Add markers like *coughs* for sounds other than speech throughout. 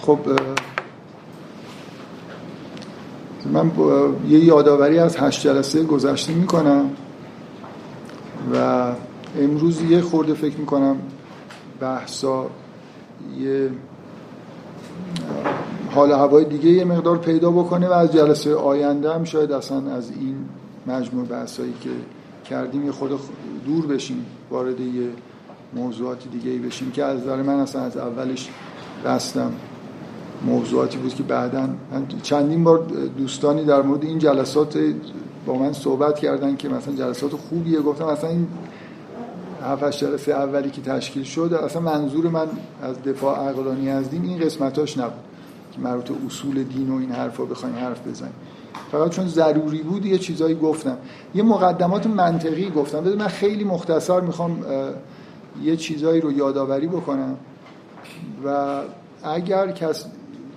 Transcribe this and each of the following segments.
خب من یه یادآوری از هشت جلسه گذشته می‌کنم و امروز یه خورده فکر می‌کنم بحثا یه حال هوای دیگه یه مقدار پیدا بکنه و از جلسه آینده هم شاید اصلا از این مجموع بحثایی که کردیم یه خود دور بشیم وارد یه موضوعاتی دیگه ای بشیم که از نظر من اصلا از اولش بستم. موضوعاتی بود که بعدا چندین بار دوستانی در مورد این جلسات با من صحبت کردن که مثلا جلسات خوبیه. گفتم اصلا این هفتش جلسه اولی که تشکیل شد اصلا منظور من از دفاع عقلانی از دین این قسمتاش نبود که مربوط اصول دین و این حرفا بخوایم حرف بزنیم. فقط چون ضروری بود یه چیزایی گفتم. یه مقدمات منطقی گفتم. بذار من خیلی مختصر می‌خوام یه چیزایی رو یادآوری بکنم و اگر کس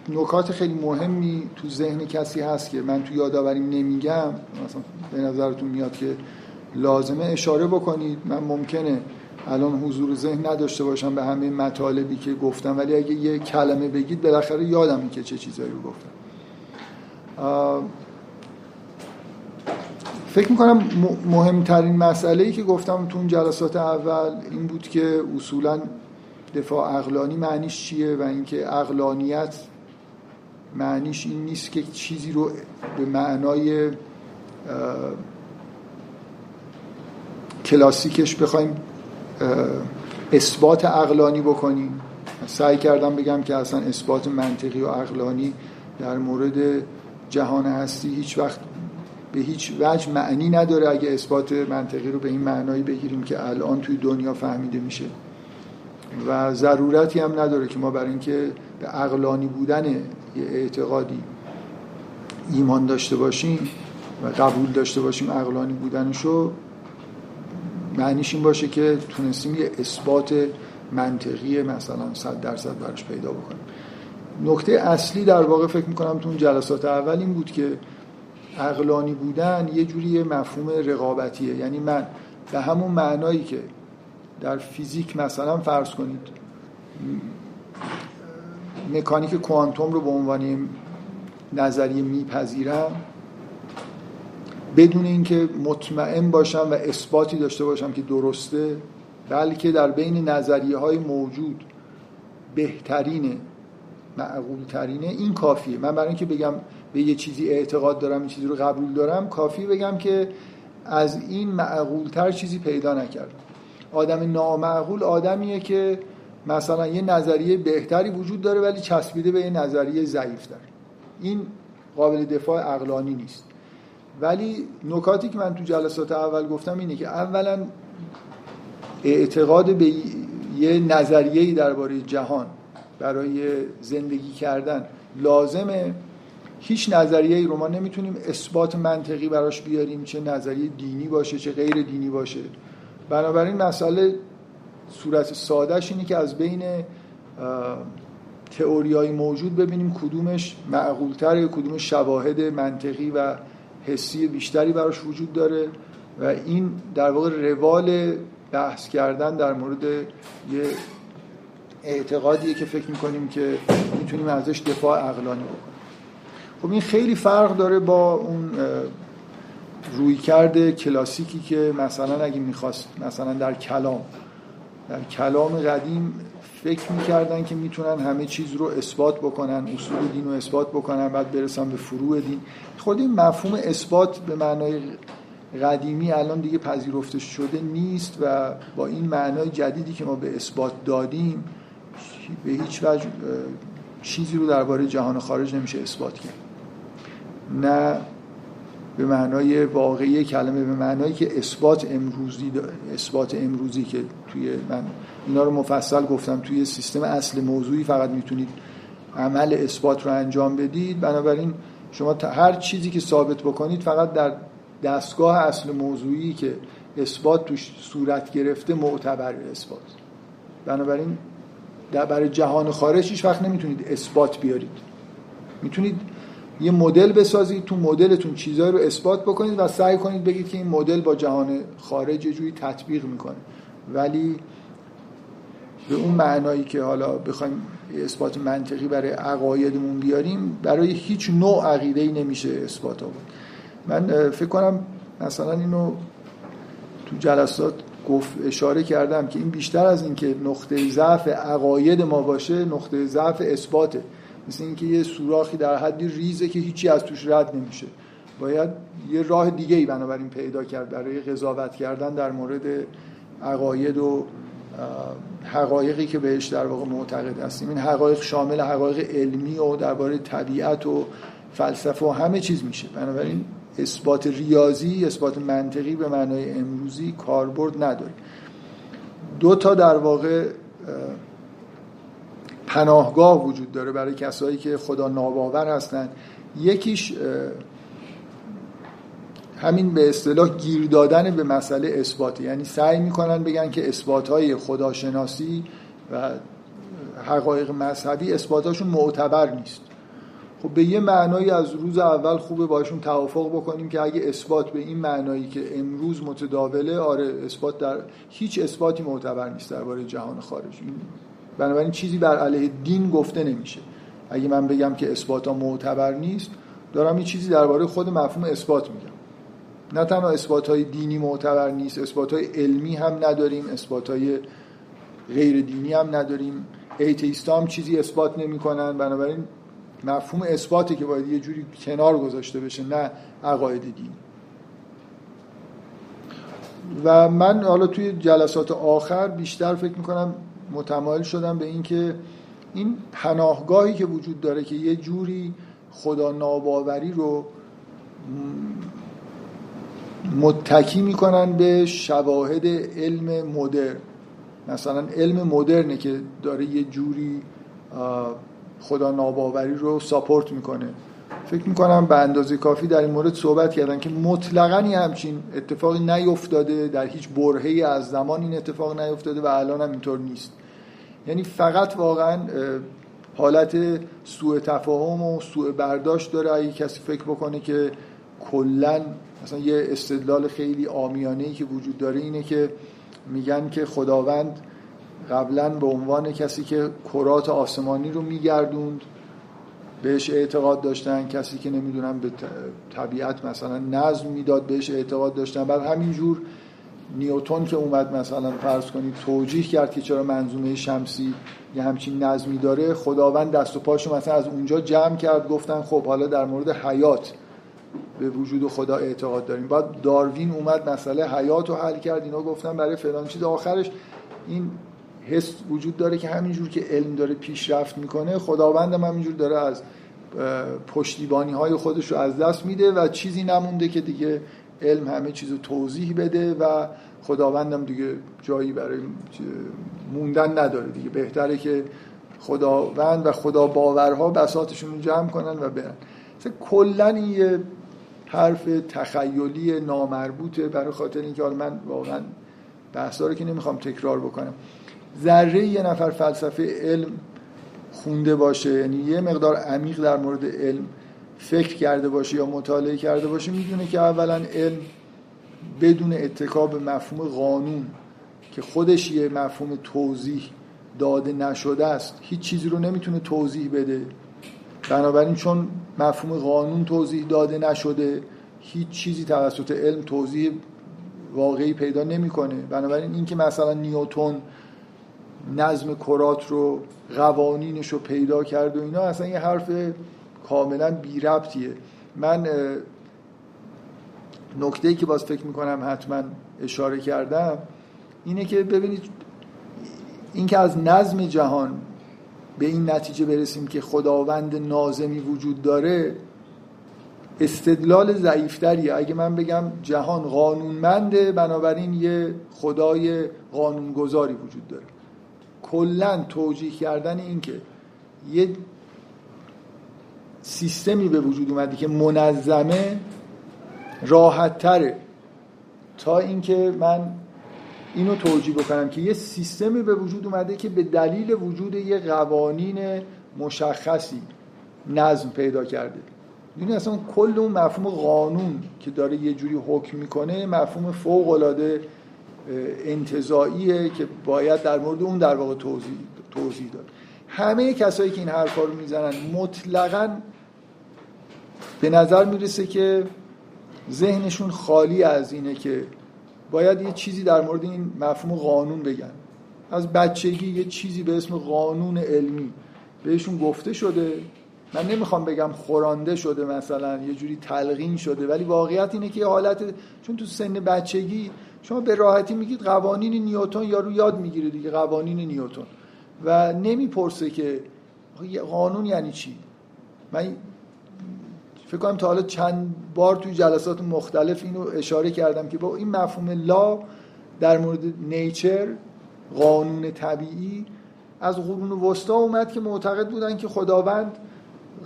نکات خیلی مهمی تو ذهن کسی هست که من تو یادآوریم نمیگم مثلا به نظرتون میاد که لازمه اشاره بکنید. من ممکنه الان حضور ذهن نداشته باشم به همه مطالبی که گفتم ولی اگه یه کلمه بگید بالاخره یادم که چه چیزایی رو گفتم. فکر می‌کنم مهمترین مسئله ای که گفتم تو اون جلسات اول این بود که اصولا دفاع اقلانی معنیش چیه و اینکه اقلانیت معنیش این نیست که چیزی رو به معنای کلاسیکش بخوایم اثبات اقلانی بکنیم. سعی کردم بگم که اصلا اثبات منطقی و اقلانی در مورد جهان هستی هیچ وقت به هیچ وجه معنی نداره اگه اثبات منطقی رو به این معنایی بگیریم که الان توی دنیا فهمیده میشه. و ضرورتی هم نداره که ما برای اینکه به اقلانی بودن یه اعتقادی ایمان داشته باشیم و قبول داشته باشیم اقلانی بودنشو معنیش این باشه که تونستیم یه اثبات منطقی مثلا صد درصد براش پیدا بکنیم. نکته اصلی در واقع فکر می‌کنم تو اون جلسات اول این بود که اقلانی بودن یه جوری مفهوم رقابتیه. یعنی من به همون معنایی که در فیزیک مثلا فرض کنید مکانیک کوانتوم رو به عنوان نظریه میپذیرم بدون اینکه مطمئن باشم و اثباتی داشته باشم که درسته بلکه در بین نظریه های موجود بهترینه معقول ترینه این کافیه. من برای اینکه بگم به یه چیزی اعتقاد دارم این چیزی رو قبول دارم کافی بگم که از این معقول تر چیزی پیدا نکردم آدم نامعقول آدمیه که مثلا یه نظریه بهتری وجود داره ولی چسبیده به یه نظریه ضعیف داره این قابل دفاع عقلانی نیست. ولی نکاتی که من تو جلسات اول گفتم اینه که اولا اعتقاد به یه نظریه‌ای درباره جهان برای زندگی کردن لازمه. هیچ نظریه ای رو ما نمی‌تونیم اثبات منطقی براش بیاریم چه نظریه دینی باشه چه غیر دینی باشه. بنابراین مسئله صورت سادهش اینه که از بین تئوریای موجود ببینیم کدومش معقولتره کدومش شواهد منطقی و حسی بیشتری براش وجود داره و این در واقع روال بحث کردن در مورد یه اعتقادیه که فکر می‌کنیم که می‌تونیم ازش دفاع عقلانی بکنیم. خب این خیلی فرق داره با اون روی کرده کلاسیکی که مثلا اگه می‌خواست مثلا در کلام در کلام قدیم فکر می‌کردن که می‌تونن همه چیز رو اثبات بکنن اصول دین رو اثبات بکنن بعد برسن به فروع دین. خود این مفهوم اثبات به معنای قدیمی الان دیگه پذیرفته شده نیست و با این معنای جدیدی که ما به اثبات دادیم به هیچ وجه چیزی رو درباره جهان خارج نمیشه اثبات کرد. نه به معنای واقعی کلمه به معنایی که اثبات امروزی اثبات امروزی که توی من اینا رو مفصل گفتم. توی سیستم اصل موضوعی فقط می‌تونید عمل اثبات رو انجام بدید. بنابراین شما هر چیزی که ثابت بکنید فقط در دستگاه اصل موضوعی که اثبات توش صورت گرفته معتبر اثبات. بنابراین برای جهان خارج هیچ وقت نمی‌تونید اثبات بیارید. می‌تونید یه مدل بسازید تو مدلتون چیزایی رو اثبات بکنید و سعی کنید بگید که این مدل با جهان خارج جوری تطبیق می‌کنه. ولی به اون معنایی که حالا بخوایم اثبات منطقی برای عقایدمون بیاریم برای هیچ نوع عقیده ای نمیشه اثبات آورد. من فکر کنم مثلا اینو تو جلسات گفت اشاره کردم که این بیشتر از اینکه نقطه ضعف عقاید ما باشه نقطه ضعف اثباته. مثل اینکه یه سوراخی در حدی ریزه که هیچی از توش رد نمیشه. باید یه راه دیگه ای بنابراین پیدا کرد برای قضاوت کردن در مورد عقاید و حقایقی که بهش در واقع معتقد هستیم. این حقایق شامل حقایق علمی و درباره طبیعت و فلسفه و همه چیز میشه. بنابراین اثبات ریاضی اثبات منطقی به معنای امروزی کاربرد نداره. دو تا در واقع پناهگاه وجود داره برای کسایی که خدا ناباور هستن. یکیش همین به اصطلاح گیر دادن به مسئله اثباتی. یعنی سعی می‌کنن بگن که اثبات های خداشناسی و حقایق مذهبی اثباتاشون معتبر نیست. خب به یه معنایی از روز اول خوبه باشون توافق بکنیم که اگه اثبات به این معنایی که امروز متداوله آره اثبات در هیچ اثباتی معتبر نیست درباره جهان خارج بنابراین چیزی بر علیه دین گفته نمیشه. اگه من بگم که اثبات ها معتبر نیست دارم یه چیزی درباره خود مفهوم اثبات میگم. نه تنها اثبات های دینی معتبر نیست اثبات های علمی هم نداریم اثبات های غیر دینی هم نداریم. ایتیست هم چیزی اثبات نمی‌کنن. بنابراین مفهوم اثباتی که باید یه جوری کنار گذاشته بشه نه عقاید دینی. و من حالا توی جلسات آخر بیشتر فکر می‌کنم متمایل شدم به اینکه این پناهگاهی که وجود داره که یه جوری خدا ناباوری رو متکی می‌کنن به شواهد علم مدرن. مثلا علم مدرنه که داره یه جوری خدا ناباوری رو ساپورت می‌کنه. فکر می‌کنم به اندازه کافی در این مورد صحبت کردن که مطلقا همچین اتفاقی نیفتاده در هیچ برهی از زمان این اتفاق نیفتاده و الان هم اینطور نیست. یعنی فقط واقعا حالت سوء تفاهم و سوء برداشت داره. اگه کسی فکر بکنه که کلا مثلا یه استدلال خیلی آمیانه ای که وجود داره اینه که میگن که خداوند قبلا به عنوان کسی که کرات آسمانی رو میگردوند بهش اعتقاد داشتن کسی که نمی‌دونم به طبیعت مثلا نظم می‌داد بهش اعتقاد داشتن. بعد همینجور نیوتون که اومد مثلا فرض کنید توجیه کرد که چرا منظومه شمسی یه همچین نظمی داره خداوند دست و پاشو مثلا از اونجا جمع کرد گفتن خب حالا در مورد حیات به وجود خدا اعتقاد داریم. بعد داروین اومد مسئله حیات رو حل کرد اینا گفتن برای فلان چیز. آخرش این حس وجود داره که همینجور که علم داره پیشرفت می‌کنه خداوند هم همینجور داره از پشتیبانی های خودش رو از دست میده و چیزی نمونده که دیگه علم همه چیز رو توضیح بده و خداوندم دیگه جایی برای موندن نداره دیگه. بهتره که خداوند و خدا باورها بساتشون رو جمع کنن و برن. کلا این یه حرف تخیلی نامربوطه برای خاطر اینکه حالا من واقعا بحثا رو که نمی‌خوام تکرار بکنم. ذره یه نفر فلسفه علم خونده باشه یعنی یه مقدار عمیق در مورد علم فکر کرده باشه یا مطالعه کرده باشه می‌دونه که اولا علم بدون اتکا به مفهوم قانون که خودش یه مفهوم توضیح داده نشده است هیچ چیزی رو نمی‌تونه توضیح بده. بنابراین چون مفهوم قانون توضیح داده نشده هیچ چیزی توسط علم توضیح واقعی پیدا نمی‌کنه. بنابراین اینکه مثلا نیوتون نظم کرات رو قوانینش رو پیدا کرد و اینا اصلا یه حرف کاملا بی ربطیه. من نکته که باز فکر می‌کنم حتما اشاره کردم اینه که ببینید اینکه از نظم جهان به این نتیجه برسیم که خداوند نازمی وجود داره استدلال ضعیفتریه. اگه من بگم جهان قانونمنده بنابراین یه خدای قانونگذاری وجود داره. کلا توجیه کردن این که یه سیستمی به وجود اومده که منظمه راحت تره تا اینکه من اینو توجیه بکنم که یه سیستمی به وجود اومده که به دلیل وجود یه قوانین مشخصی نظم پیدا کرده. یعنی اصلا کل اون مفهوم قانون که داره یه جوری حکم می‌کنه مفهوم فوق العاده انتظاییه که باید در مورد اون در واقع توضیح, توضیح داد. همه کسایی که این حرفا رو می‌زنن مطلقا به نظر می‌رسه که ذهنشون خالی از اینه که باید یه چیزی در مورد این مفهوم قانون بگن. از بچگی یه چیزی به اسم قانون علمی بهشون گفته شده. من نمی‌خوام بگم خورانده شده مثلا یه جوری تلقین شده ولی واقعیت اینه که حالت چون تو سن بچگی شما به راحتی میگید قوانین نیوتن یارو یاد می‌گیره دیگه قوانین نیوتن. و نمی‌پرسه که قانون یعنی چی؟ من فکر کنم تا حالا چند بار توی جلسات مختلف اینو اشاره کردم که با این مفهوم لا در مورد نیچر قانون طبیعی از قرون وسطا اومد که معتقد بودن که خداوند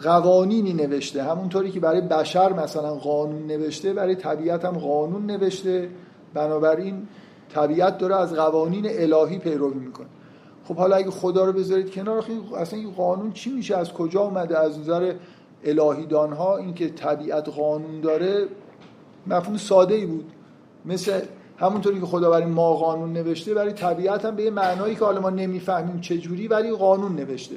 قوانینی نوشته. همونطوری که برای بشر مثلا قانون نوشته برای طبیعت هم قانون نوشته. بنابراین طبیعت داره از قوانین الهی پیروی می‌کنه. خب حالا اگه خدا رو بذارید کنار اصلا این قانون چی میشه؟ از کجا اومده؟ از نظر الهیدان ها اینکه طبیعت قانون داره مفهوم ساده ای بود. مثل همونطوری که خدا برای ما قانون نوشته برای طبیعت هم به یه معنایی که حالا ما نمی‌فهمیم چجوری ولی قانون نوشته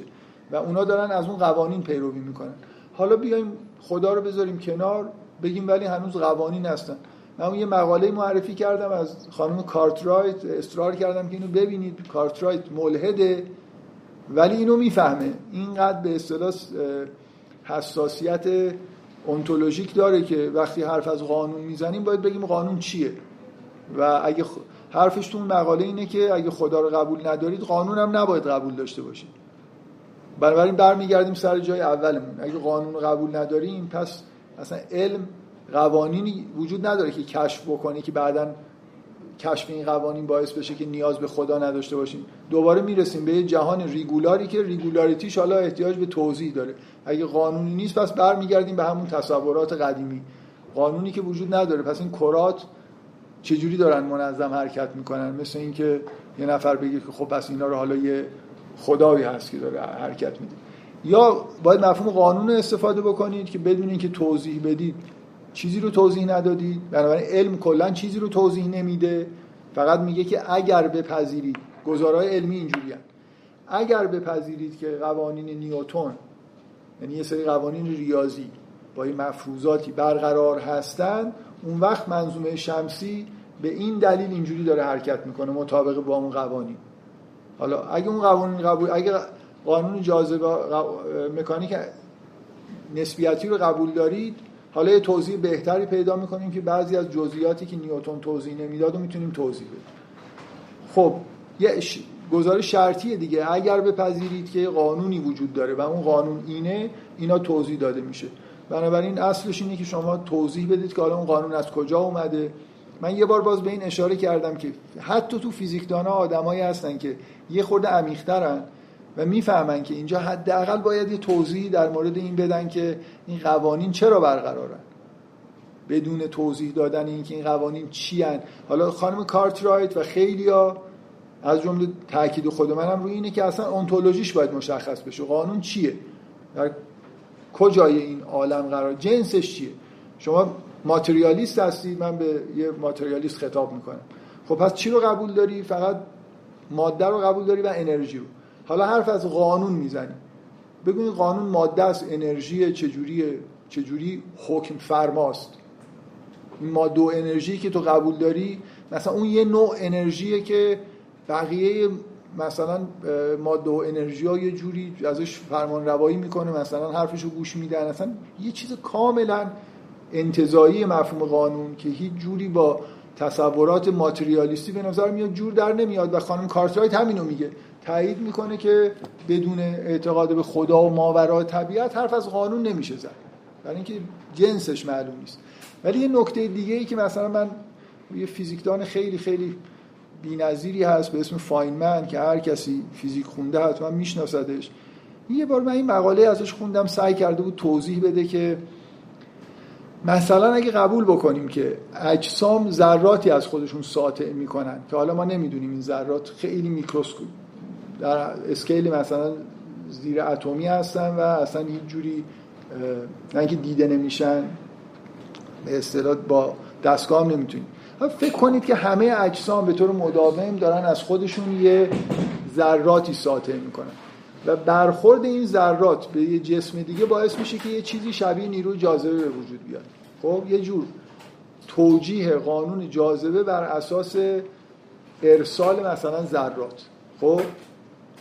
و اونا دارن از اون قوانین پیروی می‌کنن. حالا بیایم خدا رو بذاریم کنار بگیم ولی هنوز قوانین هستن. من اون یه مقاله معرفی کردم از خانم کارترایت اصرار کردم که اینو ببینید. کارترایت ملحده ولی اینو می‌فهمه. اینقدر به اصطلاح حساسیت اونتولوژیک داره که وقتی حرف از قانون می‌زنیم باید بگیم قانون چیه. و اگه حرفش تو مقاله اینه که اگه خدا رو قبول ندارید قانون هم نباید قبول داشته باشید بنابراین برمیگردیم سر جای اولمون. اگه قانون رو قبول نداریم پس اصلا علم قوانینی وجود نداره که کشف بکنه که بعدا کشف این قوانین باعث بشه که نیاز به خدا نداشته باشیم. دوباره می‌رسیم به یه جهان ریگولاری که ریگولاریتیش حالا احتیاج به توضیح داره. اگه قانونی نیست پس برمیگردیم به همون تصورات قدیمی. قانونی که وجود نداره. پس این کرات چجوری دارن منظم حرکت می‌کنن؟ مثل اینکه یه نفر بگه که خب پس اینا رو حالا یه خدایی هست که داره حرکت میده. یا باید مفهوم قانون استفاده بکنید که بدون اینکه توضیح بدید چیزی رو توضیح ندادید بنابراین علم کلا چیزی رو توضیح نمیده. فقط میگه که اگر بپذیرید گزارهای علمی اینجوریان اگر بپذیرید که قوانین نیوتن یعنی یه سری قوانین ریاضی با این مفروضاتی برقرار هستند اون وقت منظومه شمسی به این دلیل اینجوری داره حرکت می‌کنه مطابق با اون قوانین. حالا اگه اون قوانین قبول اگه قانون جاذبه مکانیک نسبیتی رو قبول دارید حالا یه توضیح بهتری پیدا می‌کنیم که بعضی از جزئیاتی که نیوتن توضیح نمی‌داد و می‌تونیم توضیح بدیم. خب یه گزارش شرطیه دیگه. اگر بپذیرید که قانونی وجود داره و اون قانون اینه اینا توضیح داده میشه. بنابراین اصلش اینه که شما توضیح بدید که حالا اون قانون از کجا اومده. من یه بار باز به این اشاره کردم که حتی تو فیزیکدانا آدمایی هستن که یه خورده عمیق‌ترن. و می‌فهمن که اینجا حداقل باید یه توضیحی در مورد این بدن که این قوانین چرا برقرارن بدون توضیح دادن اینکه این قوانین چی هن. حالا خانم کارترایت و خیلیا از جمله تاکید خود منم روی اینه که اصلا اونتولوژیش باید مشخص بشه. قانون چیه؟ در کجای این عالم قرار؟ جنسش چیه؟ شما ماتریالیست هستید من به یه ماتریالیست خطاب می‌کنم. خب پس چی رو قبول داری؟ فقط ماده رو قبول داری و انرژی رو. حالا حرف از قانون می‌زنی بگو قانون ماده است انرژی چجوریه چجوری حکم فرماست. این ماده و انرژی که تو قبول داری مثلا اون یه نوع انرژیه که بقیه مثلا ماده و انرژی ها یه جوری ازش فرمان روایی می‌کنه مثلا حرفشو گوش میدن. اصلا یه چیز کاملا انتظایی مفهوم قانون که هیچ جوری با تصورات ماتریالیستی به نظر میاد جور در نمیاد و خانم کارترایت همینو میگه. تایید می‌کنه که بدون اعتقاد به خدا و ماورای طبیعت حرف از قانون نمیشه زد. برای اینکه جنسش معلوم نیست. ولی یه نکته دیگه ای که مثلا من یه فیزیکدان خیلی خیلی بی‌نظیری هست به اسم فاینمن که هر کسی فیزیک خونده حتما میشناسدش. یه بار من این مقاله ازش خوندم سعی کرده بود توضیح بده که مثلا اگه قبول بکنیم که اجسام ذراتی از خودشون ساطع می‌کنن که حالا ما نمی‌دونیم این ذرات خیلی میکروسکوپیک در scale مثلا زیر اتمی هستن و اصلا هیچ جوری نه اینکه دیده نمیشن به اصطلاح با دستگاه هم نمی‌تونیم فکر کنید که همه اجسام به طور مداوم دارن از خودشون یه ذراتی ساطع می‌کنن و برخورد این ذرات به یه جسم دیگه باعث میشه که یه چیزی شبیه نیروی جاذبه به وجود بیاد. خب یه جور توجیه قانون جاذبه بر اساس ارسال مثلا ذرات. خب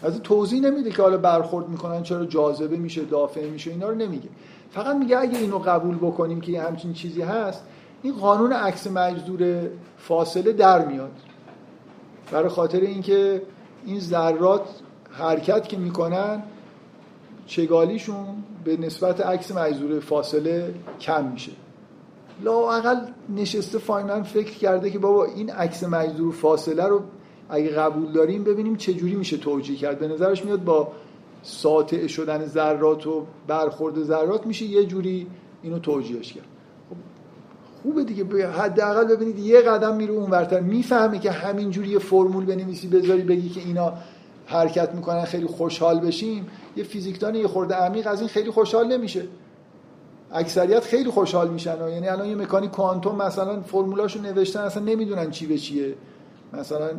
از توضیح نمیده که حالا برخورد می‌کنن چرا جاذبه میشه دافع میشه اینا رو نمیگه. فقط میگه اگه اینو قبول بکنیم که همچین چیزی هست این قانون عکس مجذور فاصله در میاد. برای خاطر اینکه این ذرات حرکت که می‌کنن چگالیشون به نسبت عکس مجذور فاصله کم میشه. لااقل نشسته فاینان فکر کرده که بابا این عکس مجذور فاصله رو اگه قبول داریم ببینیم چه جوری میشه توجیه کرد. به نظرش میاد با ساطع شدن ذرات و برخورد ذرات میشه یه جوری اینو توجیهش کرد. خب خوبه دیگه. حداقل ببینید یه قدم میره اونورتر می‌فهمه که همین جوری یه فرمول بنویسی بذاری بگی که اینا حرکت می‌کنن خیلی خوشحال بشیم. یه فیزیکدان یه خورده عمیق از این خیلی خوشحال نمیشه. اکثریت خیلی خوشحال میشن. یعنی الان یه مکانیک کوانتوم مثلا فرمولاشو نوشتن اصلا نمی‌دونن چی به چیه. مثلا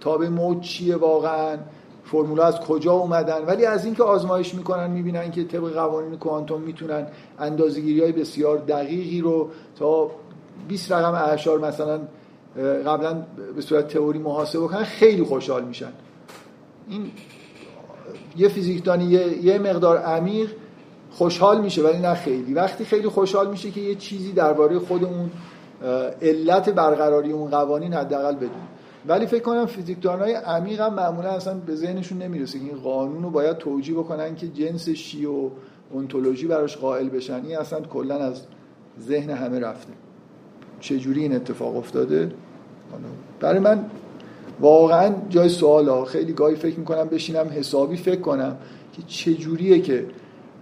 تابع موج چیه واقعا فرمولا از کجا اومدن؟ ولی از اینکه آزمایش می‌کنن می‌بینن که طبق قوانین کوانتوم می‌تونن اندازه‌گیری های بسیار دقیقی رو تا 20 رقم اعشار مثلا قبلا به صورت تئوری محاسبه کنن خیلی خوشحال میشن. این یه فیزیکدانی یه, یه مقدار عمیق خوشحال میشه ولی نه خیلی. وقتی خیلی خوشحال میشه که یه چیزی درباره خود اون علت برقراری اون قوانین حداقل بدون ولی فکر کنم فیزیکدان های عمیق هم معمولا اصلا به ذهنشون نمی‌رسه این قانون رو باید توجیه بکنن که جنس شی و اونتولوژی براش قائل بشن. این اصلا کلا از ذهن همه رفته. چجوری این اتفاق افتاده؟ برای من واقعا جای سوال خیلی گاهی فکر می‌کنم بشینم حسابی فکر کنم که چجوریه که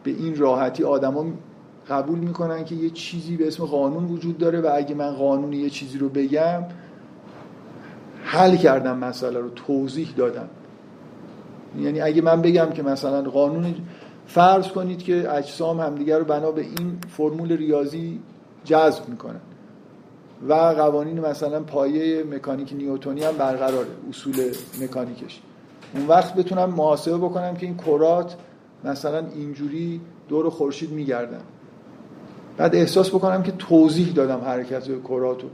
به این راحتی آدما قبول می‌کنن که یه چیزی به اسم قانون وجود داره و اگه من قانونی یه چیزی رو بگم حل کردم مسئله رو توضیح دادم. یعنی اگه من بگم که مثلا قانون فرض کنید که اجسام همدیگر رو بنا به این فرمول ریاضی جذب می‌کنن. و قوانین مثلا پایه مکانیک نیوتونی هم برقراره اصول مکانیکش. اون وقت بتونم محاسبه بکنم که این کرات مثلا اینجوری دور خورشید میگردن. بعد احساس بکنم که توضیح دادم حرکت کراتو.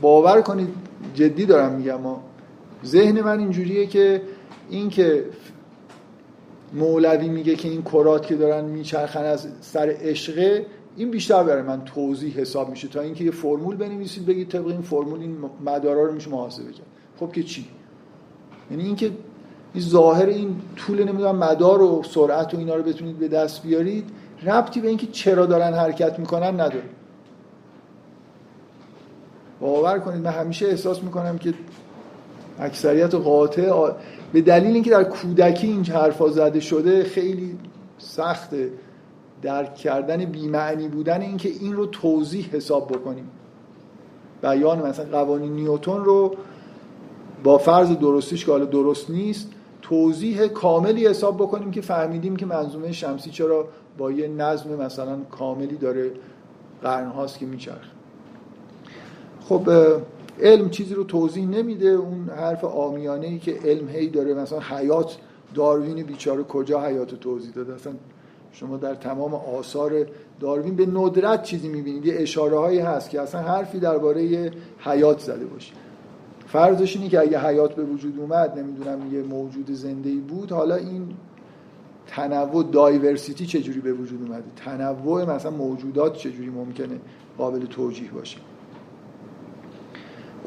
باور کنید جدی دارم میگم. ما ذهن من اینجوریه که این که مولوی میگه که این کرات که دارن میچرخن از سر عشقه این بیشتر برای من توضیح حساب میشه. تا اینکه یه فرمول بنویسید بگید طبق این فرمول این مدارا رو میشه محاسبه کرد. خب که چی؟ یعنی اینکه این ظاهر این طول نمی‌دونم مدار و سرعت و اینا رو بتونید به دست بیارید ربطی به اینکه چرا دارن حرکت می‌کنن نداره. باور کنید من همیشه احساس می‌کنم که اکثریت قاطع به دلیل اینکه در کودکی این حرفا زده شده خیلی سخته درک کردن بیمعنی بودن اینکه این رو توضیح حساب بکنیم. بیان مثلا قوانین نیوتون رو با فرض درستیش که حالا درست نیست توضیح کاملی حساب بکنیم که فهمیدیم که منظومه شمسی چرا با یه نظم مثلا کاملی داره قرنهاست که میچرخه. خب علم چیزی رو توضیح نمیده. اون حرف آمیانه ای که علم هی داره مثلا حیات داروین بیچاره کجا حیات توضیح داده؟ اصلا شما در تمام آثار داروین به ندرت چیزی می‌بینید. یه اشاره هایی هست که اصلا حرفی درباره حیات زده باشه فرضش اینه که اگه حیات به وجود اومد نمی‌دونم یه موجود زنده بود حالا این تنوع دایورسیتی چجوری به وجود اومده؟ تنوع مثلا موجودات چجوری ممکنه قابل توجیه باشه؟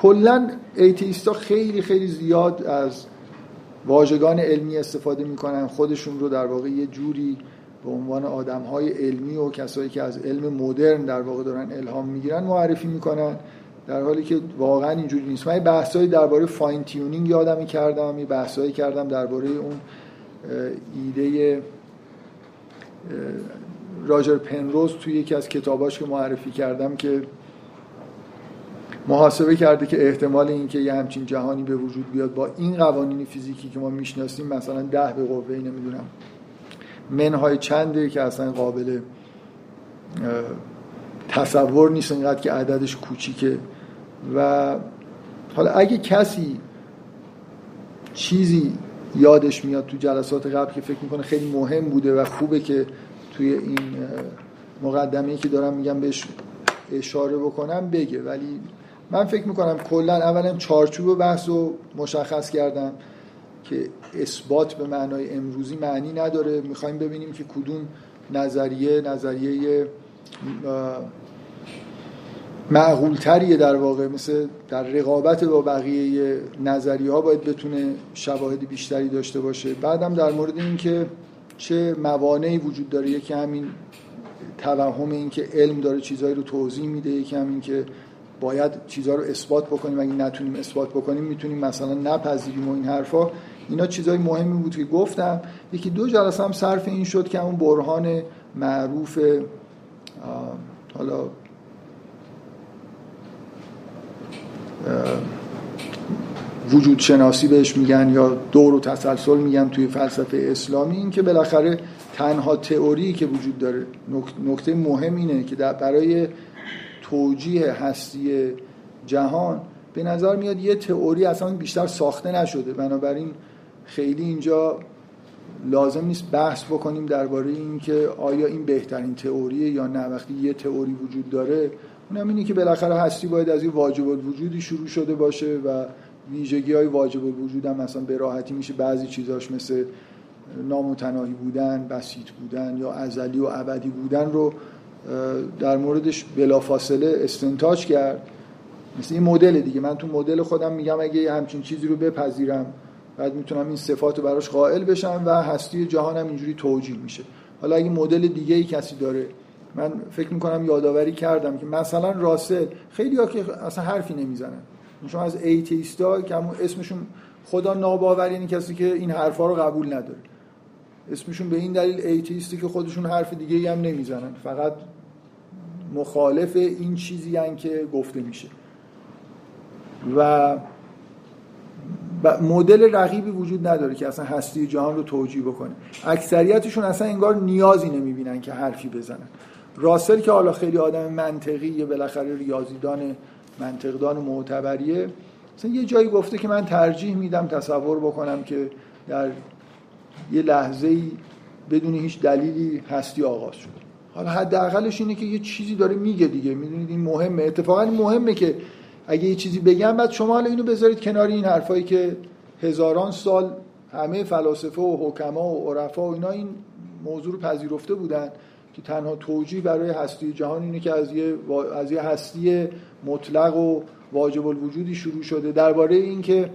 کلا ایتیستا خیلی خیلی زیاد از واژگان علمی استفاده می‌کنن خودشون رو در واقع یه جوری به عنوان آدم های علمی و کسایی که از علم مدرن در واقع دارن الهام می‌گیرن معرفی می‌کنن در حالی که واقعا اینجوری نیست. من بحثایی درباره فاین تیونینگ یادم کردم یه بحثایی کردم درباره اون ایده راجر پنروز توی یکی از کتاباش که معرفی کردم که محاسبه کرده که احتمال اینکه یه همچین جهانی به وجود بیاد با این قوانین فیزیکی که ما می‌شناسیم مثلا ده به قوه نمی‌دونم. منهای چنده که اصلا قابل تصور نیست اینقدر که عددش کوچیکه. و حالا اگه کسی چیزی یادش میاد تو جلسات قبل که فکر می‌کنه خیلی مهم بوده و خوبه که توی این مقدمه که دارم میگم بهش اشاره بکنم بگه. ولی من فکر می‌کنم کلا اولا چارچوب بحث رو مشخص کردم که اثبات به معنای امروزی معنی نداره. می‌خوایم ببینیم که کدوم نظریه نظریه معقول تریه در واقع. مثل در رقابت با بقیه نظریه ها باید بتونه شواهد بیشتری داشته باشه. بعدم در مورد اینکه چه موانعی وجود داره. یکی همین توهم این که علم داره چیزهایی رو توضیح میده یکی همین که باید چیزها رو اثبات بکنیم. اگه نتونیم اثبات بکنیم می‌تونیم مثلا نپذیریم و این حرفا. اینا چیزهای مهمی بود که گفتم. یکی دو جلسه هم صرف این شد که اون برهان معروف حالا وجود شناسی بهش میگن یا دور و تسلسل میگن توی فلسفه اسلامی. این که بالاخره تنها تئوری که وجود داره نکته مهم اینه که برای توجیه هستی جهان به نظر میاد یه تئوری اصلا بیشتر ساخته نشده. بنابراین خیلی اینجا لازم نیست بحث بکنیم درباره اینکه آیا این بهترین تئوریه یا نه. وقتی یه تئوری وجود داره اونم اینه که بالاخره هستی باید از این واجب الوجودی شروع شده باشه و ویژگی های واجب الوجود هم مثلا به راحتی میشه. بعضی چیزاش مثل نامتناهی بودن بسیط بودن یا ازلی و ابدی بودن رو در موردش بلافاصله استنتاج کرد. مثل این مدل دیگه. من تو مدل خودم میگم اگه همچین چیزی رو بپذیرم بعد می‌تونم این صفات رو براش قائل بشم و هستی جهانم اینجوری توجیه میشه. حالا اگه مدل دیگه ای کسی داره من فکر می‌کنم یادآوری کردم که مثلا راسل خیلی ها که اصلا حرفی نمی‌زنن. شما از ایتیستا که همون اسمشون خدا ناباور یعنی کسی که این حرفا رو قبول نداره. اسمشون به این دلیل ایتیستی که خودشون حرف دیگه هم نمی‌زنن. فقط مخالف این چیزی هن که گفته میشه. و مدل رقیبی وجود نداره که اصلا هستی جهان رو توجیه بکنه. اکثریتشون اصلا انگار نیازی نمی‌بینن که حرفی بزنن. راسل که حالا خیلی آدم منطقی یه بالاخره ریاضیدان منطقدان و معتبریه مثلا یه جایی گفته که من ترجیح میدم تصور بکنم که در یه لحظه ای بدون هیچ دلیلی هستی آغاز شد. حالا حداقلش اینه که یه چیزی داره میگه دیگه. می‌دونید این مهمه. اتفاقا مهمه که اگه یه چیزی بگم بعد شما حالا اینو بذارید کنار این حرفایی که هزاران سال همه فلاسفه و حکما و عرفا و اینا این موضوع رو پذیرفته بودن که تنها توجیه برای هستی جهان اینه که از یه, از یه هستی مطلق و واجب الوجودی شروع شده. درباره اینکه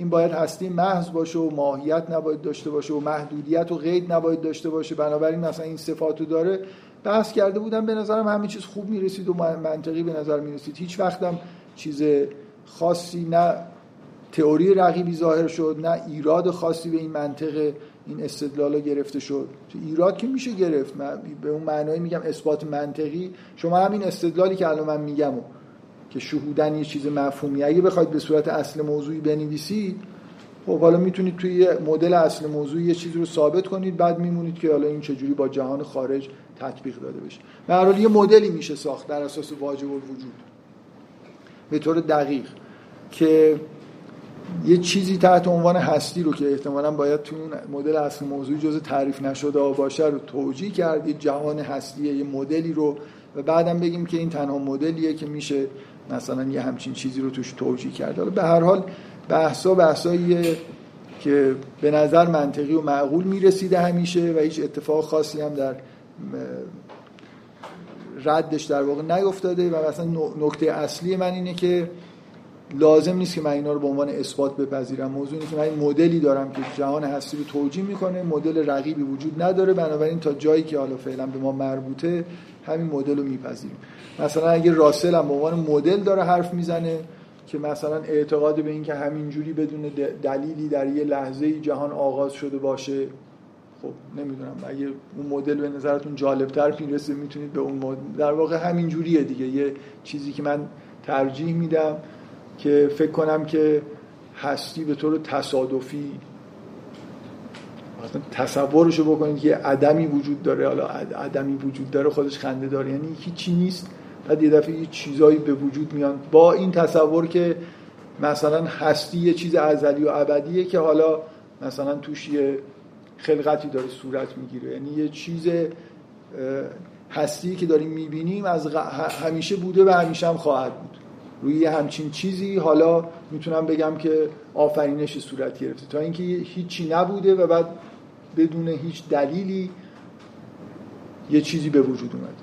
این باید هستی محض باشه و ماهیت نباید داشته باشه و محدودیت و قید نباید داشته باشه. بنابراین مثلا این صفاتو داره. بحث کرده بودم به نظرم همه چیز خوب می‌رسید و منطقی به نظر می‌رسید. هیچ وقتم چیز خاصی نه تئوری رقیبی ظاهر شد نه ایراد خاصی به این منطق این استدلال گرفته شد. ایراد که میشه گرفت. من به اون معنایی میگم اثبات منطقی. شما همین استدلالی که الان من میگم و که شهودن یه چیز مفهومی اگه بخواید به صورت اصل موضوعی بنویسید خب حالا می‌تونید توی مودل اصل موضوعی یه چیزی رو ثابت کنید بعد میمونید که حالا این چجوری با جهان خارج تطبیق داده بشه. به یه مدلی میشه ساخت در اساس واجب الوجود به طور دقیق که یه چیزی تحت عنوان هستی رو که احتمالا باید تو اون مدل اصل موضوعی جز تعریف نشده باشه رو توجیه کرد یه جهان هستیه یه مدلی رو. و بعدم بگیم که این تنها مدلیه که میشه مثلا یه همچین چیزی رو توش توجیه کرد حالا به هر حال بحثا بحثاییه که به نظر منطقی و معقول می‌رسیده همیشه و هیچ اتفاق خاصی هم در ردش در واقع نیفتاده و مثلا نکته اصلی من اینه که لازم نیست که من اینا رو به عنوان اثبات بپذیرم. موضوع اینه که من این مدلی دارم که جهان هستی رو توجیه می‌کنه. مدل رقیبی وجود نداره. بنابراین تا جایی که حالا فعلا به ما مربوطه همین مدل رو میپذیریم. مثلا اگه راسل هم به عنوان مدل داره حرف می‌زنه که مثلا اعتقاد به این که همینجوری بدون دلیلی در یه لحظه جهان آغاز شده باشه خب نمی‌دونم. اگه اون مدل به نظرتون جالبتر می‌رسه می‌تونید به اون مدل در واقع همین جوریه دیگه. یه چیزی که من ترجیح میدم که فکر کنم که هستی به طور تصادفی مثلا تصورشو بکنید که عدمی وجود داره حالا عدمی وجود داره خودش خنده داره. یعنی هیچی نیست. بعد یه دفعه یه چیزایی به وجود میان. با این تصور که مثلا هستی یه چیز ازلی و ابدیه که حالا مثلا توش یه خلقتی داره صورت می‌گیره. یعنی یه چیز هستی که داریم می‌بینیم از همیشه بوده و همیشه هم خواهد بود. روی همچین چیزی حالا می‌تونم بگم که آفرینش صورت گرفته. تا اینکه هیچی نبوده و بعد بدون هیچ دلیلی یه چیزی به وجود اومد.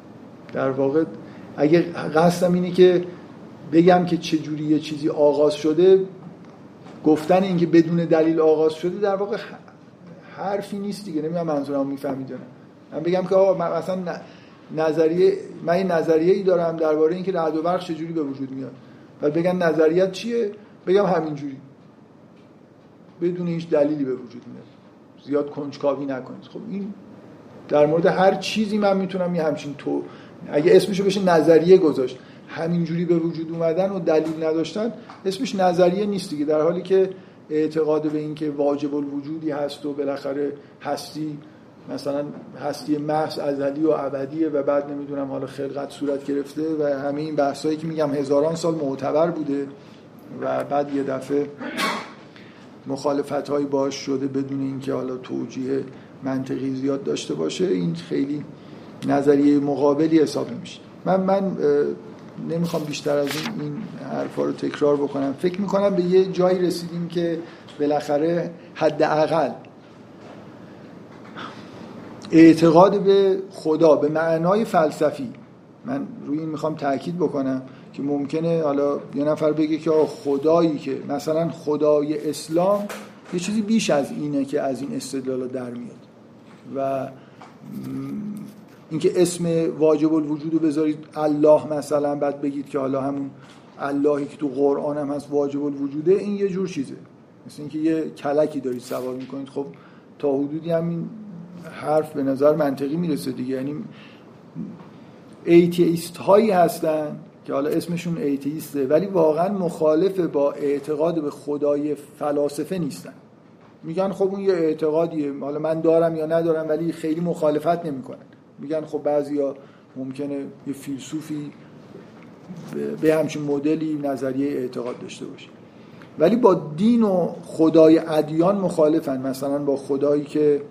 در واقع اگه قصدم اینه که بگم که چجوری یه چیزی آغاز شده گفتن اینکه بدون دلیل آغاز شده در واقع حرفی نیست دیگه. نمی‌دونم منظورم می‌فهمید من بگم که آقا مثلا نظریه من یه نظریه ای دارم درباره اینکه رعد و برق چجوری به وجود میاد. و بگن نظریت چیه؟ بگم همینجوری. بدون هیچ دلیلی به وجود میاد. زیاد کنجکاوی نکنید. خب این در مورد هر چیزی من می‌تونم یه همچین تو اگه اسمشو بشه نظریه گذاشت. همینجوری به وجود اومدن و دلیل نداشتن اسمش نظریه نیست دیگه. در حالی که اعتقاد به اینکه واجب الوجودی هست و بالاخره هستی مثلا هستی محض ازلی و ابدیه و بعد نمی‌دونم حالا خلقت صورت گرفته و همه این بحثایی که میگم هزاران سال معتبر بوده و بعد یه دفعه مخالفت هایی باش شده بدون اینکه حالا توجیه منطقی زیاد داشته باشه این خیلی نظریه مقابلی حساب میشه من من نمی‌خوام بیشتر از این این حرفا رو تکرار بکنم. فکر می‌کنم به یه جایی رسیدیم که بالاخره حداقل اعتقاد به خدا به معنای فلسفی. من روی این می‌خوام تاکید بکنم. که ممکنه حالا یه نفر بگه که خدایی که مثلا خدای اسلام یه چیزی بیش از اینه که از این استدلال در میاد و اینکه اسم واجب الوجود رو بذارید الله مثلا بعد بگید که حالا همون اللهی که تو قرآن هم هست واجب الوجوده این یه جور چیزه مثل اینکه یه کلکی دارید سوار می‌کنید خب تا حدودی همین حرف به نظر منطقی می‌رسه دیگه یعنی atheist هایی هستن که حالا اسمشون atheist ه ولی واقعا مخالف با اعتقاد به خدای فلاسفه نیستن. میگن خب اون یه اعتقادیه حالا من دارم یا ندارم ولی خیلی مخالفت نمی‌کنن. میگن خب بعضیا ممکنه یه فیلسوفی به همچین مدلی نظریه اعتقاد داشته باشه. ولی با دین و خدای ادیان مخالفن. مثلا با خدایی که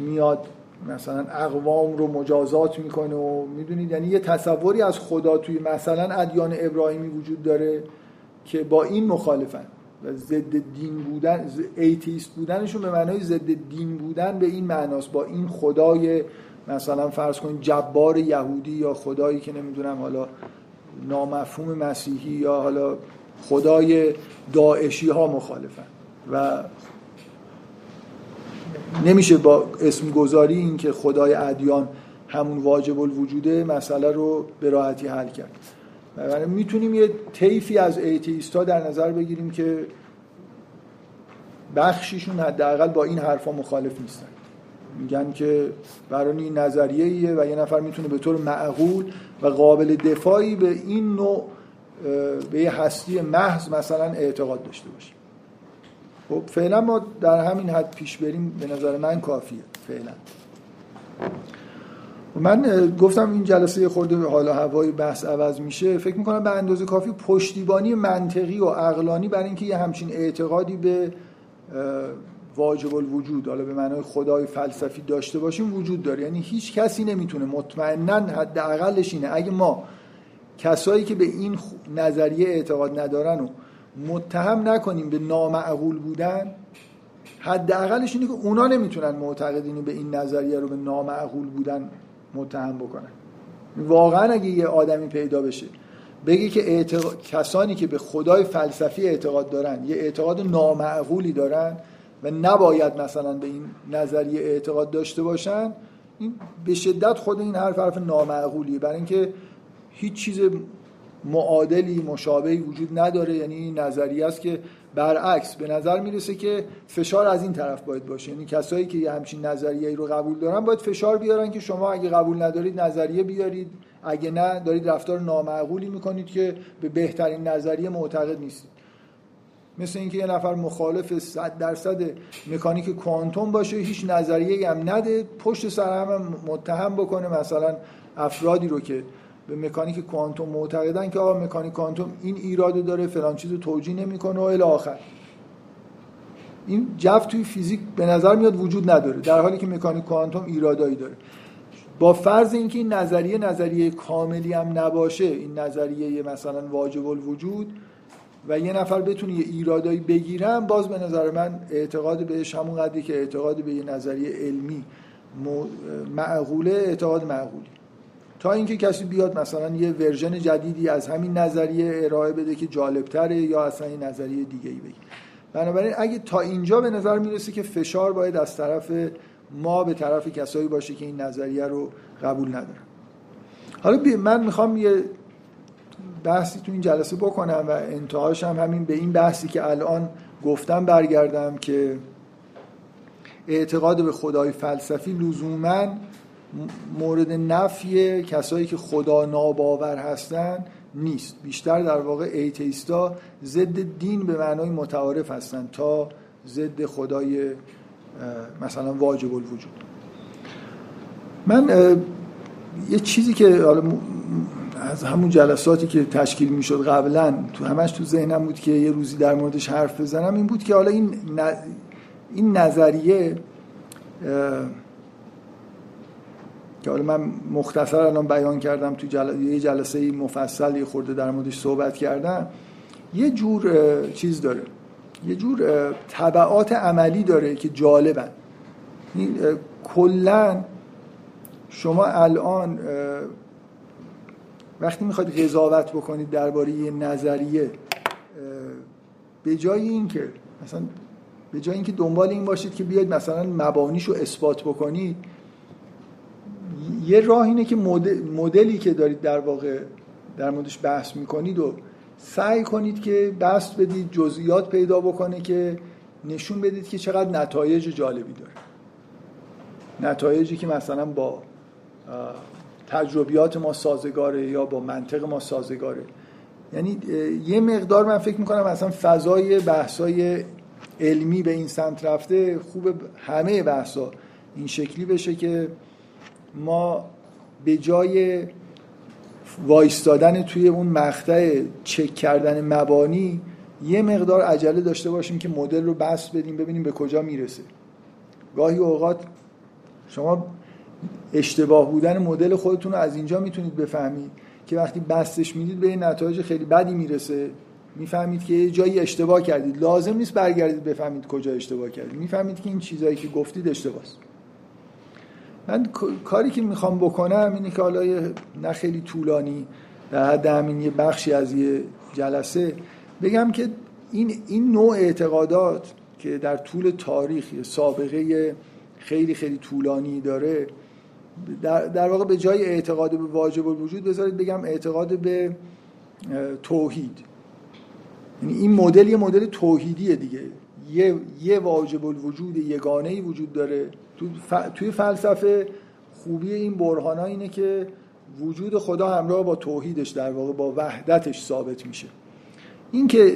میاد مثلا اقوام رو مجازات می‌کنه و می‌دونید؟ یعنی یه تصوری از خدا توی مثلا ادیان ابراهیمی وجود داره که با این مخالفن و ضد دین بودن ایتیست بودنشون به معنای ضد دین بودن به این معناست. با این خدای مثلا فرض کنید جبار یهودی یا خدایی که نمی‌دونم حالا نامفهوم مسیحی یا حالا خدای داعشی ها مخالفن و نمیشه با اسم گذاری این که خدای ادیان همون واجب الوجوده مسئله رو به راحتی حل کرد. می‌تونیم یه طیفی از ایتیست ها در نظر بگیریم که بخشیشون حداقل با این حرفا مخالف نیستن. میگن که برای این نظریه ایه و یه نفر می‌تونه به طور معقول و قابل دفاعی به این نوع به هستی محض مثلا اعتقاد داشته باشه. خب فعلا ما در همین حد پیش بریم به نظر من کافیه فعلا. من گفتم این جلسه خورده حالا هوای بحث عوض میشه. فکر می‌کنم به اندازه کافی پشتیبانی منطقی و عقلانی برای اینکه یه همچین اعتقادی به واجب الوجود حالا به معنای خدای فلسفی داشته باشیم وجود داره. یعنی هیچ کسی نمی‌تونه مطمئنا حداقلش اینه. اگه ما کسایی که به این نظریه اعتقاد ندارن و متهم نکنیم به نامعقول بودن. حداقلش اینه که اونا نمی‌تونن معتقدین به این نظریه رو به نامعقول بودن متهم بکنن. واقعا اگه یه آدمی پیدا بشه بگی که کسانی که به خدای فلسفی اعتقاد دارن یه اعتقاد نامعقولی دارن و نباید مثلا به این نظریه اعتقاد داشته باشن این به شدت خود این حرف حرف نامعقولیه. برای اینکه هیچ چیز معادلی مشابهی وجود نداره. یعنی نظریه است که برعکس به نظر می‌رسه که فشار از این طرف باید باشه. یعنی کسایی که یه همچین نظریه رو قبول دارن باید فشار بیارن که شما اگه قبول ندارید نظریه بیارید. اگه نه دارید رفتار نامعقولی می‌کنید که به بهترین نظریه معتقد نیستید. مثل اینکه یه نفر مخالف 100 درصد مکانیک کوانتوم باشه هیچ نظریه هم نده پشت سر هم متهم بکنه مثلا افرادی رو که به مکانیک کوانتوم معتقدن که آقا مکانیک کوانتوم این ایراد داره فلان چیز رو توجیه نمی‌کنه و الی آخر. این جو توی فیزیک به نظر میاد وجود نداره در حالی که مکانیک کوانتوم ایرادایی داره. با فرض اینکه این نظریه نظریه کاملی هم نباشه این نظریه مثلا واجب الوجود و یه نفر بتونه یه ایرادایی بگیرم باز به نظر من اعتقاد بهش همون قدری که اعتقاد به یه نظریه علمی معقوله اعتقاد معقولی. تا اینکه کسی بیاد مثلا یه ورژن جدیدی از همین نظریه ارائه بده که جالبتره یا اصلا یه نظریه دیگه ای بگه. بنابراین اگه تا اینجا به نظر می‌رسه که فشار باید از طرف ما به طرف کسایی باشه که این نظریه رو قبول ندارن. حالا من می‌خوام یه بحثی تو این جلسه بکنم و انتهاش هم همین به این بحثی که الان گفتم برگردم که اعتقاد به خدای فلسفی لزوما مورد نفی کسایی که خدا ناباور هستن نیست. بیشتر در واقع ایتیستا ضد دین به معنای متعارف هستن تا ضد خدای مثلا واجب الوجود. من یه چیزی که از همون جلساتی که تشکیل می‌شد قبلا تو همش تو ذهنم بود که یه روزی در موردش حرف بزنم این بود که حالا این این نظریه که حالا من مختصر الان بیان کردم تو جل... یه جلسه مفصل یه خورده در موردش صحبت کردم. یه جور چیز داره. یه جور طبعات عملی داره که جالبن. کلا شما الان وقتی می‌خواید قضاوت بکنید درباره یه نظریه به جای اینکه مثلا به جای اینکه دنبال این باشید که بیاید مثلا مبانیش رو اثبات بکنید یه راه اینه که مدلی که دارید در واقع در موردش بحث می‌کنید و سعی کنید که بحث بدید جزئیات پیدا بکنه که نشون بدید که چقدر نتایج جالبی داره. نتایجی که مثلا با تجربیات ما سازگاره یا با منطق ما سازگاره. یعنی یه مقدار من فکر می‌کنم مثلا فضای بحثای علمی به این سمت رفته خوب همه بحثا این شکلی بشه که ما به جای وایستادن توی اون مقطع چک کردن مبانی یه مقدار عجله داشته باشیم که مدل رو بس بدیم ببینیم به کجا می‌رسه. گاهی اوقات شما اشتباه بودن مدل خودتون رو از اینجا می‌تونید بفهمید که وقتی بستش می‌دید به نتایج خیلی بدی می‌رسه. می‌فهمید که یه جایی اشتباه کردید. لازم نیست برگردید بفهمید کجا اشتباه کردید. می‌فهمید که این چیزایی که گفتید اشتباهه من کاری که می‌خوام بکنم اینه که حالا نه خیلی طولانی در حد همین یه بخشی از یه جلسه بگم که این, این نوع اعتقادات که در طول تاریخ سابقه خیلی خیلی طولانی داره در, در واقع به جای اعتقاد به واجب الوجود بذارید بگم اعتقاد به توحید. یعنی این مدل یه مدل توحیدیه دیگه. یه, یه واجب الوجود یگانه ای وجود داره. توی فلسفه خوبی این برهان اینه که وجود خدا همراه با توحیدش در واقع با وحدتش ثابت میشه. اینکه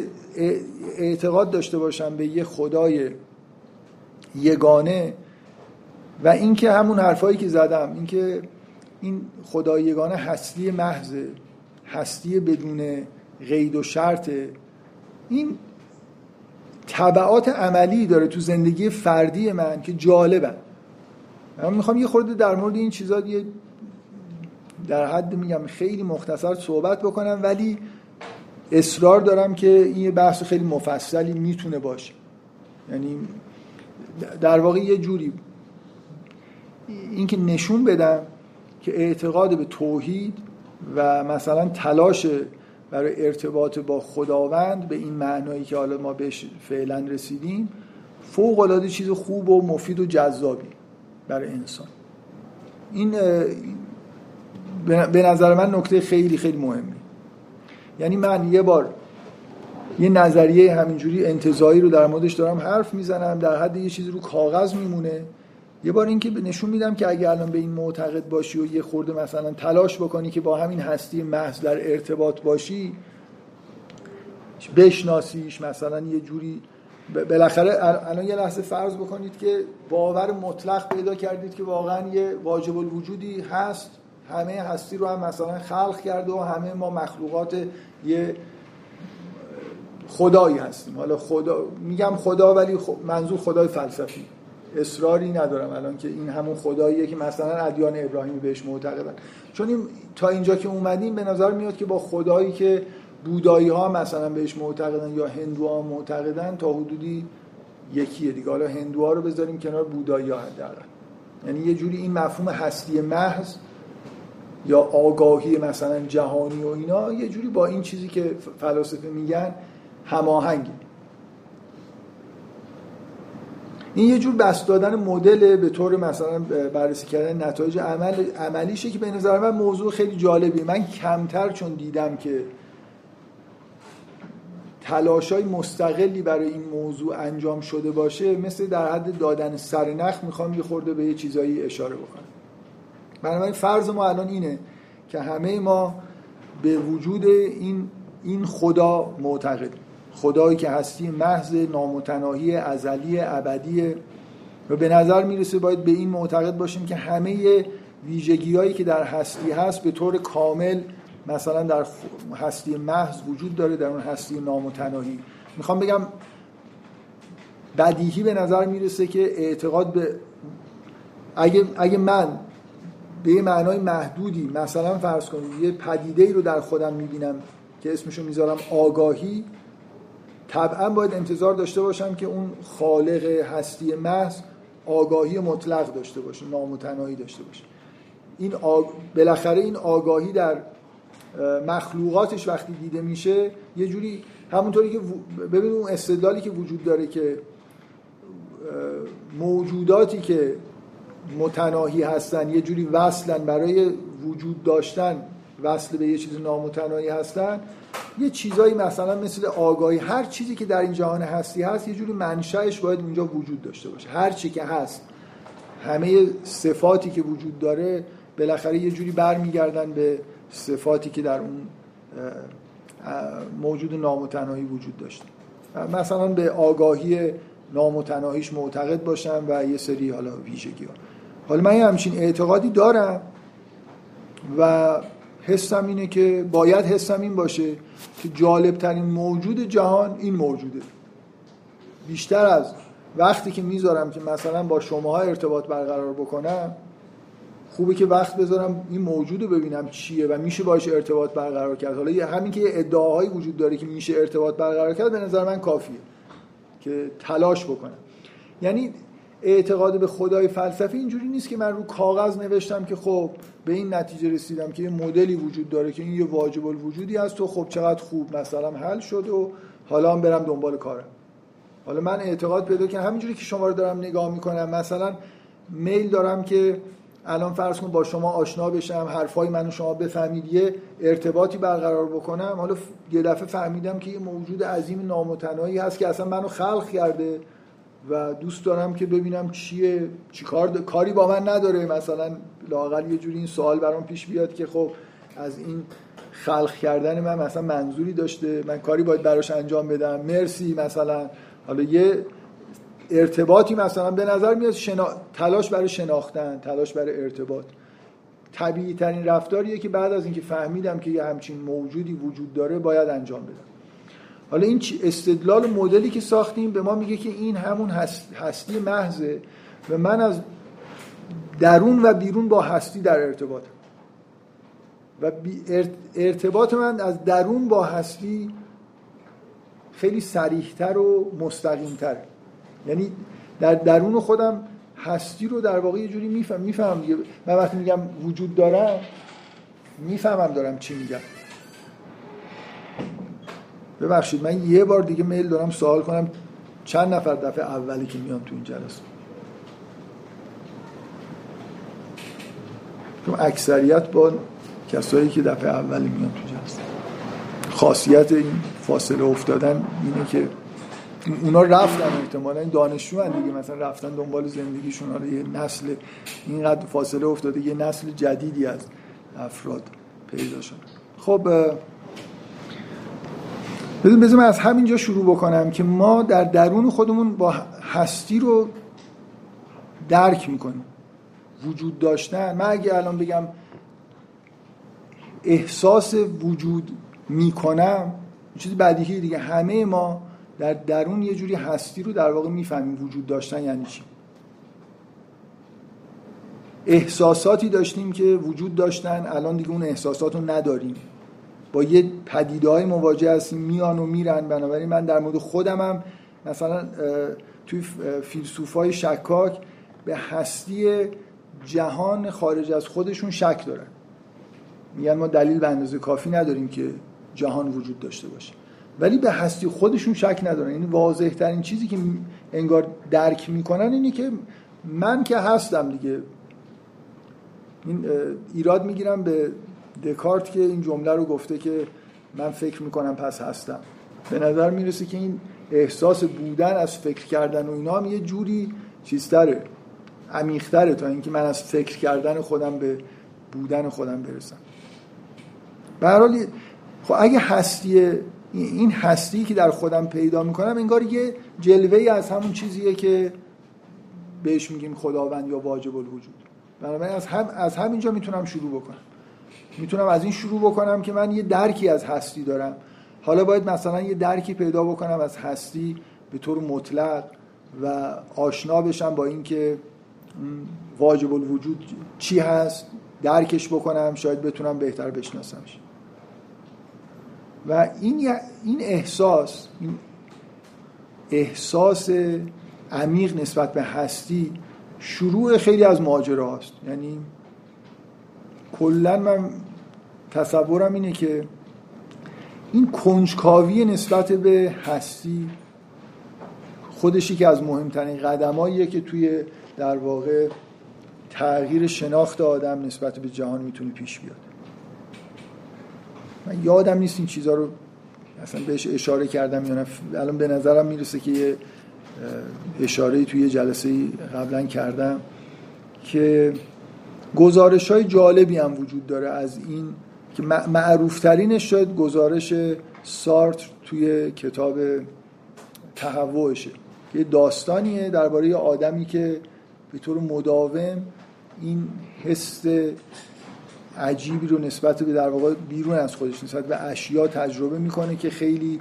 اعتقاد داشته باشم به یه خدای یگانه و اینکه همون حرفایی که زدم اینکه این خدای یگانه هستی محض هستی بدون قید و شرط این طبعات عملی داره تو زندگی فردی من که جالبن من می‌خوام یه خورده در مورد این چیزا یه در حد میگم خیلی مختصر صحبت بکنم ولی اصرار دارم که این بحث خیلی مفصلی می‌تونه باشه. یعنی در واقع یه جوری اینکه نشون بدم که اعتقاد به توحید و مثلا تلاش برای ارتباط با خداوند به این معنایی که حالا ما بهش فعلا رسیدیم فوق العاده چیز خوب و مفید و جذابی برای انسان. این به نظر من نکته خیلی خیلی مهمه یعنی من یه بار یه نظریه همینجوری انتظایی رو در موردش دارم حرف می‌زنم در حد یه چیزی رو کاغذ میمونه. یه بار اینکه نشون میدم که اگه الان به این معتقد باشی و یه خورده مثلا تلاش بکنی که با همین هستی محض در ارتباط باشی بشناسیش مثلا یه جوری بالاخره الان یه لحظه فرض بکنید که باور مطلق پیدا کردید که واقعا یه واجب الوجودی هست. همه هستی رو هم مثلا خلق کرده و همه ما مخلوقات یه خدایی هستیم. حالا خدا میگم خدا ولی منظور خدای فلسفی. اصراری ندارم الان که این همون خداییه که مثلا ادیان ابراهیمی بهش معتقدن. چون این تا اینجا که اومدیم به نظر میاد که با خدایی که بودایی ها مثلا بهش معتقدن یا هندوها معتقدن تا حدودی یکیه دیگه. حالا هندوها رو بذاریم کنار بودایی ها حداقل. یعنی یه جوری این مفهوم هستی محض یا آگاهی مثلا جهانی و اینا یه جوری با این چیزی که فلاسفه میگن هماهنگه. این یه جور بست دادن مدل به طور مثلا بررسی کردن نتایج عمل عملیشه که به نظر من موضوع خیلی جالبیه. من کمتر چون دیدم که تلاشای مستقلی برای این موضوع انجام شده باشه مثل در حد دادن سرنخ می‌خوام یه خورده به یه چیزایی اشاره بکنم. بنابراین فرض ما الان اینه که همه ما به وجود این این خدا معتقدیم. خدایی که هستی محض نامتناهی ازلی ابدی. و به نظر می‌رسه باید به این معتقد باشیم که همه ویژگی هایی که در هستی هست به طور کامل مثلا در هستی محض وجود داره در اون هستی نامتناهی. می‌خوام بگم بدیهی به نظر می‌رسه که اعتقاد به اگه, اگه من به معنای محدودی مثلا فرض کنید یه پدیده ای رو در خودم می‌بینم که اسمشو می‌ذارم آگاهی طبعا باید انتظار داشته باشم که اون خالق هستی محض آگاهی مطلق داشته باشه نامتناهی داشته باشه. این آگ... بالاخره این آگاهی در مخلوقاتش وقتی دیده میشه یه جوری همونطوری که ببین اون استدلالی که وجود داره که موجوداتی که متناهی هستن یه جوری وصلن برای وجود داشتن وصل به یه چیز نامتناهی هستن. یه چیزایی مثلا مثل آگاهی هر چیزی که در این جهان هستی هست یه جوری منشأش باید اونجا وجود داشته باشه. هر چی که هست همه صفاتی که وجود داره بالاخره یه جوری برمیگردن به صفاتی که در اون موجود نامتناهی وجود داشته. مثلا به آگاهی نامتناهیش معتقد باشم و یه سری حالا ویژگی ها حالا من همچین اعتقادی دارم و حسم اینه که باید حسم این باشه که جالب ترین موجود جهان این موجوده. بیشتر از وقتی که می‌ذارم که مثلا با شماها ارتباط برقرار بکنم خوبه که وقت بذارم این موجود ببینم چیه و میشه باش ارتباط برقرار کرد. حالا همین که ادعاهایی وجود داره که میشه ارتباط برقرار کرد به نظر من کافیه که تلاش بکنم. یعنی اعتقاد به خدای فلسفی اینجوری نیست که من رو کاغذ نوشتم که خب به این نتیجه رسیدم که یه مدلی وجود داره که این یه واجب الوجودی هست و خب چقدر خوب مثلا حل شد و حالا هم برم دنبال کارم. حالا من اعتقاد پیدا کنم همینجوری که شما رو دارم نگاه می‌کنم مثلا میل دارم که الان فرض کن با شما آشنا بشم حرفای منو شما بفهمید یه ارتباطی برقرار بکنم. حالا یه دفعه فهمیدم که یه موجود عظیم نامتناهی هست که اصلا منو خلق کرده. و دوست دارم که ببینم چیه چی کار کاری با من نداره. مثلا لاقل یه جوری این سوال برام پیش بیاد که خب از این خلق کردن من مثلا منظوری داشته من کاری باید براش انجام بدم. مرسی مثلا. حالا یه ارتباطی مثلا به نظر میاد شنا... تلاش برای شناختن تلاش برای ارتباط. طبیعی ترین رفتاریه که بعد از اینکه فهمیدم که یه همچین موجودی وجود داره باید انجام بدم. حالا این استدلال مدلی که ساختیم به ما میگه که این همون هستی محضه و من از درون و بیرون با هستی در ارتباط و ارتباط من از درون با هستی خیلی سریحتر و مستقیمتر. یعنی در درون خودم هستی رو در واقع یه جوری میفهم میفهم من وقتی میگم وجود دارم می‌فهمم دارم چی میگم. ببخشید من یه بار دیگه میل دارم سوال کنم چند نفر دفعه اولی که میان تو این جلسه؟ چون اکثریت با کسایی که دفعه اولی میان تو جلسه. خاصیت این فاصله افتادن اینه که اونا رفتن احتمالا این دانشجو دیگه مثلا رفتن دنبال زندگیشون حالا یه نسل اینقدر فاصله افتاده یه نسل جدیدی از افراد پیدا شد خب بذار من از همینجا شروع بکنم که ما در درون خودمون با هستی رو درک می‌کنیم. وجود داشتن. من اگه الان بگم احساس وجود می‌کنم چیزی بدیهی دیگه. همه ما در درون یه جوری هستی رو در واقع می‌فهمیم وجود داشتن یعنی چی. احساساتی داشتیم که وجود داشتن الان دیگه اون احساسات رو نداریم. با یه پدیده های مواجه هستیم میان و میرن. بنابراین من در مورد خودمم مثلا توی فیلسوفای شکاک به هستی جهان خارج از خودشون شک دارن. میگن ما دلیل به اندازه کافی نداریم که جهان وجود داشته باشه. ولی به هستی خودشون شک ندارن. این یعنی واضح ترین چیزی که انگار درک می‌کنن اینه که من که هستم دیگه. این ایراد می‌گیرم به دکارت که این جمله رو گفته که من فکر می‌کنم پس هستم. به نظر می‌رسه که این احساس بودن از فکر کردن و اینا هم یه جوری چیزتره عمیقتره تا اینکه من از فکر کردن خودم به بودن خودم برسم. به خب اگه هستی این هستی که در خودم پیدا می‌کنم انگار یه جلوه از همون چیزیه که بهش میگیم خداوند یا واجب الوجود. بنابراین از هم از همینجا می‌تونم شروع بکنم. می‌تونم از این شروع بکنم که من یه درکی از هستی دارم. حالا باید مثلا یه درکی پیدا بکنم از هستی به طور مطلق و آشنا بشم با اینکه واجب الوجود چی هست درکش بکنم شاید بتونم بهتر بشناسمش. و این این احساس این احساس عمیق نسبت به هستی شروع خیلی از ماجراست. یعنی کلا من تصورم اینه که این کنجکاوی نسبت به هستی خودشی که از مهمترین قدماییه که توی در واقع تغییر شناخت آدم نسبت به جهان می‌تونه پیش بیاد. من یادم نیست این چیزها رو اصلا بهش اشاره کردم یا الان به نظرم می‌رسه که یه اشاره توی جلسه قبلا کردم که گزارش های جالبی هم وجود داره از این که معروفترینش شاید گزارش سارت توی کتاب تهوعشه. یه داستانیه درباره آدمی که به طور مداوم این حس عجیبی رو نسبت به در واقع بیرون از خودش نسبت به اشیا تجربه می‌کنه که خیلی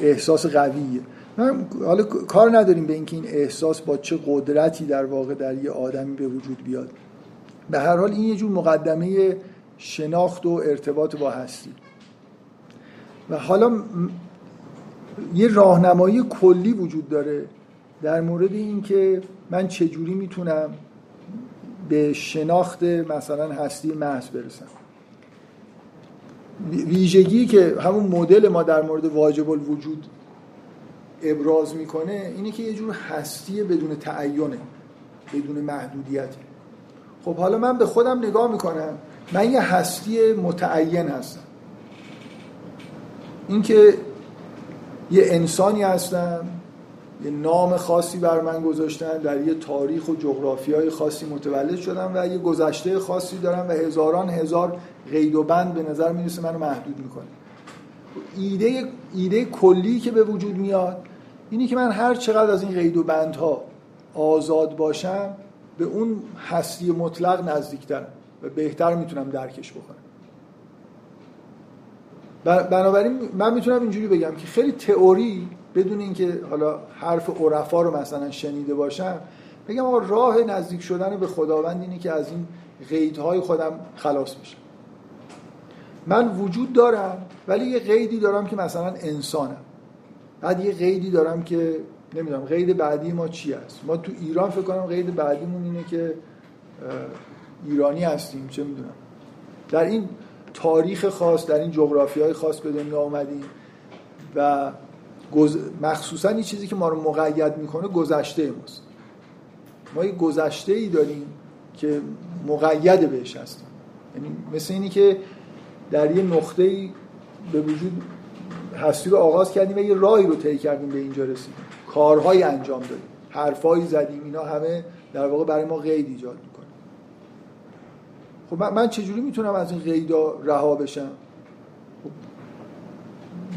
احساس قویه. حالا کار نداریم به اینکه این احساس با چه قدرتی در واقع در یه آدمی به وجود بیاد. به هر حال این یه جور مقدمه شناخت و ارتباط با هستی. و حالا یه راهنمایی کلی وجود داره در مورد اینکه من چجوری می‌تونم به شناخت مثلا هستی محض برسم. ویژگی که همون مدل ما در مورد واجب الوجود ابراز می‌کنه اینه که یه جور هستی بدون تعینه بدون محدودیت. خب حالا من به خودم نگاه می‌کنم. من یه هستی متعین هستم. اینکه یه انسانی هستم یه نام خاصی بر من گذاشتن در یه تاریخ و جغرافی های خاصی متولد شدم و یه گذشته خاصی دارم و هزاران هزار قید و بند به نظر می‌رسه منو محدود می‌کنه. ایده ایده کلی که به وجود میاد اینی که من هر چقدر از این قید و بندها آزاد باشم به اون هستی مطلق نزدیکترم و بهتر می‌تونم درکش بکنم. بنابراین من می‌تونم اینجوری بگم که خیلی تئوری بدون اینکه حالا حرف عرفا رو مثلا شنیده باشم بگم آقا راه نزدیک شدن به خداوند اینه که از این قیدهای خودم خلاص بشم. من وجود دارم ولی یه قیدی دارم که مثلا انسانم. بعد یه قیدی دارم که نمی‌دونم قید بعدی ما چی است ما تو ایران فکر کنم قید بعدیمون اینه که ایرانی هستیم چه می‌دونم. در این تاریخ خاص در این جغرافی های خاص به دنیا آمدیم و مخصوصا این چیزی که ما رو مقید می‌کنه گذشته ماست. ما یه گذشته ای داریم که مقید بهش هستیم. یعنی مثل اینی که در یه نقطه ای به وجود هستی رو آغاز کردیم و یه راهی رو طی کردیم به اینجا رسیدیم کارهایی انجام دادیم. حرفایی زدیم. اینا همه در واقع برای ما قید ایجاد می‌کنه. خب من چجوری می‌تونم از این قیدا رها بشم؟ خب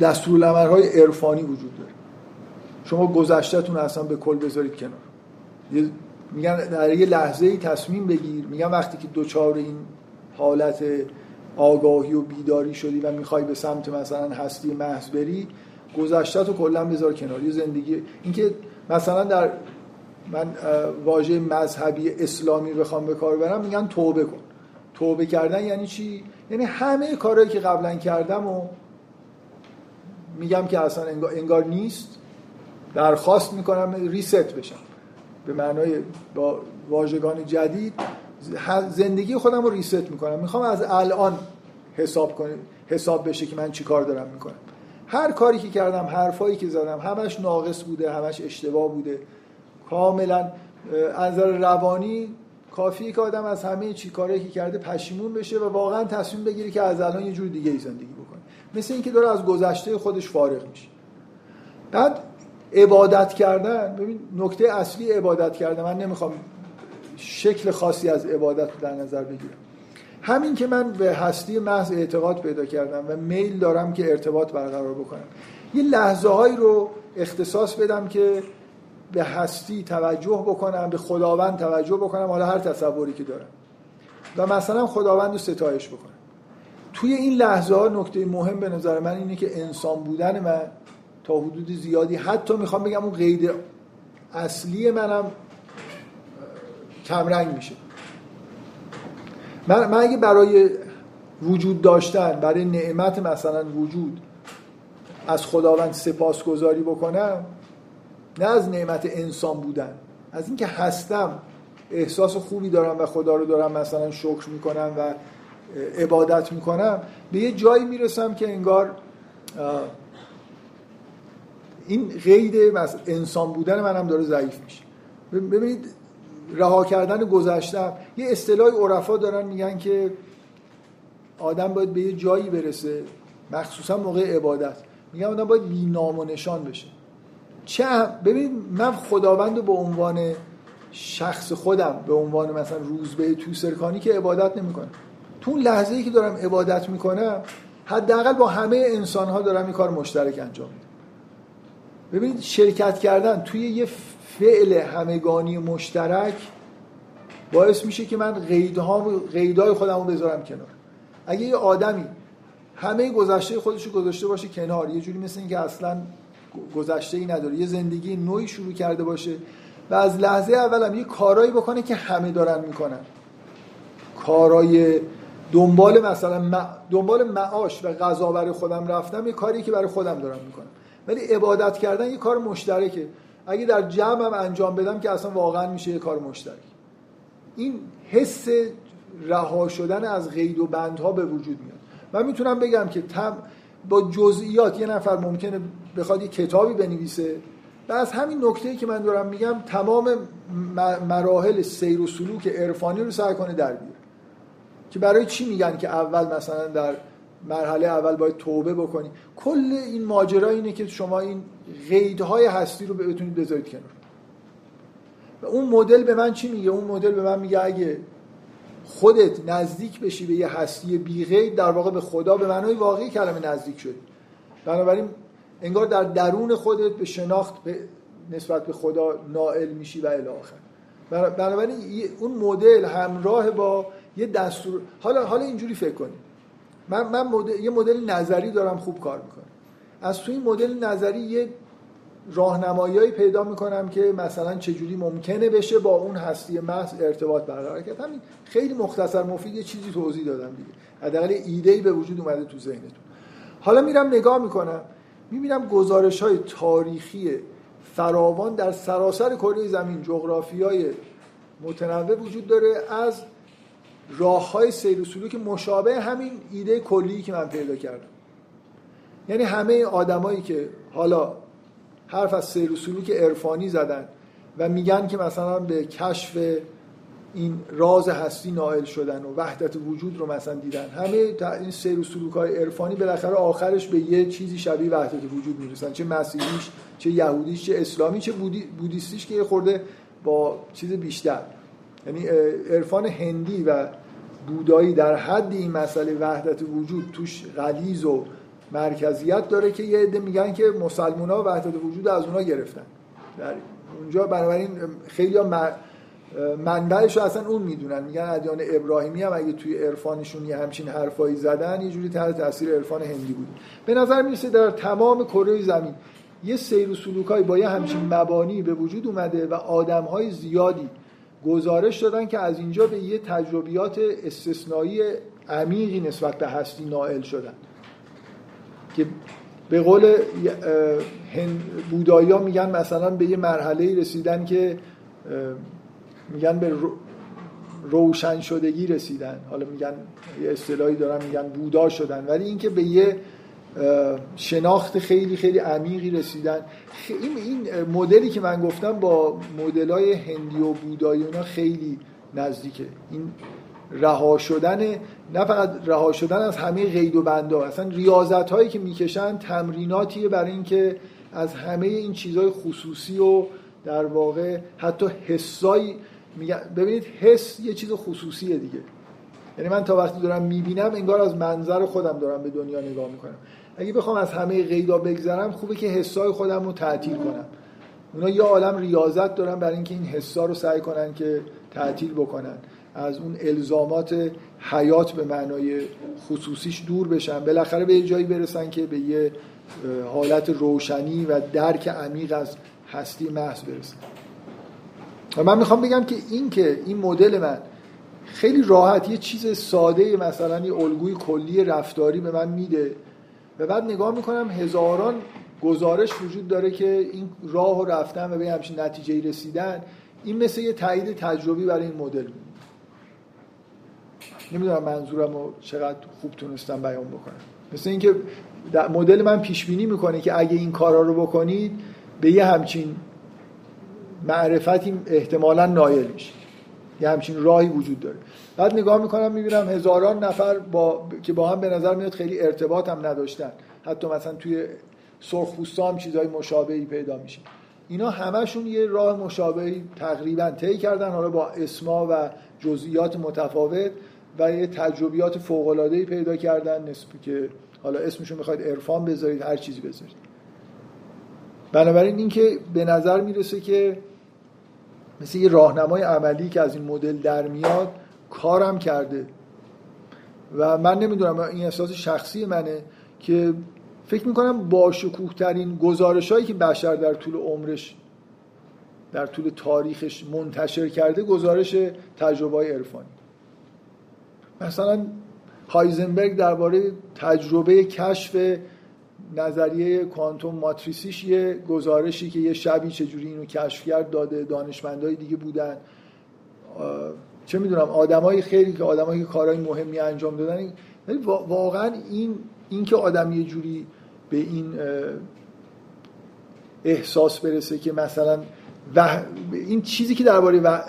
دستورالعمل‌های عرفانی وجود داره. شما گذشتهتون اصلا به کل بذارید کنار. میگن در یه لحظه ای تصمیم بگیر. میگن وقتی که دوچار این حالت آگاهی و بیداری شدی و می‌خوای به سمت مثلا هستی محض بری گذشته تو کلا بذار کنار یه زندگی. اینکه مثلا در من واژه مذهبی اسلامی بخوام به کار برم میگن توبه کن. توبه کردن یعنی چی؟ یعنی همه کارهایی که قبلا کردم و میگم که اصلا انگار, انگار نیست درخواست می‌کنم ریست بشم. به معنای با واژگان جدید زندگی خودم رو ریست می‌کنم. می‌خوام از الان حساب کنم حساب بشه که من چی کار دارم می‌کنم. هر کاری که کردم حرفایی که زدم همش ناقص بوده همش اشتباه بوده. کاملا از روانی کافیه که آدم از همه چی کاری که کرده پشیمون بشه و واقعا تصمیم بگیره که از الان یه جور دیگه ای زندگی بکنه. مثل اینکه داره از گذشته خودش فارغ میشه. بعد عبادت کردن ببین نکته اصلی عبادت کردن من نمی‌خوام شکل خاصی از عبادت رو در نظر بگیرم. همین که من به هستی محض اعتقاد پیدا کردم و میل دارم که ارتباط برقرار بکنم. یه لحظه هایی رو اختصاص بدم که به هستی توجه بکنم به خداوند توجه بکنم حالا هر تصوری که دارم. و مثلا خداوند رو ستایش بکنم. توی این لحظه ها نکته مهم به نظر من اینه که انسان بودن من تا حدود زیادی حتی می‌خوام بگم اون قید اصلی منم کمرنگ میشه. من, من اگه برای وجود داشتن برای نعمت مثلا وجود از خداوند سپاسگزاری بکنم نه از نعمت انسان بودن از اینکه هستم احساس خوبی دارم و خدا رو دارم مثلا شکر می‌کنم و عبادت می‌کنم به یه جایی می‌رسم که انگار این قید انسان بودن منم داره ضعیف میشه. ببینید رها کردن گذشتم یه اصطلاحی عرفا دارن میگن که آدم باید به یه جایی برسه. مخصوصا موقع عبادت. میگن آدم باید نام و نشان بشه. چه ببین من خداوند رو به عنوان شخص خودم به عنوان مثلا روزبه تو سرکانی که عبادت نمی‌کنم. تو اون لحظه ای که دارم عبادت می‌کنم حداقل با همه انسان ها دارم این کار مشترک انجام میدم. ببینید شرکت کردن توی یه فعل همگانی مشترک باعث میشه که من قیدها قیدهای خودم رو بذارم کنار. اگه یه آدمی همه گذشته خودش رو گذاشته باشه کنار یه جوری مثل اینکه اصلا گذشته ای نداره یه زندگی نوعی شروع کرده باشه و از لحظه اولم یه کارایی بکنه که همه دارن می‌کنن. کارای دنبال مثلا دنبال معاش و غذا برای خودم رفتم یه کاری که برای خودم دارم می‌کنم. ولی عبادت کردن یه کار مشترکه. اگه در جمعم انجام بدم که اصلا واقعا میشه یه کار مشترک. این حس رها شدن از قید و بندها به وجود میاد. من می‌تونم بگم که تم با جزئیات یه نفر ممکنه بخواد یه کتابی بنویسه. و از همین نکته که من دارم میگم تمام مراحل سیر و سلوک عرفانی رو سعی کنه در بیاره. که برای چی میگن که اول مثلا در مرحله اول باید توبه بکنی؟ کل این ماجرا اینه که شما این قیدهای هستی رو بتونید بذارید کنار. و اون مدل به من چی میگه؟ اون مدل به من میگه اگه خودت نزدیک بشی به یه هستی بی قید در واقع به خدا به معنای واقعی کلمه نزدیک شدی. بنابراین انگار در درون خودت به شناخت به نسبت به خدا نائل میشی و الی آخر. بنابراین اون مدل همراه با یه دستور حالا حالا اینجوری فکر کنید. من, من مدل... یه مدل نظری دارم خوب کار می‌کنم. از توی این مدل نظری یه راهنمایی پیدا می‌کنم که مثلا چجوری ممکنه بشه با اون هستی محض ارتباط برقرار کرد. همین خیلی مختصر مفید یه چیزی توضیح دادم دیگه. حداقل ایده به وجود اومده تو ذهنتون. حالا میرم نگاه می‌کنم. می‌بینم گزارش های تاریخی فراوان در سراسر کره زمین جغرافی های متنوع وجود داره از راه های سیر و سلوک مشابه همین ایده کلی که من پیدا کردم. یعنی همه آدمایی که حالا حرف از سیر و سلوک عرفانی زدن و میگن که مثلا به کشف این راز هستی نائل شدن و وحدت وجود رو مثلا دیدن. همه این سیر و سلوک های عرفانی بالاخره آخرش به یه چیزی شبیه وحدت وجود می‌رسن. چه مسیحیش چه یهودیش چه اسلامی چه بودی، بودیستیش که یه خورده با چیز بیشتر. یعنی عرفان هندی و بودایی در حد این مسئله وحدت وجود توش غلیز و مرکزیت داره که یه عده میگن که مسلمان ها وحدت وجود از اونها گرفتن. در اونجا بنابراین خیلی ها منبعش اصلا اون می‌دونن. میگن ادیان ابراهیمی هم اگه توی عرفانشون یه همچین حرفایی زدن یه جوری تحت تاثیر عرفان هندی بود. به نظر می‌رسه در تمام کره زمین یه سیر و سلوکای با یه همچین مبانی به وجود اومده و آدمهای زیادی گزارش دادن که از اینجا به یه تجربیات استثنایی عمیقی نسبت به هستی نائل شدن. که به قول بودایی میگن مثلا به یه مرحله رسیدن که میگن به روشن شدگی رسیدن. حالا میگن یه اصطلاحی دارن میگن بودا شدن. ولی اینکه به یه شناخت خیلی خیلی عمیقی رسیدن. این این مدلی که من گفتم با مدلای هندی و بودایی اونا خیلی نزدیکه. این رها شدن نه فقط رها شدن از همه قید و بنده اصلا ریاضت هایی که می‌کشن تمریناتیه برای اینکه از همه این چیزهای خصوصی و در واقع حتی حسایی ببینید حس یه چیز خصوصیه دیگه. یعنی من تا وقتی دارم می‌بینم انگار از منظر خودم دارم به دنیا نگاه می‌کنم. اگه بخوام از همه قیدا بگذرم خوبه که حسای خودم رو تعطیل کنم. اونا یه عالم ریاضت دارن برای اینکه این حسا رو سعی کنن که تعطیل بکنن. از اون الزامات حیات به معنای خصوصیش دور بشن. بالاخره به یه جایی برسن که به یه حالت روشنی و درک عمیق از هستی محض برسن. و من می‌خوام بگم که این که این مدل من خیلی راحت یه چیز ساده مثلا یه الگوی کلی رفتاری به من میده و بعد نگاه می‌کنم هزاران گزارش وجود داره که این راه رفتن و به همچین نتیجه رسیدن. این مثل یه تایید تجربی برای این مدل نمی‌دونم منظورم رو چقدر خوب تونستم بیان بکنم. مثل اینکه مدل من پیش بینی می‌کنه که اگه این کارا رو بکنید به یه همچین معرفتی احتمالا نایل میشه یه همچین راهی وجود داره. بعد نگاه می‌کنم می‌بینم هزاران نفر با... که با هم به نظر میاد خیلی ارتباط هم نداشتن. حتی مثلا توی سرخپوستا هم چیزهای مشابهی پیدا میشه. اینا همشون یه راه مشابهی تقریبا طی کردن. حالا با اسما و جزئیات متفاوت. و یه تجربیات فوق العاده پیدا کردن نسبی که حالا اسمشون می‌خواید عرفان بذارید هر چیزی بذارید. بنابراین اینکه به نظر می‌رسه که مثل یه راهنمای عملی که از این مدل در میاد کارم کرده. و من نمی‌دونم این احساس شخصی منه که فکر می‌کنم با شکوه ترین گزارش هایی که بشر در طول عمرش در طول تاریخش منتشر کرده گزارش تجربه های عرفانی. مثلا هایزنبرگ درباره تجربه کشف نظریه کوانتوم ماتریسیش یه گزارشی که یه شبی چجوری اینو کشف کرد داده دانشمندای دیگه بودن. چه می‌دونم آدمای خیلی که آدمایی که کارهای مهمی انجام دادن. ولی واقعا این این که آدم یه جوری به این احساس برسه که مثلا و این چیزی که درباره و...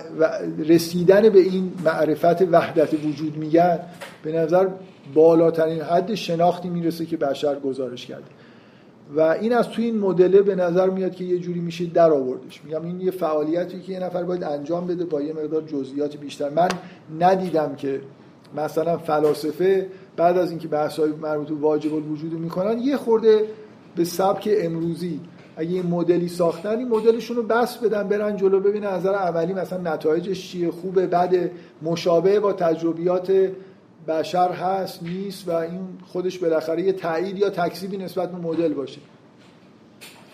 رسیدن به این معرفت وحدت وجود میگن به نظر بالاترین حد شناختی می‌رسه که بشر گزارش کرده. و این از توی این مدله به نظر میاد که یه جوری میشه در آوردش. میگم این یه فعالیتی که یه نفر باید انجام بده با یه مقدار جزئیات بیشتر. من ندیدم که مثلا فلاسفه بعد از اینکه بحث‌های مربوط به واجب الوجود می‌کنن یه خورده به سبک امروزی اگه یه مدلی ساختن این مدلشون رو بس بدن برن جلو ببینن نظر اولی مثلا نتایجش چیه خوبه بعد مشابه با تجربیات بشر هست نیست و این خودش بالاخره یه تایید یا تکذیبی نسبت به مدل باشه.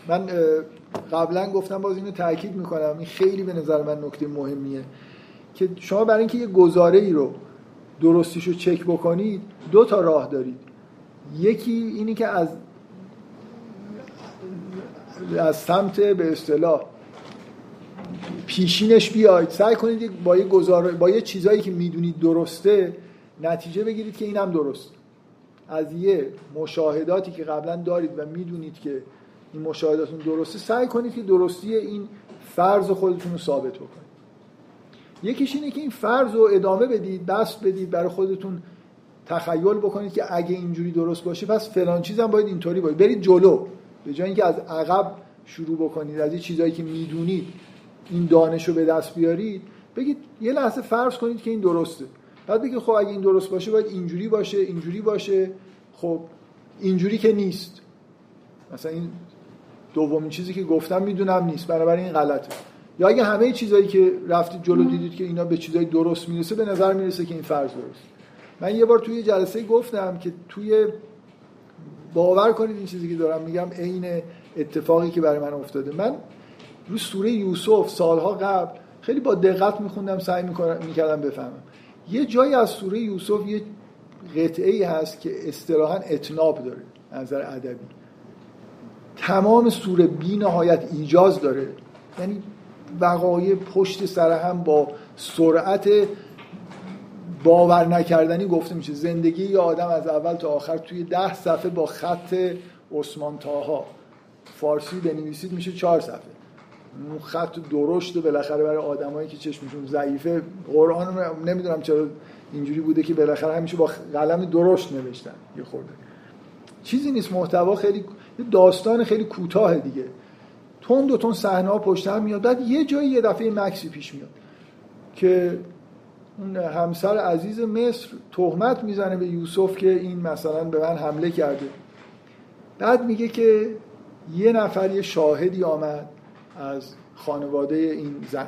من قبلا گفتم باز اینو تاکید می‌کنم. این خیلی به نظر من نکته مهمیه که شما برای اینکه یه گزاره ای رو درستیش رو چک بکنید دو تا راه دارید. یکی اینی که از از سمت به اصطلاح پیشینش بیاید. سعی کنید با یه گزار... با یه چیزایی که می‌دونید درسته نتیجه بگیرید که اینم درست. از یه مشاهداتی که قبلا دارید و می‌دونید که این مشاهداتون درسته سعی کنید که درستی این فرض خودتون رو ثابت بکنید. یکیش اینه که این فرض رو ادامه بدید دست بدید برای خودتون تخیل بکنید که اگه اینجوری درست باشه پس فلان چیزم باید اینطوری باید برید جلو. به جای اینکه از عقب شروع بکنید از این چیزهایی که می‌دونید این دانش رو به دست بیارید بگید یه لحظه فرض کنید که این درسته. بعد بگید خب اگه این درست باشه باید اینجوری باشه اینجوری باشه. خب اینجوری که نیست. مثلا این دومین چیزی که گفتم می‌دونم نیست بنابراین این غلطه. یا اگه همه چیزایی که رفتید جلو دیدید که اینا به چیزای درست می‌رسه به نظر می‌رسه که این فرض درست. من یه بار توی جلسه گفتم که توی باور کنید این چیزی که دارم میگم عین اتفاقی که برای من افتاده. من رو سوره یوسف سالها قبل خیلی با دقت میخوندم سعی می‌کردم بفهمم. یه جایی از سوره یوسف یه قطعه ای هست که اصطلاحا اتناب داره نظر ادبی. تمام سوره بی نهایت ایجاز داره. یعنی وقایع پشت سر هم با سرعت باور نکردنی گفته میشه. زندگی یه آدم از اول تا آخر توی ده صفحه با خط عثمان تاها فارسی بنویسید میشه چهار صفحه. اون خط درشت بالاخره برای آدمایی که چشمشون ضعیفه. قرآن نمی‌دونم چرا اینجوری بوده که بالاخره همیشه با قلم درشت نوشتن یه خورده. چیزی نیست. محتوا خیلی داستان خیلی کوتاه دیگه. تون دو تون صحنه ها پشت هم میاد. بعد یه جایی یه دفعه مکسی پیش میاد که اون همسر عزیز مصر تهمت می‌زنه به یوسف که این مثلا به من حمله کرده. بعد میگه که یه نفر یه شاهدی آمد از خانواده این زن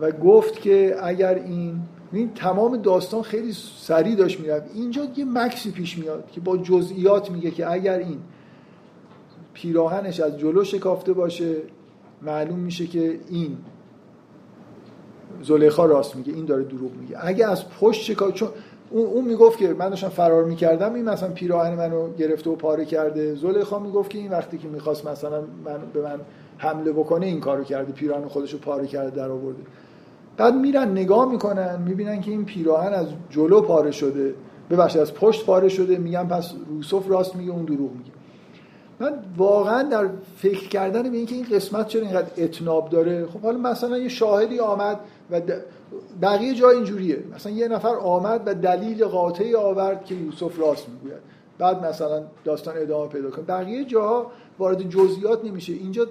و گفت که اگر این این تمام داستان خیلی سریع داشت می‌رفت. اینجا یه مکسی پیش میاد که با جزئیات میگه که اگر این پیراهنش از جلو شکافته باشه معلوم میشه که این زلیخا راست میگه این داره دروغ میگه. اگه از پشت شکافته چون اون, اون می‌گفت که من داشتم فرار می‌کردم این مثلا پیراهن منو گرفته و پاره کرده. زلیخا می‌گفت که این وقتی که می‌خواست مثلا من به من حمله بکنه این کارو کرده پیراهن خودشو پاره کرده در آورده. بعد میرن نگاه می‌کنن می‌بینن که این پیراهن از جلو پاره شده. ببخشید از پشت پاره شده. میگن پس یوسف راست میگه اون دروغ میگه. من واقعا در فکر کردن به اینکه این قسمت چرا اینقدر اتناب داره خب حالا مثلا یه شاهدی آمد و بقیه جا اینجوریه. مثلا یه نفر آمد و دلیل قاطعی آورد که یوسف راست می‌گوید. بعد مثلا داستان ادامه پیدا کنه. بقیه جاها وارد جزئیات نمیشه. اینجا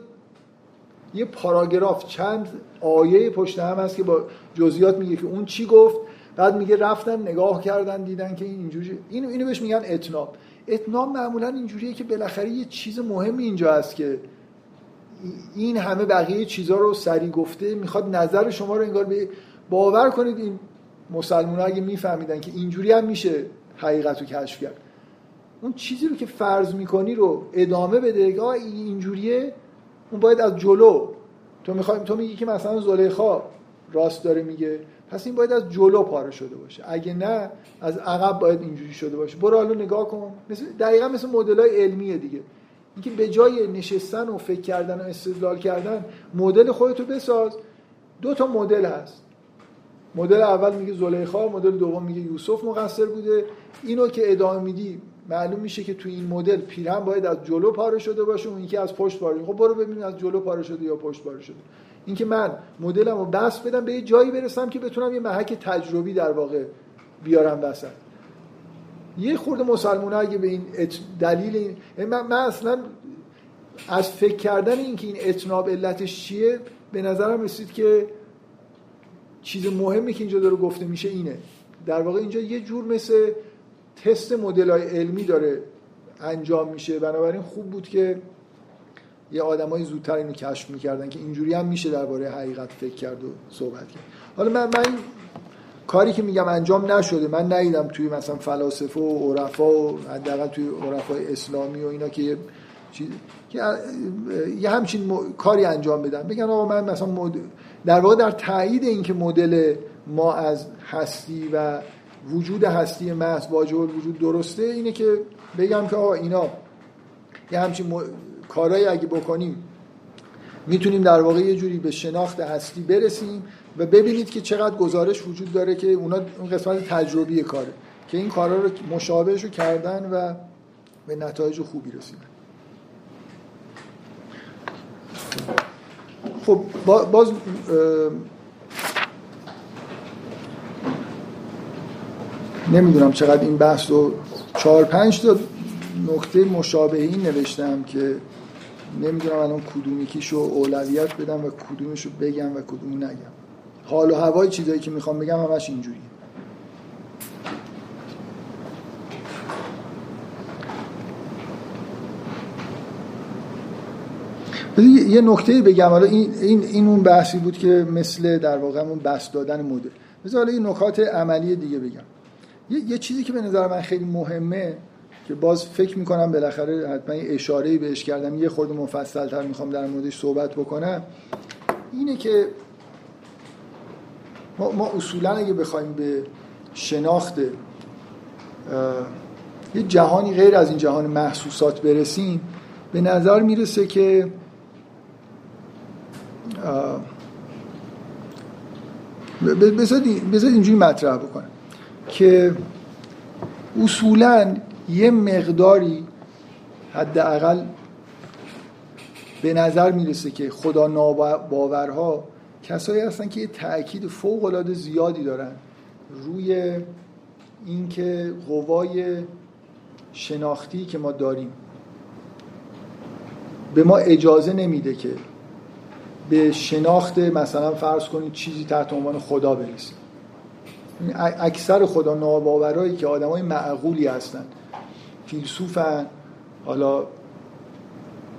یه پاراگراف چند آیه پشت هم هست که با جزئیات میگه که اون چی گفت. بعد میگه رفتن نگاه کردن دیدن که این اینجوری. اینو اینو بهش میگن اتناب اتناب معمولا اینجوریه که بالاخره یه چیز مهمی اینجا هست که این همه بقیه چیزها رو سری گفته می‌خواد نظر شما رو انگار به باور کنید. این مسلمان اگه میفهمیدن که اینجوری هم میشه حقیقت رو کشف کرد. اون چیزی رو که فرض می‌کنی رو ادامه بده که اینجوریه اون باید از جلو. تو می‌خوای تو میگی که مثلا زلیخا راست داره میگه. پس این باید از جلو پاره شده باشه. اگه نه از عقب باید اینجوری شده باشه. برو حالا نگاه کن. مثل دقیقا مثل های علمیه دیگه. اینکه به جای نشستن و فکر کردن و استدلال کردن مدل خودتو بساز. دو تا مدل هست. مدل اول میگه زلیخا مدل دوم میگه یوسف مقصر بوده. اینو که ادامه میدی معلوم میشه که تو این مدل پیرهن باید از جلو پاره شده باشه اون یکی از پشت پاره خب برو ببینیم از جلو پاره شده یا پشت پاره شده. اینکه من مدلم رو بس بدم به یه جایی برسم که بتونم یه محک تجربی در واقع بیارم وسط. یه خورده مسلمان اگه به این دلیل این یعنی من, من اصلا از فکر کردن اینکه این اتناب علتش چیه به نظرم رسید که چیز مهمی که اینجا داره گفته میشه اینه. در واقع اینجا یه جور مثل تست مدل های علمی داره انجام میشه. بنابراین خوب بود که یه آدمای زودتر اینو کشف می‌کردن که اینجوری هم میشه درباره حقیقت فکر کرد و صحبت کرد. حالا من, من کاری که میگم انجام نشده. من ندیدم توی مثلا فلاسفه و عرفا و حداقل توی عرفای اسلامی و اینا که یه چیز یه همچین کاری انجام بدن. بگن آقا من مثلا مد... در واقع در تایید اینکه مدل ما از هستی و وجود هستی محض واجب وجود درسته اینه که بگم که آقا اینا یه همچین م... کارهایی اگه بکنیم می‌تونیم در واقع یه جوری به شناخت هستی برسیم و ببینید که چقدر گزارش وجود داره که اونا اون قسمت تجربی کاره که این کارا رو مشابهش رو کردن و به نتایج خوبی رسیدن. خب باز نمی‌دونم چقدر این بحث رو چهار پنج تا نکته مشابهی نوشتم که نمی‌دونم الان کدومیکیشو اولویت بدم و کدومشو بگم و کدومو نگم. حال و هوای چیزایی که می‌خوام بگم همش اینجوریه. یه نکته بگم. حالا این, این, این اون بحثی بود که مثل در واقع اون بس دادن مدل. بذار حالا یه نکات عملی دیگه بگم. یه, یه چیزی که به نظر من خیلی مهمه که باز فکر می‌کنم بالاخره حتما اشاره بهش کردم یه خورده مفصل تر می‌خوام در موردش صحبت بکنم. اینه که ما, ما اصولا اگه بخوایم به شناخت یه جهانی غیر از این جهان محسوسات برسیم به نظر می‌رسه که بذار اینجوری مطرح بکنم که اصولا یه مقداری حداقل به نظر می‌رسه که خدا ناباورها کسایی هستن که یه تاکید فوق العاده زیادی دارن روی اینکه قوای شناختی که ما داریم. به ما اجازه نمیده که به شناخت مثلا فرض کنید چیزی تحت عنوان خدا برسیم. اکثر خدا ناباورایی که آدمای معقولی هستن. فیلسوفن. حالا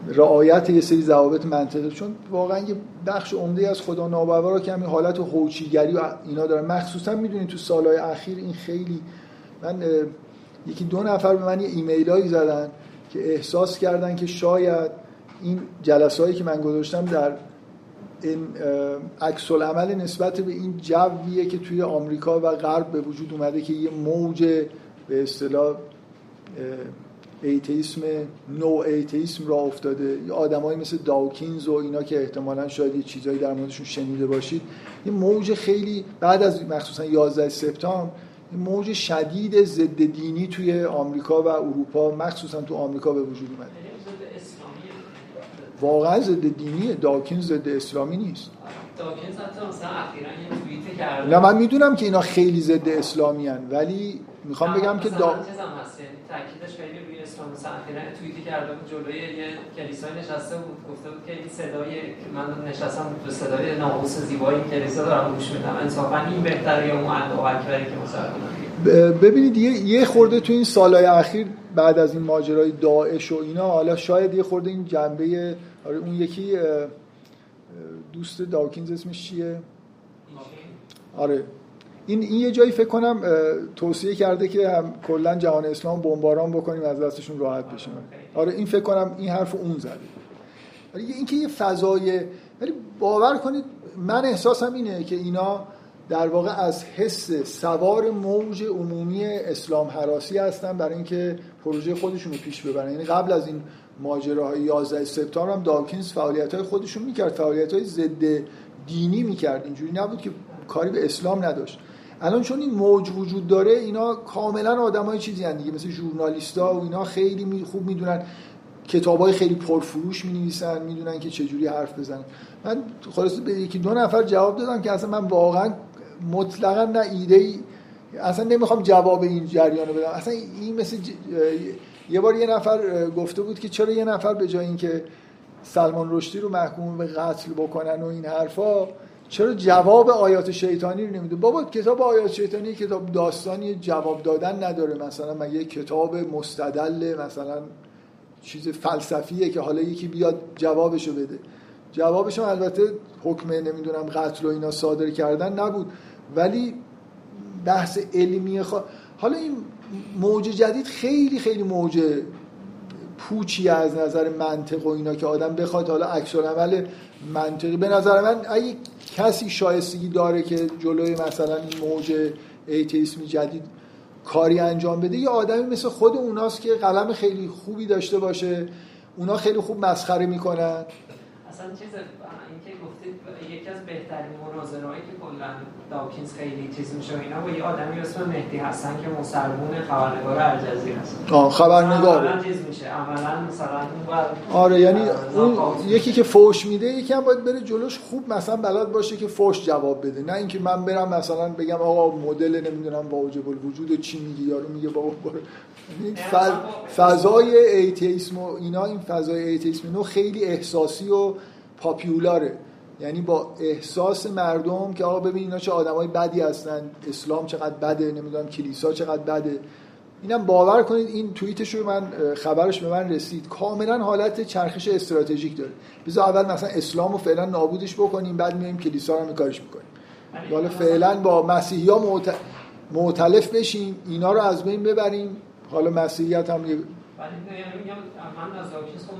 رعایت یه سری ضوابط منطقی چون واقعا یه بخش عمده از خدا ناباورا که همین حالت هوچیگری و اینا داره. مخصوصا می‌دونید تو سالهای اخیر این خیلی من یکی دو نفر به من یه ایمیل زدن که احساس کردن که شاید این جلسه که من گذاشتم در این عکس عمل نسبت به این جویه که توی آمریکا و غرب به وجود اومده که یه موج به اصطلاح ایتیسم نو ایتیسم را افتاده. آدمایی مثل داوکینز و اینا که احتمالا شاید یه چیزایی در موردشون شنیده باشید یه موج خیلی بعد از مخصوصا 11 سپتامبر موج شدید ضد دینی توی آمریکا و اروپا مخصوصا تو آمریکا به وجود اومده. واقعا ضد دینیه داکینز ضد اسلامی نیست. داکینز حتی مثلا یه کرده. نه من می‌دونم که اینا خیلی ضد اسلامی هن ولی می‌خوام بگم که دا... تاکیدش خیلی روی اسلام مثلا اخیرا توییتی کرده بود جلوی یه کلیسای نشسته بود گفته بود که این صدای من نشستم به صدای ناموس زیبای این کلیسا دارم گوش میدم. انصافا این بهتره یا اون اکبری که مسلمان ببینید یه یه خورده تو این سالهای اخیر بعد از این ماجرای داعش و اینا حالا شاید یه خورده این جنبه آره اون یکی دوست داکینز اسمش چیه؟ آره. این این یه جایی فکر کنم توصیه کرده که هم کلا جهان اسلام بمباران بکنیم از دستشون راحت بشیم. آره این فکر کنم این حرف اون زده. آره اینکه یه فضای ولی باور کنید من احساسم اینه که اینا در واقع از حس سوار موج عمومی اسلام حراسی هستن برای اینکه پروژه خودشون رو پیش ببرن. یعنی قبل از این ماجراهای 11 سپتامبر هم داکینز فعالیت های خودشون می‌کرد فعالیت های ضد دینی می‌کرد. اینجوری نبود که کاری به اسلام نداشت. الان چون این موج وجود داره اینا کاملا های چیزی هن دیگه مثل ژورنالیستا و اینا خیلی خوب می‌دونن. های خیلی پرفروش می نویسن می‌دونن که چجوری حرف بزنن. من خلاص به یکی دو نفر جواب دادم که اصلا من واقعا مطلقا نه ایده ای اصلا نمی‌خوام جواب این جریان رو بدم. اصلا این مثل یه بار یه نفر گفته بود که چرا یه نفر به جای اینکه سلمان رشدی رو محکوم به قتل بکنن و این حرفا چرا جواب آیات شیطانی رو نمیده بابا کتاب آیات شیطانی کتاب داستانی جواب دادن نداره. مثلا مگه کتاب مستدل مثلا چیز فلسفیه که حالا یکی بیاد جوابشو بده؟ جوابش البته حکم نمی‌دونم قتل و اینا صادر کردن نبود. ولی بحث علمی خوا... حالا این موج جدید خیلی خیلی موج پوچی از نظر منطق و اینا که آدم بخواد حالا عکس عمل منطقی. به نظر من اگه کسی شایستگی داره که جلوی مثلا این موج ایتیسمی جدید کاری انجام بده یه آدمی مثل خود اوناست که قلم خیلی خوبی داشته باشه اونا خیلی خوب مسخره می‌کنن. اصلا چیز اینکه گفتید یکی از بهترین مناظرهایی که کلا داکینز خیلی چیز میشه اینا با یه آدمی اسم مهدی هستن که مسلمون خبرنگار الجزیره هست آه خبرنگار. چیز میشه عملا مثلا آره یعنی اون یکی که فوش میده یکی هم باید بره جلوش خوب مثلا بلد باشه که فوش جواب بده. نه اینکه من برم مثلا بگم آقا مدل نمی‌دونم واجب الوجود چی میگی یارو میگه بابا این فضای ایتیسم و اینا این فضای ایتیسم نو خیلی احساسی و پاپیولاره. یعنی با احساس مردم که آقا ببین اینا چه آدمای بدی هستن اسلام چقدر بده نمی‌دونم کلیسا چقدر بده. اینم باور کنید این توییتش رو من خبرش به من رسید. کاملا حالت چرخش استراتژیک داره. بذار اول مثلا اسلام رو فعلا نابودش بکنیم بعد میایم کلیسا رو کارش می‌کنیم. حالا فعلا با مسیحی ها معتلف بشیم اینا رو از بین ببریم. حالا مسیحیت هم یه یعنی میگم من از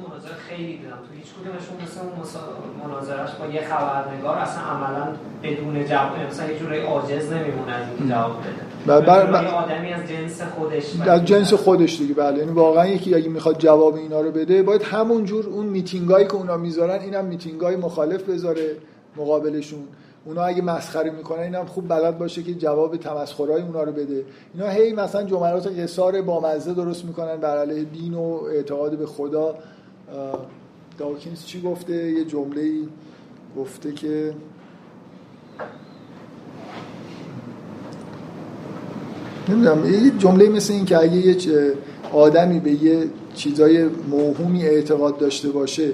مناظره خیلی دیدم. تو هیچ کدومشون مثل اون مناظرش با یه خبرنگار اصلا عملا بدون جواب مثلا یه جوری عاجز نمیمونه از اینکه جواب بده. بر آدمی از جنس خودش از جنس خودش دیگه بله. یعنی واقعا یکی اگه می‌خواد جواب اینا رو بده باید همون جور اون میتینگایی که اونا می‌ذارن اینم میتینگای مخالف بذاره مقابلشون. اونا اگه مسخره می‌کنن اینم خوب بلد باشه که جواب تمسخرهای اونا رو بده. اینا هی مثلا جملات قصار با مزه درست می‌کنن بر علیه دین و اعتقاد به خدا. داکینز چی گفته؟ یه جمله گفته که نمی‌دونم یه جمله مثل این که اگه یه آدمی به یه چیزای موهومی اعتقاد داشته باشه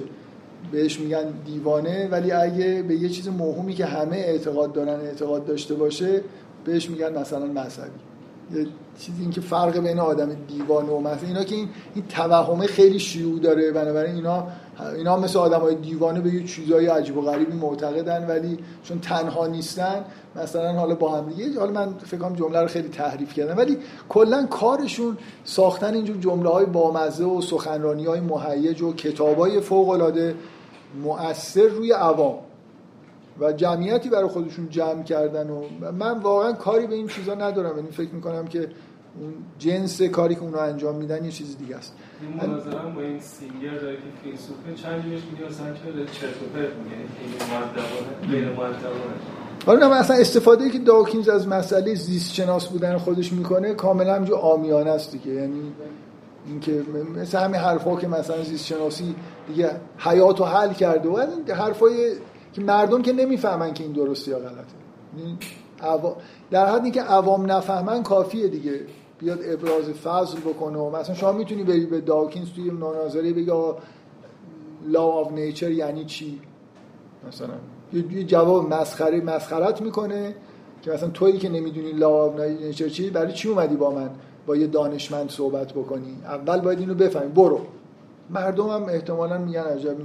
بهش میگن دیوانه ولی اگه به یه چیز مهمی که همه اعتقاد دارن اعتقاد داشته باشه بهش میگن مثلا مذهبی. یه چیزی این که فرق بین آدم دیوانه و مثلا اینا که این این توهمه خیلی شیوع داره. بنابراین اینا اینا مثل آدم های دیوانه به یه چیزای عجیب و غریبی معتقدن ولی چون تنها نیستن مثلا حالا با هم دیگه حالا من فکر کنم جمله رو خیلی تحریف کردم. ولی کلا کارشون ساختن اینجور جمله های بامزه و سخنرانی های مهیج و کتاب های فوق العاده مؤثر روی عوام و جمعیتی برای خودشون جمع کردن و من واقعا کاری به این چیزا ندارم. یعنی فکر می‌کنم که اون جنس کاری که اونا انجام میدن یه چیز دیگه است. این مناظرم با این سینگر داره که فیلسوفه چند جوش میگه؟ مثلا که چرت و پرت میگه این حالا اصلا استفاده که داکینز از مسئله زیست شناس بودن خودش می‌کنه کاملا همجور آمیانه است دیگه. یعنی اینکه مثل همین حرفا که مثلا زیست شناسی دیگه حیات رو حل کرده و حرفای که مردم که نمی‌فهمن که این درسته یا غلطه. یعنی در حدی که عوام نفهمن کافیه دیگه بیاد ابراز فضل بکنه. و مثلا شما می‌تونی بری به داکینز توی مناظره بگی law of nature یعنی چی؟ مثلا یه جواب مسخره مسخرت می‌کنه که مثلا تویی که نمی‌دونی law of nature چی برای چی اومدی با من؟ با یه دانشمند صحبت بکنی. اول باید اینو بفهمی. برو. مردم هم احتمالا میگن عجب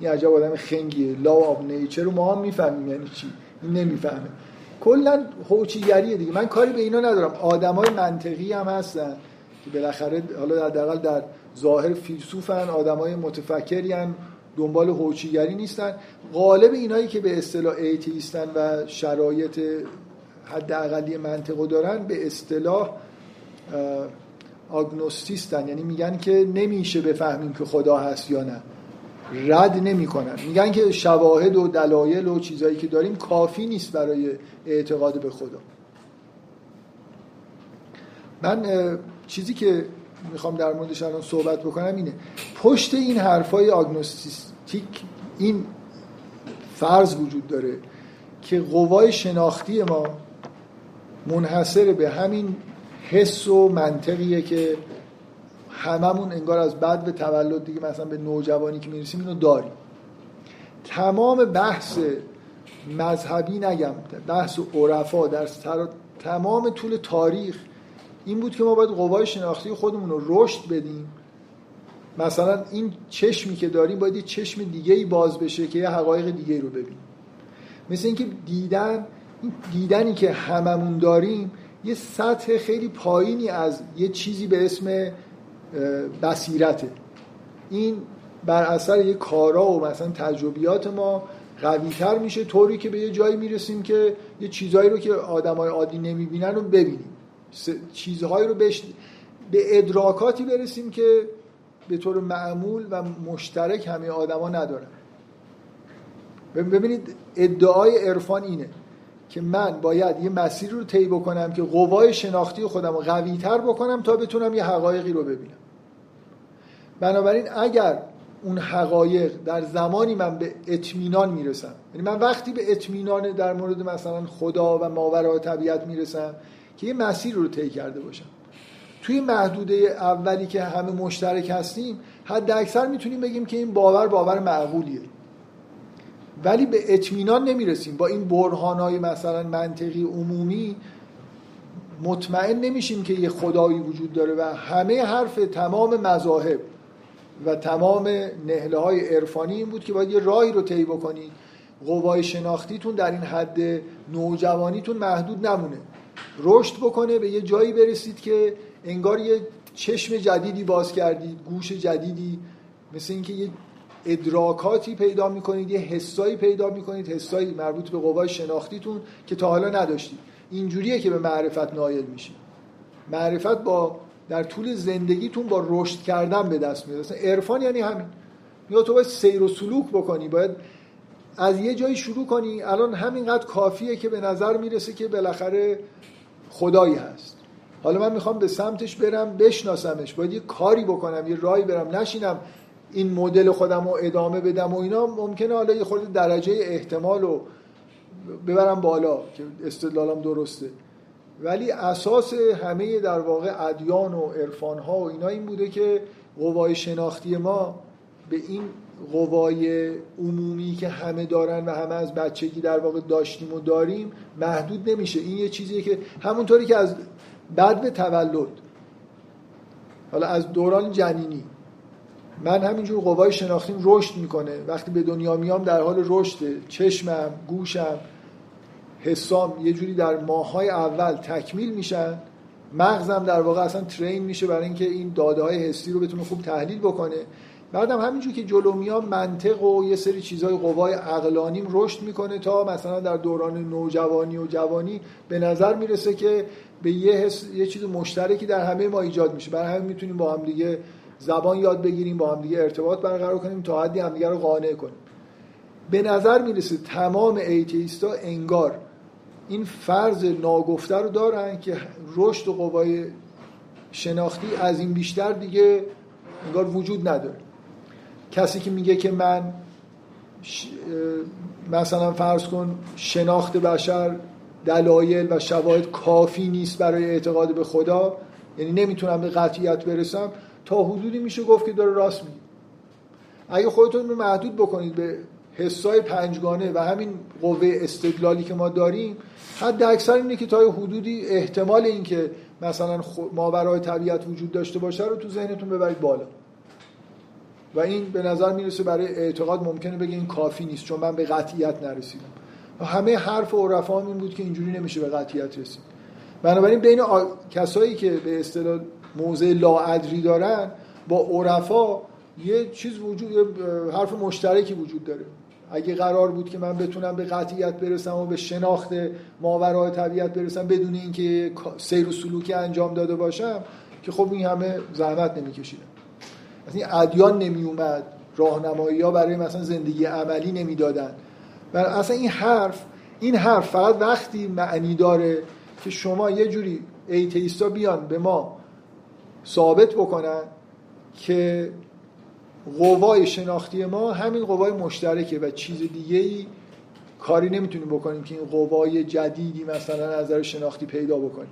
این عجب آدم خنگیه. لا آب نیچر رو ما هم می‌فهمیم. یعنی چی؟ این نمی‌فهمه. کلا هوچیگریه دیگه. من کاری به اینا ندارم. آدمای منطقی هم هستن که بالاخره حالا حداقل در ظاهر فیلسوفن آدمای متفکری هم دنبال هوچیگری نیستن. غالب اینایی که به اصطلاح ایتیستن و شرایط حداقلی منطقو دارن به اصطلاح آگنوستیستن. یعنی میگن که نمیشه بفهمیم که خدا هست یا نه. رد نمی‌کنن. میگن که شواهد و دلایل و چیزایی که داریم کافی نیست برای اعتقاد به خدا. من چیزی که می‌خوام در موردش الان صحبت بکنم اینه. پشت این حرفای آگنوستیک این فرض وجود داره که قوای شناختی ما منحصر به همین حس و منطقیه که هممون انگار از بعد به تولد دیگه مثلا به نوجوانی که می‌رسیم اینو داریم. تمام بحث مذهبی نگم بحث عرفا در تمام طول تاریخ این بود که ما باید قوای شناختی خودمون رو رشد بدیم. مثلا این چشمی که داریم باید یه چشم دیگه ای باز بشه که یه حقایق دیگه رو ببینیم. مثل اینکه دیدن این دیدنی که هممون داریم یه سطح خیلی پایینی از یه چیزی به اسم بصیرته. این بر اثر یه کارا و مثلا تجربیات ما قویتر میشه طوری که به یه جایی می‌رسیم که یه چیزهایی رو که آدمای عادی نمی‌بینن رو ببینیم. چیزهایی رو بش... به ادراکاتی برسیم که به طور معمول و مشترک همه آدما ندارن. ببینید ادعای عرفان اینه. که من باید یه مسیر رو طی بکنم که قوای شناختی خودم رو قوی تر بکنم تا بتونم یه حقایقی رو ببینم. بنابراین اگر اون حقایق در زمانی من به اطمینان می‌رسم یعنی من وقتی به اطمینان در مورد مثلا خدا و ماورای طبیعت می‌رسم که یه مسیر رو طی کرده باشم. توی محدوده اولی که همه مشترک هستیم حد اکثر می‌تونیم بگیم که این باور باور معقولیه. ولی به اطمینان نمی‌رسیم. با این برهانهای مثلا منطقی عمومی مطمئن نمیشیم که یه خدایی وجود داره و همه حرف تمام مذاهب و تمام نهله های عرفانی این بود که باید یه راهی رو طی بکنید قوای شناختیتون در این حد نوجوانیتون محدود نمونه. رشد بکنه به یه جایی برسید که انگار یه چشم جدیدی باز کردید گوش جدیدی مثل اینکه یه ادراکاتی پیدا می‌کنید یه حسایی پیدا می‌کنید حسایی مربوط به قوای شناختیتون که تا حالا نداشتید. اینجوریه که به معرفت نایل میشید. معرفت با در طول زندگیتون با رشد کردن به دست میاد. اصلا عرفان یعنی همین. یا تو باید سیر و سلوک بکنی باید از یه جایی شروع کنی. الان همینقدر کافیه که به نظر می‌رسه که بالاخره خدایی هست. حالا من می‌خوام به سمتش برم بشناسمش. باید یه کاری بکنم یه رای برم نشینم. این مدل خودم رو ادامه بدم و اینا ممکنه حالا یه خورده درجه احتمال رو ببرم بالا که استدلالم درسته. ولی اساس همه در واقع ادیان و عرفان ها و اینا این بوده که قوای شناختی ما به این قوای عمومی که همه دارن و همه از بچگی در واقع داشتیم و داریم محدود نمیشه. این یه چیزیه که همونطوری که از بعد به تولد حالا از دوران جنینی من همینجور قوای شناختیم رشد می‌کنه. وقتی به دنیا میام در حال رشده. چشمم گوشم حسام یه جوری در ماهای اول تکمیل میشن. مغزم در واقع اصلا ترین میشه برای اینکه این داده های حسی رو بتونه خوب تحلیل بکنه. بعدم همینجور که جلو میام منطق و یه سری چیزهای قوای عقلانیم رشد می‌کنه تا مثلا در دوران نوجوانی و جوانی به نظر می‌رسه که به یه, حس، یه چیز مشترکی در همه ما ایجاد میشه. برای همین می‌تونیم با هم دیگه زبان یاد بگیریم با هم دیگه ارتباط برقرار کنیم تا حدی همدیگه رو قانع کنیم. به نظر می‌رسه تمام ایتیستا انگار این فرض ناگفته رو دارن که رشد و قوای شناختی از این بیشتر دیگه انگار وجود نداره. کسی که میگه که من مثلا فرض کن شناخت بشر دلایل و شواهد کافی نیست برای اعتقاد به خدا یعنی نمی‌تونم به قطعیت برسم تا حدودی میشه گفت که داره راست میگه. اگه خودتون رو محدود بکنید به حسای پنجگانه و همین قوه استدلالی که ما داریم حد اکثر اینه که تا حدودی احتمال اینکه مثلا ماورای طبیعت وجود داشته باشه رو تو ذهنتون ببرید بالا. و این به نظر می‌رسه برای اعتقاد ممکنه بگه این کافی نیست چون من به قطعیت نرسیدم. و همه حرف عرفا این بود که اینجوری نمیشه به قطعیت رسید. بنابراین بین کسایی که به اصطلاح موضع لاعدری دارن با عرفا یه چیز وجود یه حرف مشترکی وجود داره. اگه قرار بود که من بتونم به قطعیت برسم و به شناخت ماورای طبیعت برسم بدون اینکه سیر و سلوکی انجام داده باشم که خب این همه زحمت نمیکشیدم. از این ادیان نمی اومد ها برای مثلا زندگی عملی نمی‌دادن. و اصلا این حرف این حرف فقط وقتی معنی داره که شما یه جوری ایتیستا بیان به ما ثابت بکنن که قوای شناختی ما همین قوای مشترکه و چیز دیگه ای کاری نمی‌تونیم بکنیم که این قوای جدیدی مثلا نظر شناختی پیدا بکنیم.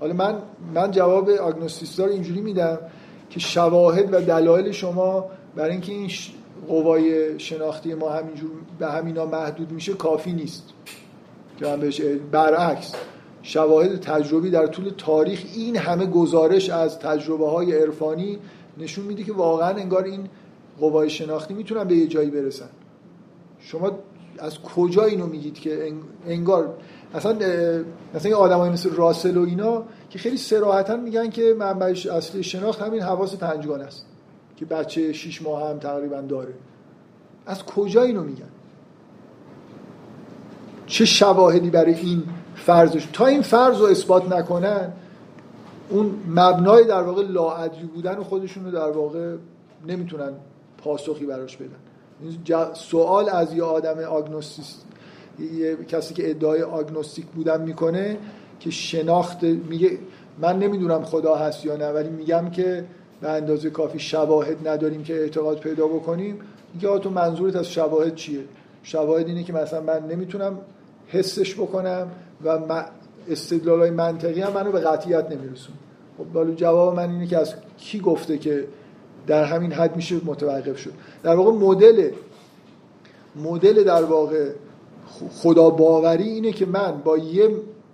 حالا من من جواب آگنوستیستا رو اینجوری میدم که شواهد و دلایل شما برای اینکه این قوای شناختی ما همینجور به همینا محدود میشه کافی نیست. که من بهش برعکس. شواهد تجربی در طول تاریخ این همه گزارش از تجربه های عرفانی نشون میده که واقعا انگار این قوای شناختی می‌تونن به یه جایی برسن. شما از کجا اینو میگید که انگار اصلا مثلا این آدمای مثل راسل و اینا که خیلی سراحتا میگن که منبع اصلی شناخت همین حواس پنجگان است که بچه شیش ماه هم تقریبا داره. از کجا اینو میگن؟ چه شواهدی برای این فرضش. تا این فرض رو اثبات نکنن اون مبنای در واقع لاعدری بودن و خودشون رو در واقع نمی‌تونن پاسخی براش بدن. سوال از یه آدم آگنوستیس یه کسی که ادعای آگنوستیک بودن می‌کنه که شناخت میگه من نمی‌دونم خدا هست یا نه ولی میگم که به اندازه کافی شواهد نداریم که اعتقاد پیدا بکنیم. میگه تو منظورت از شواهد چیه؟ شواهد اینه که مثلا من نمی‌تونم حسش بکنم و استدلال های منطقی هم منو به قطعیت نمیرسون خب جواب من اینه که از کی گفته که در همین حد میشه متوقف شد. در واقع مدل مدل در واقع خدا باوری اینه که من با یه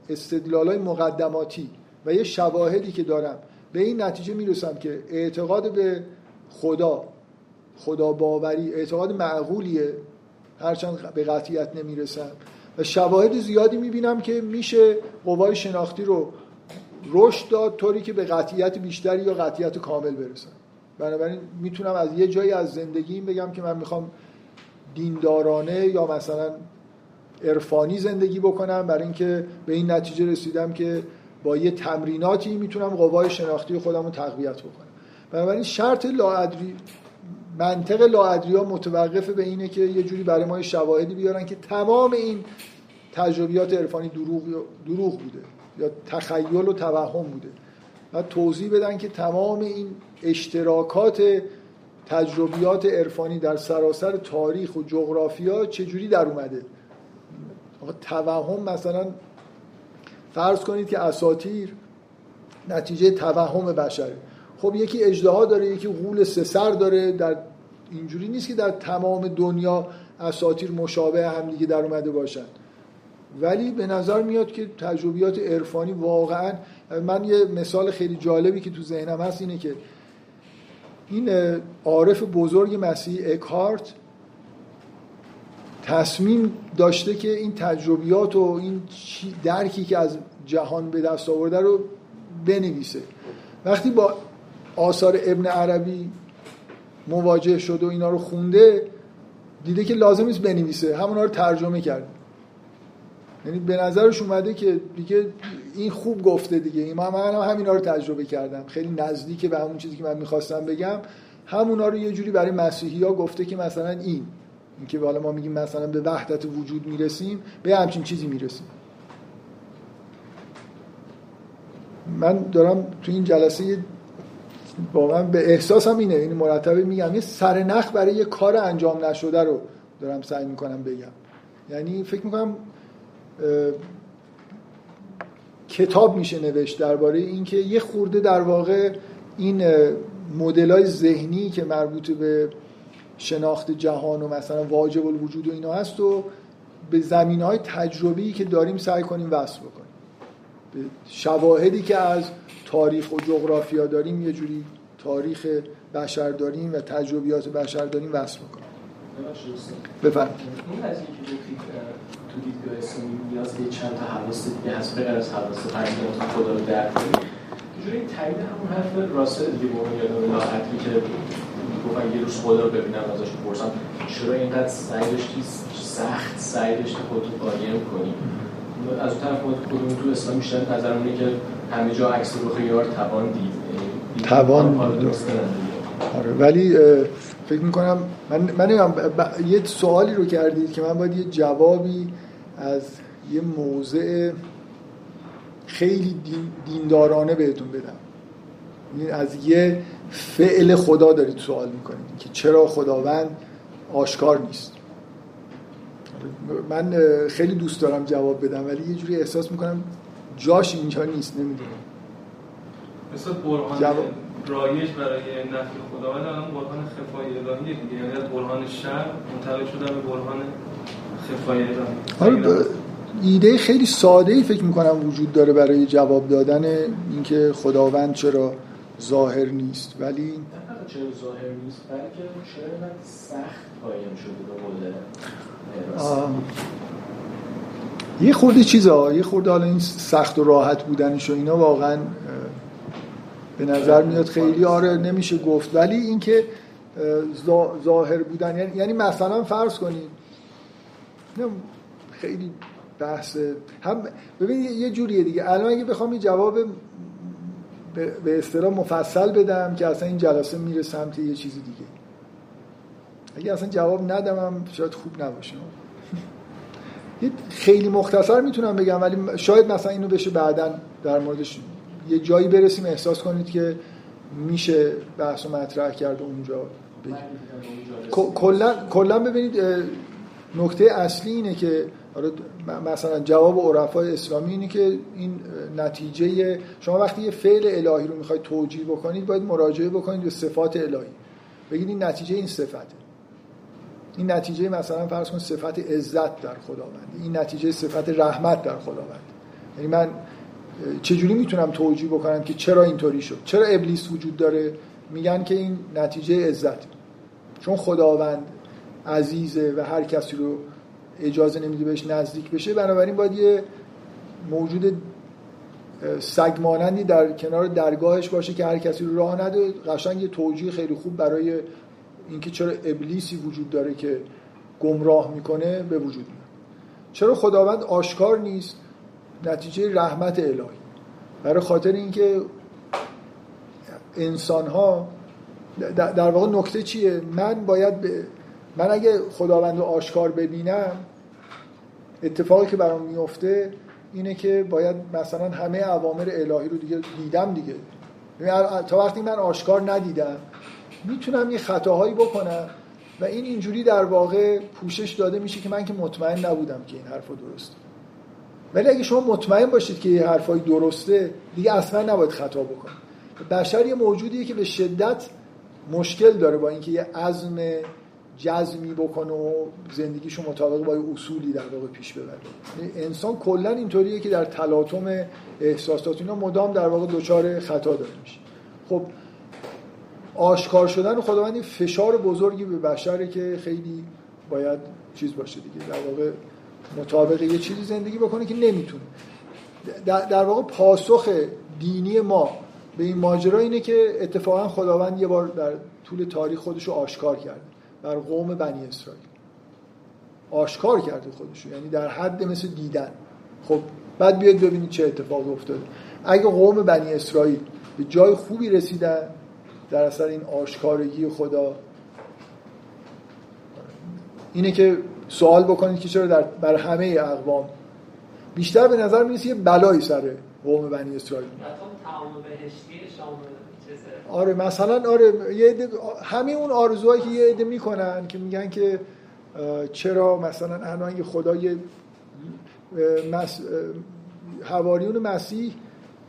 استدلال های مقدماتی و یه شواهدی که دارم به این نتیجه می‌رسم که اعتقاد به خدا خدا باوری اعتقاد معقولیه هرچند به قطعیت نمی‌رسم. شواهد زیادی می‌بینم که میشه قوای شناختی رو رشد داد طوری که به قطعیت بیشتری یا قطعیت کامل برسم بنابراین می‌تونم از یه جایی از زندگیم بگم که من می‌خوام دیندارانه یا مثلا عرفانی زندگی بکنم برای اینکه به این نتیجه رسیدم که با یه تمریناتی می‌تونم قوای شناختی خودم رو تقویت بکنم. بنابراین شرط لاعدری منطق لاعدری ها متوقف به اینه که یه جوری برای ما شواهدی بیارن که تمام این تجربیات عرفانی دروغ, دروغ بوده یا تخیل و توهم بوده. و توضیح بدن که تمام این اشتراکات تجربیات عرفانی در سراسر تاریخ و جغرافیا چجوری در اومده؟ توهم مثلا فرض کنید که اساتیر نتیجه توهم بشره خب یکی اجدها داره یکی غول سه داره. در اینجوری نیست که در تمام دنیا اساتیر مشابه هم دیگه در اومده باشن. ولی به نظر میاد که تجربیات عرفانی واقعا من یه مثال خیلی جالبی که تو ذهنم هست اینه که این عارف بزرگ مسیحی اکارت تصمیم داشته که این تجربیات و این درکی که از جهان به دست آورده رو بنویسه. وقتی با آثار ابن عربی مواجه شد و اینا رو خونده دیده که لازم نیست بنویسه همونا رو ترجمه کرد. یعنی به نظرش اومده که دیگه این خوب گفته دیگه. من هم همینا رو تجربه کردم. خیلی نزدیک به همون چیزی که من می‌خواستم بگم. همونا رو یه جوری برای مسیحی ها گفته که مثلا این اینکه حالا ما میگیم مثلا به وحدت وجود می‌رسیم به همچین چیزی می‌رسیم. من دارم تو این جلسه واقعا به احساسم اینه. این مرتبه میگم یه سرنخ برای یه کار انجام نشده رو دارم سعی می‌کنم بگم. یعنی فکر می‌کنم کتاب میشه نوشت درباره اینکه یه خورده در واقع این مدل های ذهنی که مربوط به شناخت جهان و مثلا واجب الوجود و اینا هست و به زمین های تجربی که داریم سعی کنیم وصل بکنیم. به شواهدی که از تاریخ و جغرافیا داریم یه جوری تاریخ بشر داریم و تجربیات بشر داریم وصل بکنیم. بفرمایید. تو دیدگاه اسلامی نیاز به چند تا حواس دیگه هست بغیر از حواس پنج خدا رو درک کنیم جوری تایید همون حرف راسل دیگه به اون یادم لاحقی که گفتن یه روز خدا رو ببینم ازش بپرسم چرا اینقدر سعی داشتی؟ سخت سعی داشتی خودتو قایم کنی. از اون طرف کدوم تو اسلام بیشتر نظر که همه جا عکس رو خیار توان دید. یعنی توان آره ولی فکر می‌کنم من من یه سوالی رو کردید که من باید یه جوابی از یه موضع خیلی دیندارانه بهتون بدم. یعنی از یه فعل خدا دارید سوال می‌کنید که چرا خداوند آشکار نیست. من خیلی دوست دارم جواب بدم ولی یه جوری احساس می‌کنم جاش اینجا نیست نمی‌دونم. مثل برهان جواب... رایج برای نفی خداوند الان برهان خفای الهی دیگه یعنی برهان شر منتقل شدن به برهان آره ایده خیلی ساده ای فکر می‌کنم وجود داره برای جواب دادن اینکه خداوند چرا ظاهر نیست. ولی چرا ظاهر نیست؟ بلکه چرا سخت قایم شده به یه خورده چیزا یه خورده حالا این سخت و راحت بودنش و اینا واقعا به نظر میاد خیلی آره نمیشه گفت. ولی اینکه ظاهر بودن یعنی-, یعنی مثلا فرض کنیم خیلی بحث هم ببین یه جوریه دیگه. الان اگه بخوام یه جواب به اصطلاح مفصل بدم که اصلا این جلسه میره سمت یه چیزی دیگه. اگه اصلا جواب ندمم شاید خوب نباشه. خیلی مختصر می‌تونم بگم ولی شاید مثلا اینو بشه بعدا در موردش یه جایی برسیم احساس کنید که میشه بحث و مطرح کرد اونجا کلا ببینید نکته اصلی اینه که مثلا جواب عرفای اسلامی اینه که این نتیجه شما وقتی یه فعل الهی رو می‌خواید توجیه بکنید باید مراجعه بکنید به صفات الهی. بگید این نتیجه این صفته. این نتیجه مثلا فرض کن صفت عزت در خداوند. این نتیجه صفت رحمت در خداوند. یعنی من چجوری می‌تونم توجیه بکنم که چرا اینطوری شد؟ چرا ابلیس وجود داره؟ میگن که این نتیجه عزت. چون خداوند عزیزه و هر کسی رو اجازه نمیده بهش نزدیک بشه. بنابراین باید یه موجود سگمانندی در کنار درگاهش باشه که هر کسی رو راه نده. قشنگ یه توجیه خیلی خوب برای اینکه چرا ابلیسی وجود داره که گمراه می‌کنه به وجود میاد. چرا خداوند آشکار نیست؟ نتیجه رحمت الهی. برای خاطر اینکه انسان ها در واقع نکته چیه؟ من باید به من اگه خداوند رو آشکار ببینم اتفاقی که برام میفته اینه که باید مثلا همه اوامر الهی رو دیگه دیدم دیگه. یعنی تا وقتی من آشکار ندیدم می‌تونم یه خطاهایی بکنم و این اینجوری در واقع پوشش داده میشه که من که مطمئن نبودم که این حرف درسته. ولی اگه شما مطمئن باشید که یه حرفای درسته دیگه اصلا نباید خطا بکنید. بشر یه موجودیه که به شدت مشکل داره با اینکه یه عزم جزمی بکنه و زندگیشو مطابق با اصولی در واقع پیش ببره. یعنی انسان کلا اینطوریه که در تلاطم احساسات اینا مدام در واقع دچار خطا داره میشه. خب آشکار شدن خداوند فشار بزرگی به بشره که خیلی باید چیز باشه دیگه. در واقع مطابق یه چیزی زندگی بکنه که نمی‌تونه. در واقع پاسخ دینی ما به این ماجرا اینه که اتفاقا خداوند یه بار در طول تاریخ خودش رو آشکار کرده. بر قوم بنی اسرائیل. آشکار کرده خودش یعنی در حد مثل دیدن. خب بعد بیاد ببینید چه اتفاق افتاده. اگه قوم بنی اسرائیل به جای خوبی رسیدن در اثر این آشکارگی خدا اینه که سوال بکنید که چرا در بر همه اقوام. بیشتر به نظر می‌رسه یه بلایی سر قوم بنی اسرائیل. آره مثلا آره یه همه اون آرزوهایی که یه عده می‌کنن که میگن که چرا مثلا الان خدای مس... حواریون مسیح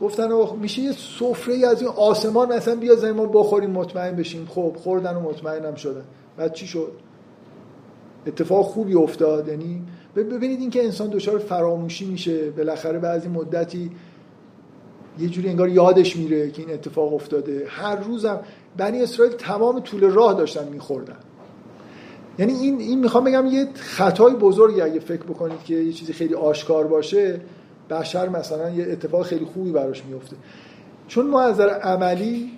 گفتن میشه یه سفره از این آسمان مثلا بیا زمین ما بخوریم مطمئن بشیم. خب خوردن و مطمئنم شدن. بعد چی شد؟ اتفاق خوبی افتاد یعنی ببینید اینکه انسان دچار فراموشی میشه. بالاخره بعضی مدتی یه جوری انگار یادش میره که این اتفاق افتاده. هر روزم بنی اسرائیل تمام طول راه داشتن میخوردن. یعنی این این می‌خوام بگم یه خطای بزرگی اگه فکر بکنید که یه چیزی خیلی آشکار باشه بشر مثلا یه اتفاق خیلی خوبی براش میفته چون ما از نظر عملی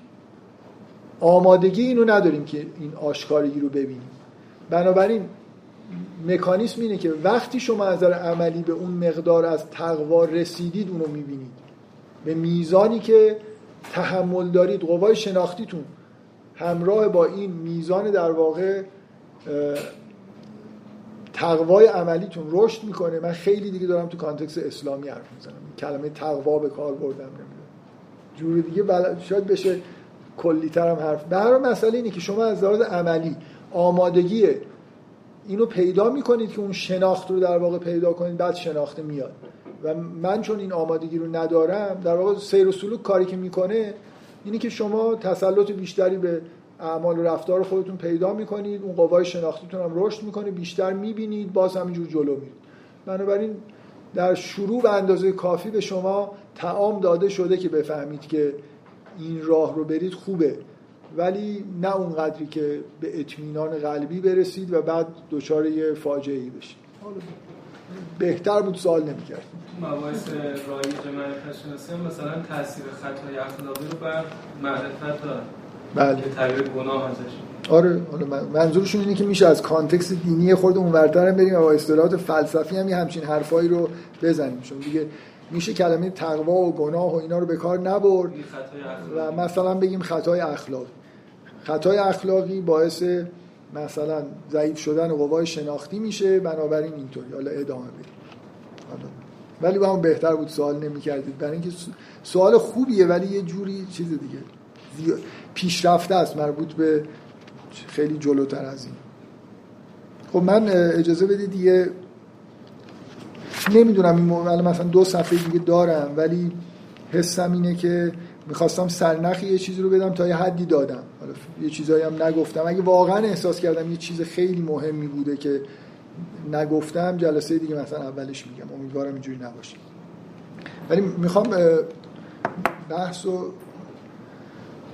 آمادگی اینو نداریم که این آشکارگی رو ببینیم. بنابراین مکانیسم اینه که وقتی شما از نظر عملی به اون مقدار از تقوا رسیدید اونو می‌بینید. به میزانی که تحمل دارید قوای شناختیتون همراه با این میزان در واقع تقوای عملیتون رشد می‌کنه. من خیلی دیگه دارم تو کانتکس اسلامی حرف می‌زنم. کلمه تقوا به کار بردم نمی‌دونم. جور دیگه بل... شاید بشه کلی ترم حرف. به مسئله اینه که شما از لحاظ عملی آمادگی اینو پیدا می‌کنید که اون شناخت رو در واقع پیدا کنید بعد شناخته میاد. و من چون این آمادگی رو ندارم در واقع سیر و سلوک کاری که می‌کنه اینی که شما تسلط بیشتری به اعمال و رفتار خودتون پیدا می‌کنید اون قوای شناختیتون هم رشد می‌کنه بیشتر می‌بینید باز همینجور جلو میرید. بنابراین در شروع به اندازه کافی به شما تعام داده شده که بفهمید که این راه رو برید خوبه. ولی نه اون قدری که به اطمینان قلبی برسید و بعد دچار یه فاجعه ای بشید بهتر بود سوال نمی‌کرد. مباحث رایج معرفت شناسی مثلا تاثیر خطای اخلاقی رو بر معرفت داره بله. تعبیر گناه ازش. آره آره منظورشون اینه که میشه از کانتکست دینی خود اونورتر هم بریم و با اصطلاحات فلسفی هم همچین حرفایی رو بزنیم. چون دیگه میشه کلمه تقوا و گناه و اینا رو به کار نبرد و مثلا بگیم خطای اخلاقی. خطای اخلاقی باعث مثلا ضعیف شدن قوای شناختی میشه بنابراین اینطوری. حالا ادامه بدیم. ولی با هم بهتر بود سوال نمی‌کردید. برای اینکه سوال خوبیه ولی یه جوری چیز دیگه. پیشرفته است مربوط به خیلی جلوتر از این. خب من اجازه بدید دیگه. نمی‌دونم این مثلا دو صفحه دیگه دارم ولی حسم اینه که می‌خواستم سرنخی یه چیزی رو بدم تا یه حدی دادم. یه چیزایی هم نگفتم. اگه واقعا احساس کردم یه چیز خیلی مهمی بوده که نگفتم جلسه دیگه مثلا اولش میگم. امیدوارم اینجوری نباشه. ولی می‌خوام بحث و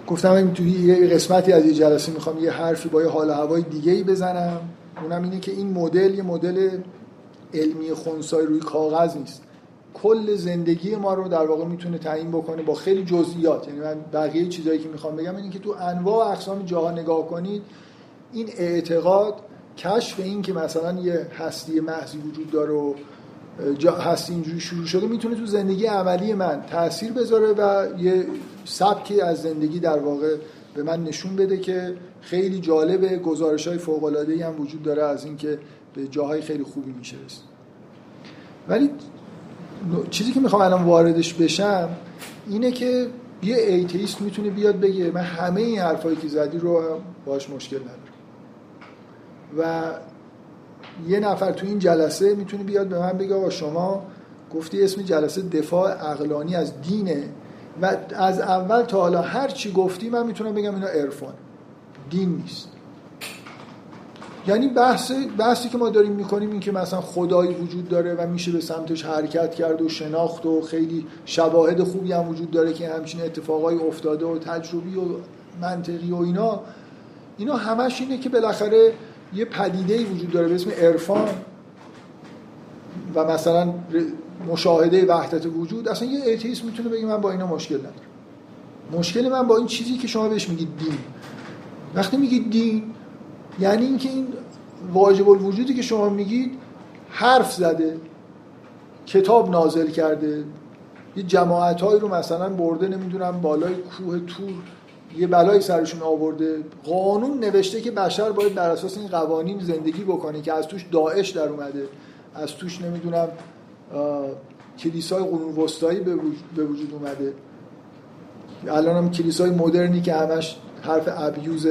گفتم توی یه قسمتی از یه جلسه می‌خوام یه حرفی با یه حال هوای دیگه ای بزنم. اونم اینه که این مدل یه مدل علمی خونسای روی کاغذ نیست. کل زندگی ما رو در واقع می‌تونه تعیین بکنه با خیلی جزئیات. یعنی من بقیه چیزایی که می‌خوام بگم اینه که تو انواع و اقسام جاها نگاه کنید این اعتقاد کشف این که مثلا یه هستی محضی وجود داره و هستی اینجوری شروع شده می‌تونه تو زندگی عملی من تاثیر بذاره و یه سبکی از زندگی در واقع به من نشون بده که خیلی جالبه گزارش های فوق هم وجود داره از اینکه به جاهای خیلی خوبی میشه ولی چیزی که می‌خوام الان واردش بشم اینه که یه ایتیست می‌تونه بیاد بگه من همه این حرفایی که زدی رو باش مشکل ندارم. و یه نفر تو این جلسه می‌تونه بیاد به من بگه آقا شما گفتی اسم جلسه دفاع اقلانی از دینه و از اول تا حالا هر چی گفتی من می‌تونم بگم اینا عرفان. دین نیست. یعنی بحث بحثی که ما داریم می‌کنیم این که مثلا خدایی وجود داره و میشه به سمتش حرکت کرد و شناخت و خیلی شواهد خوبی هم وجود داره که همچین اتفاقای افتاده و تجربی و منطقی و اینا. اینا همش اینه که بالاخره یه پدیده وجود داره به اسم عرفان و مثلا مشاهده وحدت وجود. اصلا یه ایتیست می‌تونه بگه من با اینا مشکل ندارم. مشکل من با این چیزی که شما بهش میگید دین. وقتی میگید دین یعنی اینکه این واجب الوجودی که شما میگید حرف زده کتاب نازل کرده یه جماعت رو مثلا برده نمی‌دونم بالای کوه تور یه بلای سرشون آورده. قانون نوشته که بشر باید بر اساس این قوانین زندگی بکنه که از توش داعش در اومده. از توش نمی‌دونم کلیسای قرون وسطایی به وجود اومده. الان هم کلیسای مدرنی که همش حرف ابیوز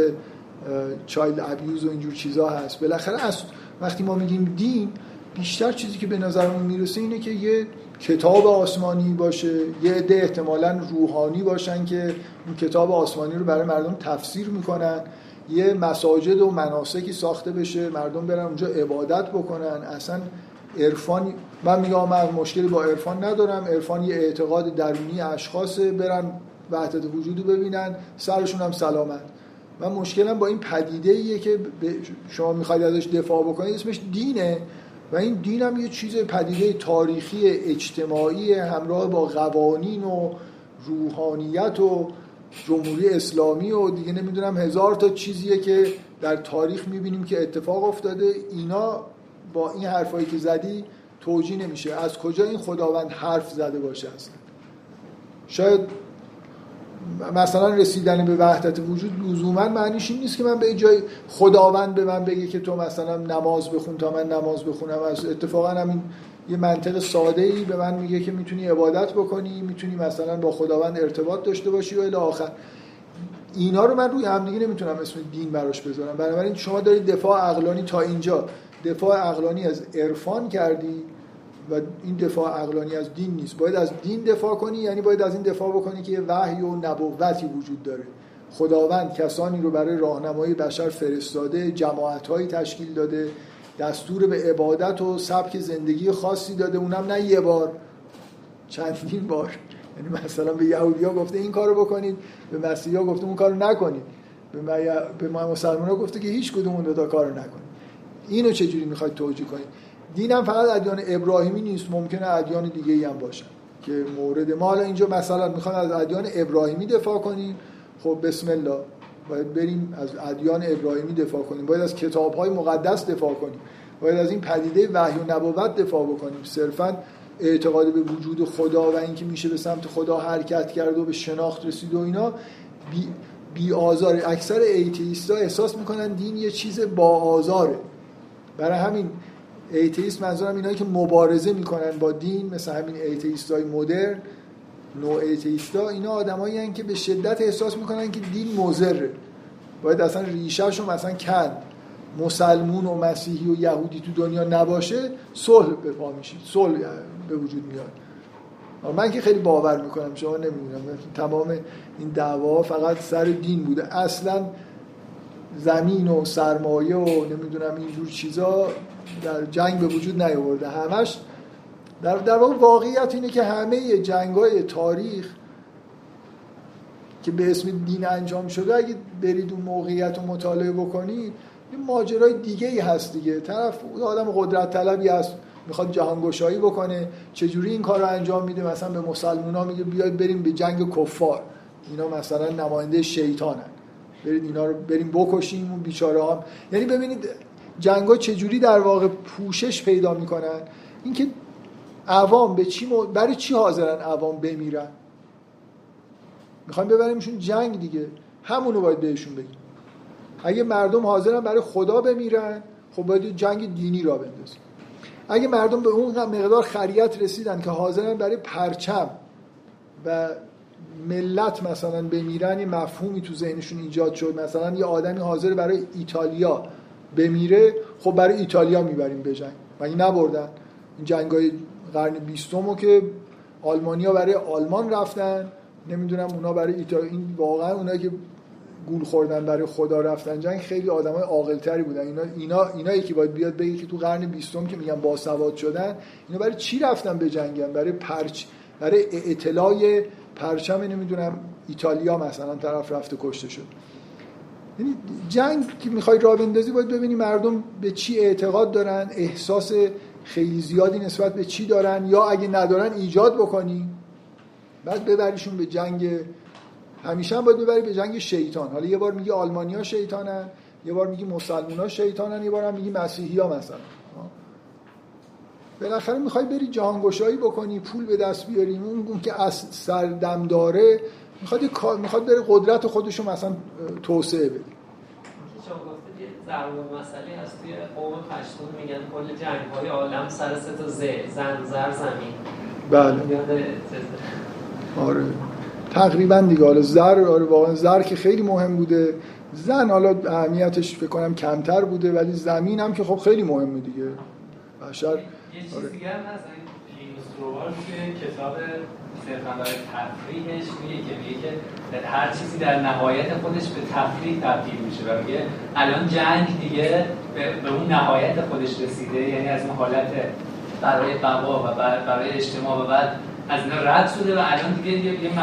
چایلد ابیوز و اینجور چیزا هست. بالاخره از وقتی ما میگیم دین بیشتر چیزی که به نظرمون می‌رسه اینه که یه کتاب آسمانی باشه یه عده احتمالا روحانی باشن که اون کتاب آسمانی رو برای مردم تفسیر می‌کنن. یه مساجد و مناسکی ساخته بشه مردم برن اونجا عبادت بکنن. اصلا عرفان من میگم من مشکلی با عرفان ندارم. عرفان یه اعتقاد درونی اشخاصه برن وحدت وجودو ببینن سرشون هم سلامت. من مشکلم با این پدیده ایه که شما می‌خواید ازش دفاع بکنید اسمش دینه. و این دین هم یه چیز پدیده تاریخی اجتماعی همراه با قوانین و روحانیت و جمهوری اسلامی و دیگه نمی‌دونم هزار تا چیزیه که در تاریخ می‌بینیم که اتفاق افتاده. اینا با این حرفایی که زدی توجیه نمیشه. از کجا این خداوند حرف زده باشه اصلا؟ شاید مثلا رسیدن به وحدت وجود لزوما معنیش این نیست که من به جای خداوند به من بگه که تو مثلا نماز بخون تا من نماز بخونم. از اتفاقا همین یه منطق ساده ای به من میگه که می‌تونی عبادت بکنی می‌تونی مثلا با خداوند ارتباط داشته باشی و الی آخر. اینا رو من روی همدیگه نمی‌تونم اسم دین براش بذارم. بنابراین شما دارید دفاع عقلانی تا اینجا. دفاع عقلانی از عرفان کردی. و این دفاع عقلانی از دین نیست. باید از دین دفاع کنی یعنی باید از این دفاع بکنی که وحی و نبوتی وجود داره. خداوند کسانی رو برای راهنمایی بشر فرستاده جماعتهایی تشکیل داده دستور به عبادت و سبک زندگی خاصی داده. اونم نه یه بار چندین بار. یعنی مثلا به یهودی ها گفته این کارو بکنید به مسیحی ها گفته اون کارو نکنید. به ما مسلمان ها گفته که هیچ کدوم اون دو تا کارو نکنید. اینو چجوری می‌خواید توجیه کنید؟ دین فقط ادیان ابراهیمی نیست ممکنه ادیان دیگه ای هم باشن که مورد ما. حالا اینجا مثلا می‌خوان از ادیان ابراهیمی دفاع کنیم خب بسم الله. باید بریم از ادیان ابراهیمی دفاع کنیم. باید از کتاب های مقدس دفاع کنیم. باید از این پدیده وحی و نبوت دفاع بکنیم. صرفا اعتقاد به وجود خدا و اینکه میشه به سمت خدا حرکت کرد و به شناخت رسید و اینا بی, بی آزار. اکثر ایتیستا احساس می‌کنن دین یه چیز با آزاره. برای همین atheist منظورم اینایی که مبارزه می‌کنن با دین مثل همین atheist های مدرن نو atheist ها اینا آدمایی که به شدت احساس می‌کنن که دین مضره باید اصلا ریشه‌شون مثلا کند. مسلمون و مسیحی و یهودی تو دنیا نباشه صلح به پا میشه صلح به وجود میاد. من که خیلی باور می‌کنم شما نمی‌دونم. تمام این دعوا فقط سر دین بوده. اصلا زمین و سرمایه و نمی‌دونم اینجور چیزا در جنگ به وجود نیاورده. همش در, در واقع واقعیت اینه که همه جنگ های تاریخ که به اسم دین انجام شده اگه برید اون موقعیت رو مطالعه بکنید یه ماجرای دیگه ای هست دیگه. طرف آدم قدرت طلبی هست می‌خواد جهانگشایی بکنه چجوری این کار رو انجام میده؟ مثلا به مسلمان میگه بیاید بریم به جنگ کفار. اینا مثلا نماینده شیطانن. برید اینا رو بریم بکشیم اون بیچاره ها. یعنی ببینید جنگ ها چجوری در واقع پوشش پیدا می‌کنن؟ اینکه عوام به چی برای چی حاضرن عوام بمیرن؟ می‌خوایم ببریمشون جنگ دیگه. همونو باید بهشون بگیم. اگه مردم حاضرن برای خدا بمیرن خب باید جنگ دینی را بندازیم. اگه مردم به اون مقدار خریت رسیدن که حاضرن برای پرچم و ملت مثلا بمیرن یه مفهومی تو ذهنشون ایجاد شد. مثلا یه آدمی حاضر برای ایتالیا بمیره خب برای ایتالیا می‌بریم به جنگ. مگه نبردن؟ این جنگ های قرن بیستم که آلمانیا برای آلمان رفتن نمی‌دونم اونا برای ایتالیا این واقعا اونا که گول خوردن برای خدا رفتن جنگ خیلی آدمای عاقلتری بودن. اینا اینا اینایی که باید بیاد بگه که تو قرن بیستم که میگن باسواد شدن اینا برای چی رفتن به جنگن؟ برای پرچ برای اطلاع پرچم نمی‌دونم ایتالیا مثلا طرف رفته کشته شد. یعنی جنگ که می‌خوای راه بندازی باید ببینی مردم به چی اعتقاد دارن احساس خیلی زیادی نسبت به چی دارن یا اگه ندارن ایجاد بکنی. بعد ببریشون به جنگ همیشه هم باید ببری به جنگ شیطان. حالا یه بار میگی آلمانیا شیطانن یه بار میگی مسلمونا شیطانن یه بار هم میگی مسیحی ها مثلا. بالاخره می‌خوای بری جهانگشایی بکنی پول به دست بیاری اون که از سردم داره می‌خواد می‌خواد بره قدرت خودشو مثلا توسعه بده. ضرب مسئله هست توی قوم پشتون میگن کل جنگ های عالم سر سه تا ز زن زر زمین. بله. آره. تقریبا دیگه حالا زر آره واقعا زر که خیلی مهم بوده. زن حالا اهمیتش فکر کنم کمتر بوده ولی زمین هم که خب خیلی مهمه دیگه. بشر یه چیز آره. دیگه هم هست این کتاب صرفا برای تفریحش میگه که میگه که هر چیزی در نهایت خودش به تفریح تبدیل میشه و میگه الان جنگ دیگه به اون نهایت خودش رسیده یعنی از اون حالت برای بقا و برای اجتماع و بعد از اینا رد شده و الان دیگه یه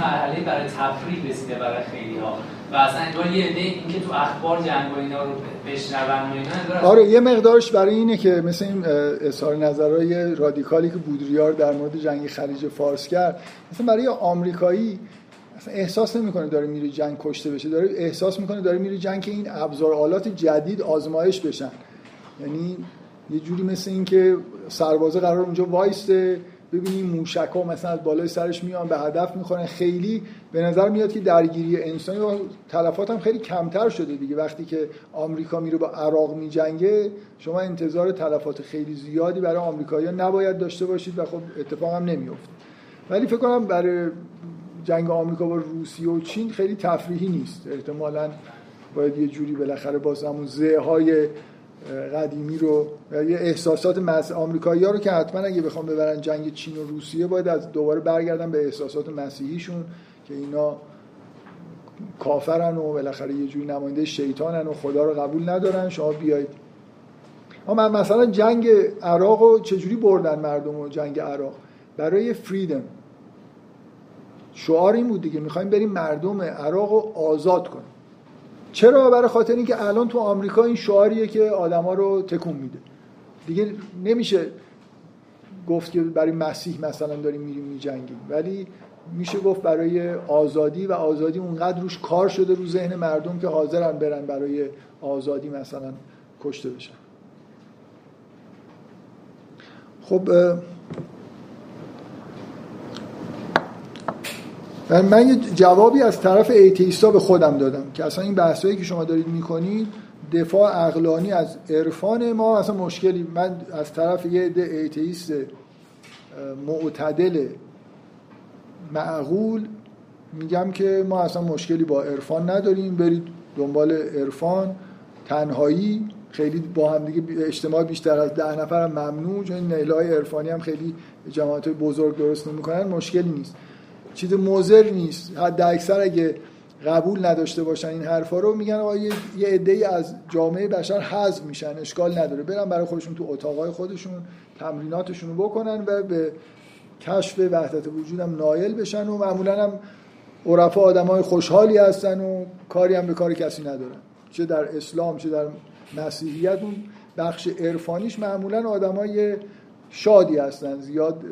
مرحله برای تفریح رسیده برای خیلی ها و اصلا انگار یه عده این که تو اخبار جنگ و اینا رو بشنون و اینا آره یه مقدارش برای اینه که مثل این اظهار نظرهای رادیکالی که بودریار در مورد جنگ خلیج فارس کرد مثلا برای آمریکایی اصلا احساس نمی‌کنه داره میره جنگ کشته بشه داره احساس می‌کنه داره میره جنگ که این ابزار آلات جدید آزمایش بشن. یعنی یه جوری مثل این که سربازه قرار اونجا وایسته ببینی موشک ها مثلا از بالای سرش میان به هدف می‌خورن. خیلی به نظر میاد که درگیری انسانی و تلفات هم خیلی کمتر شده دیگه. وقتی که آمریکا میره با عراق میجنگه شما انتظار تلفات خیلی زیادی برای آمریکایی‌ها نباید داشته باشید و خب اتفاق هم نمیفته ولی فکر کنم برای جنگ آمریکا با روسیه و چین خیلی تفریحی نیست. احتمالا باید یه جوری بالاخره باز همون های قدیمی رو یه احساسات مس آمریکایی‌ها رو که حتما اگه بخوام ببرن جنگ چین و روسیه باید از دوباره برگردن به احساسات مسیحیشون که اینا کافرن و بالاخره یه جوری نماینده شیطانن و خدا رو قبول ندارن شما بیاید اما مثلا جنگ عراق رو چجوری بردن مردم و جنگ عراق؟ برای فریدم شعار این بود دیگه می‌خوایم بریم مردم عراق رو آزاد کنیم. چرا؟ برای خاطر اینکه الان تو آمریکا این شعاریه که آدما رو تکون میده. دیگه نمیشه گفت که برای مسیح مثلا داریم میریم میجنگیم ولی میشه گفت برای آزادی و آزادی اونقدر روش کار شده رو ذهن مردم که حاضرن برن برای آزادی مثلا کشته بشن. خب من یه جوابی از طرف atheist ا به خودم دادم که اصلا این بحثایی که شما دارید می‌کنید دفاع عقلانی از عرفان ما اصلا مشکلی. من از طرف یه عده atheist معتدل معقول میگم که ما اصلا مشکلی با عرفان نداریم. برید دنبال عرفان. تنهایی خیلی با هم دیگه اجتماع بیشتر از ده نفر هم ممنوع چون نیلای عرفانی هم خیلی جماعت بزرگ درست نمی‌کنن مشکلی نیست. چیز موزر نیست. حد اکثر اگه قبول نداشته باشن این حرفا رو میگن آقا یه, عده از جامعه بشر حذف میشن اشکال نداره. برن برای خودشون تو اتاقای خودشون تمریناتشون رو بکنن و به کشف وحدت وجودم نایل بشن و معمولا هم عرفا آدم های خوشحالی هستن و کاری هم به کار کسی ندارن. چه در اسلام چه در مسیحیت اون بخش عرفانیش معمولا آدمای شادی هستن زیاد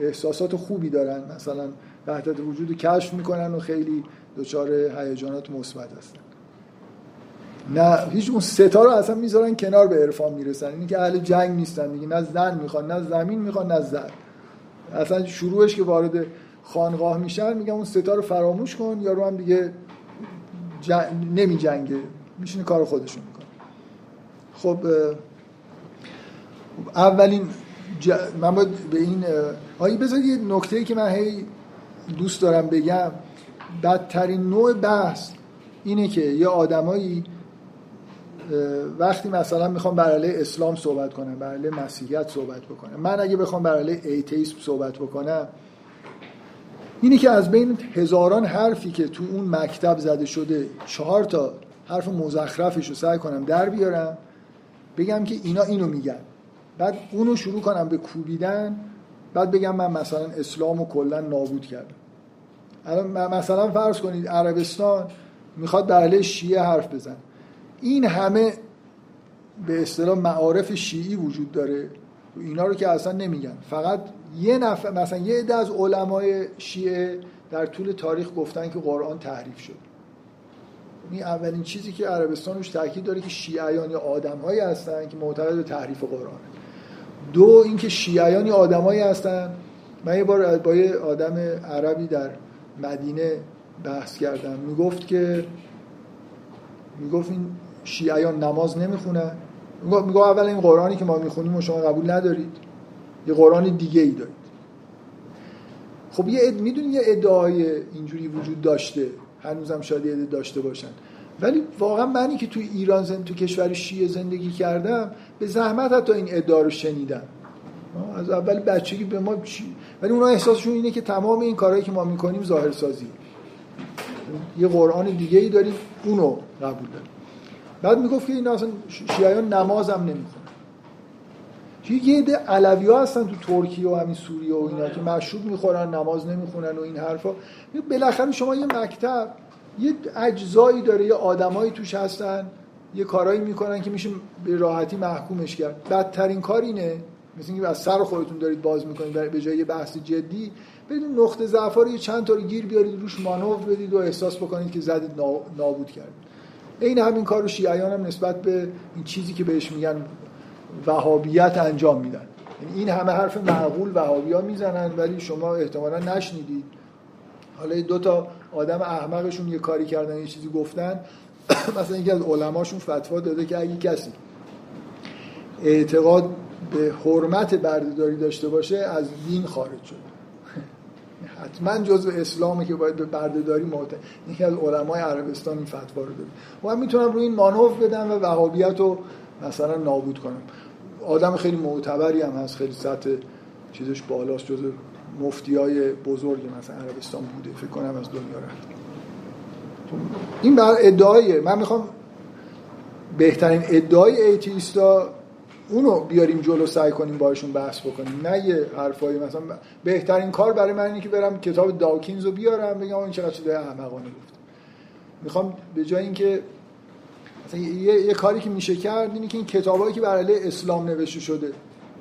احساسات خوبی دارن. مثلا وحدت وجود کشف می‌کنن و خیلی دچار هیجانات مثبت هستن. نه هیچ اون ستا رو اصلا می‌ذارن کنار به عرفان می‌رسن. اینی که اهل جنگ نیستن دیگه نه زن می‌خوان نه زمین می‌خوان نه زن اصلا شروعش که وارد خانقاه میشن میگم اون ستا رو فراموش کن یا رو هم دیگه جن... نمی جنگه. میشینه کار خودشون می‌کنه. خب اولین ج... من باید به این آیه بذارید یه نکته که من هی دوست دارم بگم بدترین نوع بحث اینه که یه آدمایی وقتی مثلا می‌خوام بر علیه اسلام صحبت کنم بر علیه مسیحیت صحبت بکنم من اگه بخوام بر علیه ایتیسم صحبت بکنم اینی که از بین هزاران حرفی که تو اون مکتب زده شده چهار تا حرف مزخرفش رو سعی کنم در بیارم بگم که اینا اینو میگن. بعد اونو شروع کنم به کوبیدن بعد بگم من مثلا اسلام رو کلا نابود کردم. الان مثلا فرض کنید عربستان می‌خواد بر علیه شیعه حرف بزن. این همه به اصطلاح معارف شیعی وجود داره. اینا رو که اصلا نمیگن. فقط یه نفر مثلا یه عده از علمای شیعه در طول تاریخ گفتن که قرآن تحریف شد. این اولین چیزی که عربستان روش تاکید داره که شیعیان یا آدمهایی هستن که معتقد به تحریف قرآن. دو اینکه شیعیان یا آدمهایی هستن. من یه بار با یه آدم عربی در مدینه بحث کردم. می‌گفت که می‌گفت این شیعیان نماز نمی‌خونن می‌گفت اول این قرآنی که ما می‌خونیم و شما قبول ندارید. یه قرآن دیگه ای دارید. خب یه اد... می‌دونی یه ادعای اینجوری وجود داشته. هنوزم شاید یه داشته باشن. ولی واقعا منی که توی ایران زن... تو کشور شیعه زندگی کردم به زحمت حتی این ادعا رو شنیدم. از اول بچگی به ما چی... ولی اونا احساسشون اینه که تمام این کارهایی که ما می‌کنیم ظاهر سازی یه قرآن دیگه ای داریم اونو قبول داریم. بعد می‌گفت که این اصلا شیعیان نماز هم نمی‌خونن یه عده علوی ها هستن تو ترکیه و همین سوریه و اینا که مشروب می‌خورن نماز نمی‌خونن و این حرفا. بالاخره شما یه مکتب یه اجزایی داره یه آدمایی توش هستن یه کارایی می‌کنن که میشه به راحتی محکومش کرد. بدترین کار اینه مثل اینکه از سر خودتون دارید باز می‌کنید به جای بحث جدی بدون نقطه ضعف رو چند تا رو گیر بیارید روش مانور بدید و احساس بکنید که زدید نابود کردید. این همین کار رو شیعیان هم نسبت به این چیزی که بهش میگن وهابیت انجام میدن. یعنی این همه حرف معقول وهابی ها می‌زنن ولی شما احتمالا نشنیدید. حالا دو تا آدم احمقشون یه کاری کردن یه چیزی گفتن. *coughs* مثلا یکی از علماشون فتوا داده که اگه کسی اعتقاد به حرمت بردهداری داشته باشه از دین خارج شد. حتما جزء اسلامه که باید به بردهداری معتقد یکی از علمای عربستان این فتوا رو داده من می‌تونم روی این مانوف بدم و وهابیت رو مثلا نابود کنم. آدم خیلی معتبری هم هست خیلی سطح چیزش بالاست جزء مفتی های بزرگ مثلا عربستان بوده. فکر کنم از دنیا رفت. این بر ادعای من می‌خوام بهترین ادعای ایتیستا اونو بیاریم جلو سعی کنیم باشون بحث بکنیم. نه یه حرفایی مثلا بهترین کار برای من اینه که برم کتاب داکینز رو بیارم بگم این چقدر چیزای احمقانه گفت می‌خوام به جای اینکه مثلا یه،, یه کاری که میشه کرد اینه که این کتابایی که برای اسلام نوشته شده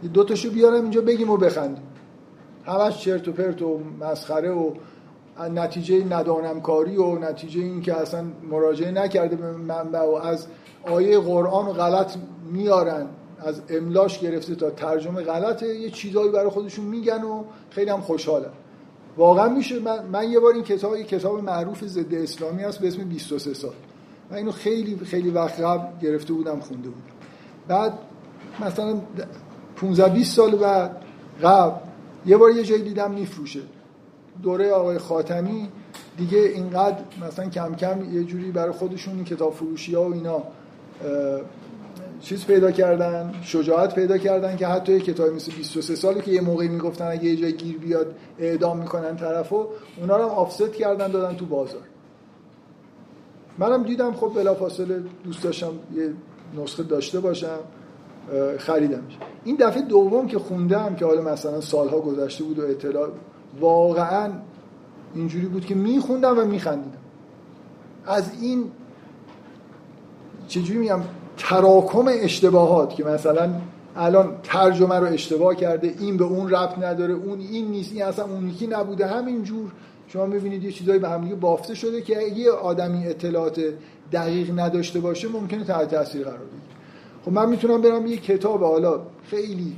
یه دو تاشو بیارم اینجا بگیم و بخندیم. همش چرت و پرت و مسخره و نتیجه ندانمکاری و نتیجه این که اصلا مراجعه نکرده به منبع و از آیه قرآن غلط میارن. از املاش گرفته تا ترجمه غلطه. یه چیزایی برای خودشون میگن و خیلی هم خوشحالن. واقعا میشه. من, من یه بار این کتاب یه کتاب معروف ضد اسلامی هست به اسم 23 سال. من اینو خیلی خیلی وقت قبل گرفته بودم خونده بودم. بعد مثلا 15 20 سال بعد قبل یه بار یه جایی دیدم میفروشه. دوره آقای خاتمی دیگه اینقدر مثلا کم کم یه جوری برای خودشون این کتاب فروشی ها و اینا چیز پیدا کردن شجاعت پیدا کردن که حتی یه کتابی مثل 23 سالی که یه موقعی می‌گفتن اگه یه جای گیر بیاد اعدام می‌کنن طرفو اونا رو هم آفست کردن دادن تو بازار. منم دیدم خب بلافاصله دوست داشتم یه نسخه داشته باشم خریدمش. این دفعه دوم که خوندم که حالا مثلا سالها گذشته بود و اطلاع واقعا اینجوری بود که میخوندم و میخندیدم. از این چجوری میگم؟ تراکم اشتباهات که مثلا الان ترجمه رو اشتباه کرده این به اون ربط نداره اون این نیست این اصلا اون یکی نبوده همینجور. شما می‌بینید یه چیزایی به هم بافته شده که یه آدمی اطلاعات دقیق نداشته باشه ممکنه تحت تاثیر قرار بگیره. خب من می‌تونم برم یه کتاب حالا خیلی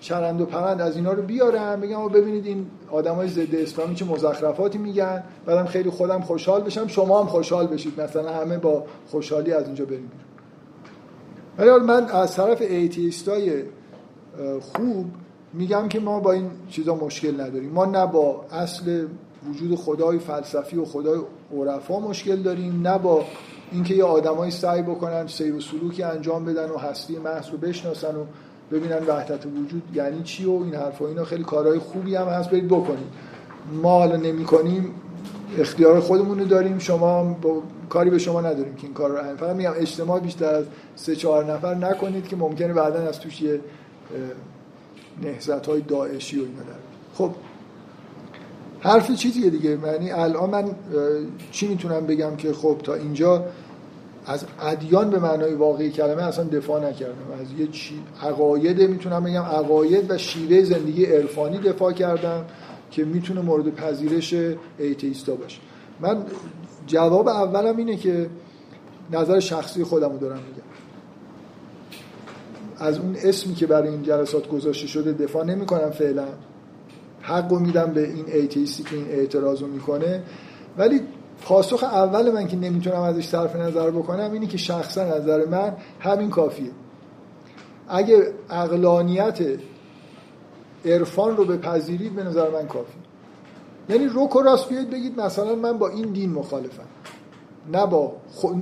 چرند و پرند از اینا رو بیارم بگم ببینید این آدمای ضد اسلامی چه مزخرفاتی میگن. بعدم خیلی خودم خوشحال بشم شما هم خوشحال بشید. مثلا همه با خوشحالی از اینجا بریم ولی من از طرف ایتیستای خوب میگم که ما با این چیزا مشکل نداریم. ما نه با اصل وجود خدای فلسفی و خدای عرفا مشکل داریم نه با اینکه یه آدمایی سعی بکنن سیر و سلوکی انجام بدن و هستی محض رو بشناسن و ببینن وحدت وجود یعنی چی و این حرفا اینا. خیلی کارهای خوبی هم هست برید بکنید. ما حالا نمی کنیم اختیار خودمون رو داریم. شما با کاری به شما نداریم که این کار رو انجام فقط میگم اجتماع بیشتر از سه چهار نفر نکنید که ممکنه بعدا از توش یه نهزت های داعشی و اینا داره خب حرف چیزیه دیگه؟ یعنی الان من چی می‌تونم بگم که خب تا اینجا از ادیان به معنای واقعی کلمه اصلا دفاع نکردم. از یه چی عقاید می‌تونم بگم. عقاید و شیوه زندگی عرفانی دفاع کردم. که می‌تونه مورد پذیرش ایتیستا باشه. من جواب اولم اینه که نظر شخصی خودم دارم میگم. از اون اسمی که برای این جلسات گذاشته شده دفاع نمی کنم فعلا. حق میدم به این ایتیستی که این اعتراض رو می‌کنه. ولی پاسخ اول من که نمی‌تونم ازش صرف نظر بکنم اینه که شخصا نظر من همین کافیه. اگه اقلانیت عرفان رو بپذیرید به نظر من کافی. یعنی روک و راست بیاید بگید مثلا من با این دین مخالفم. نه با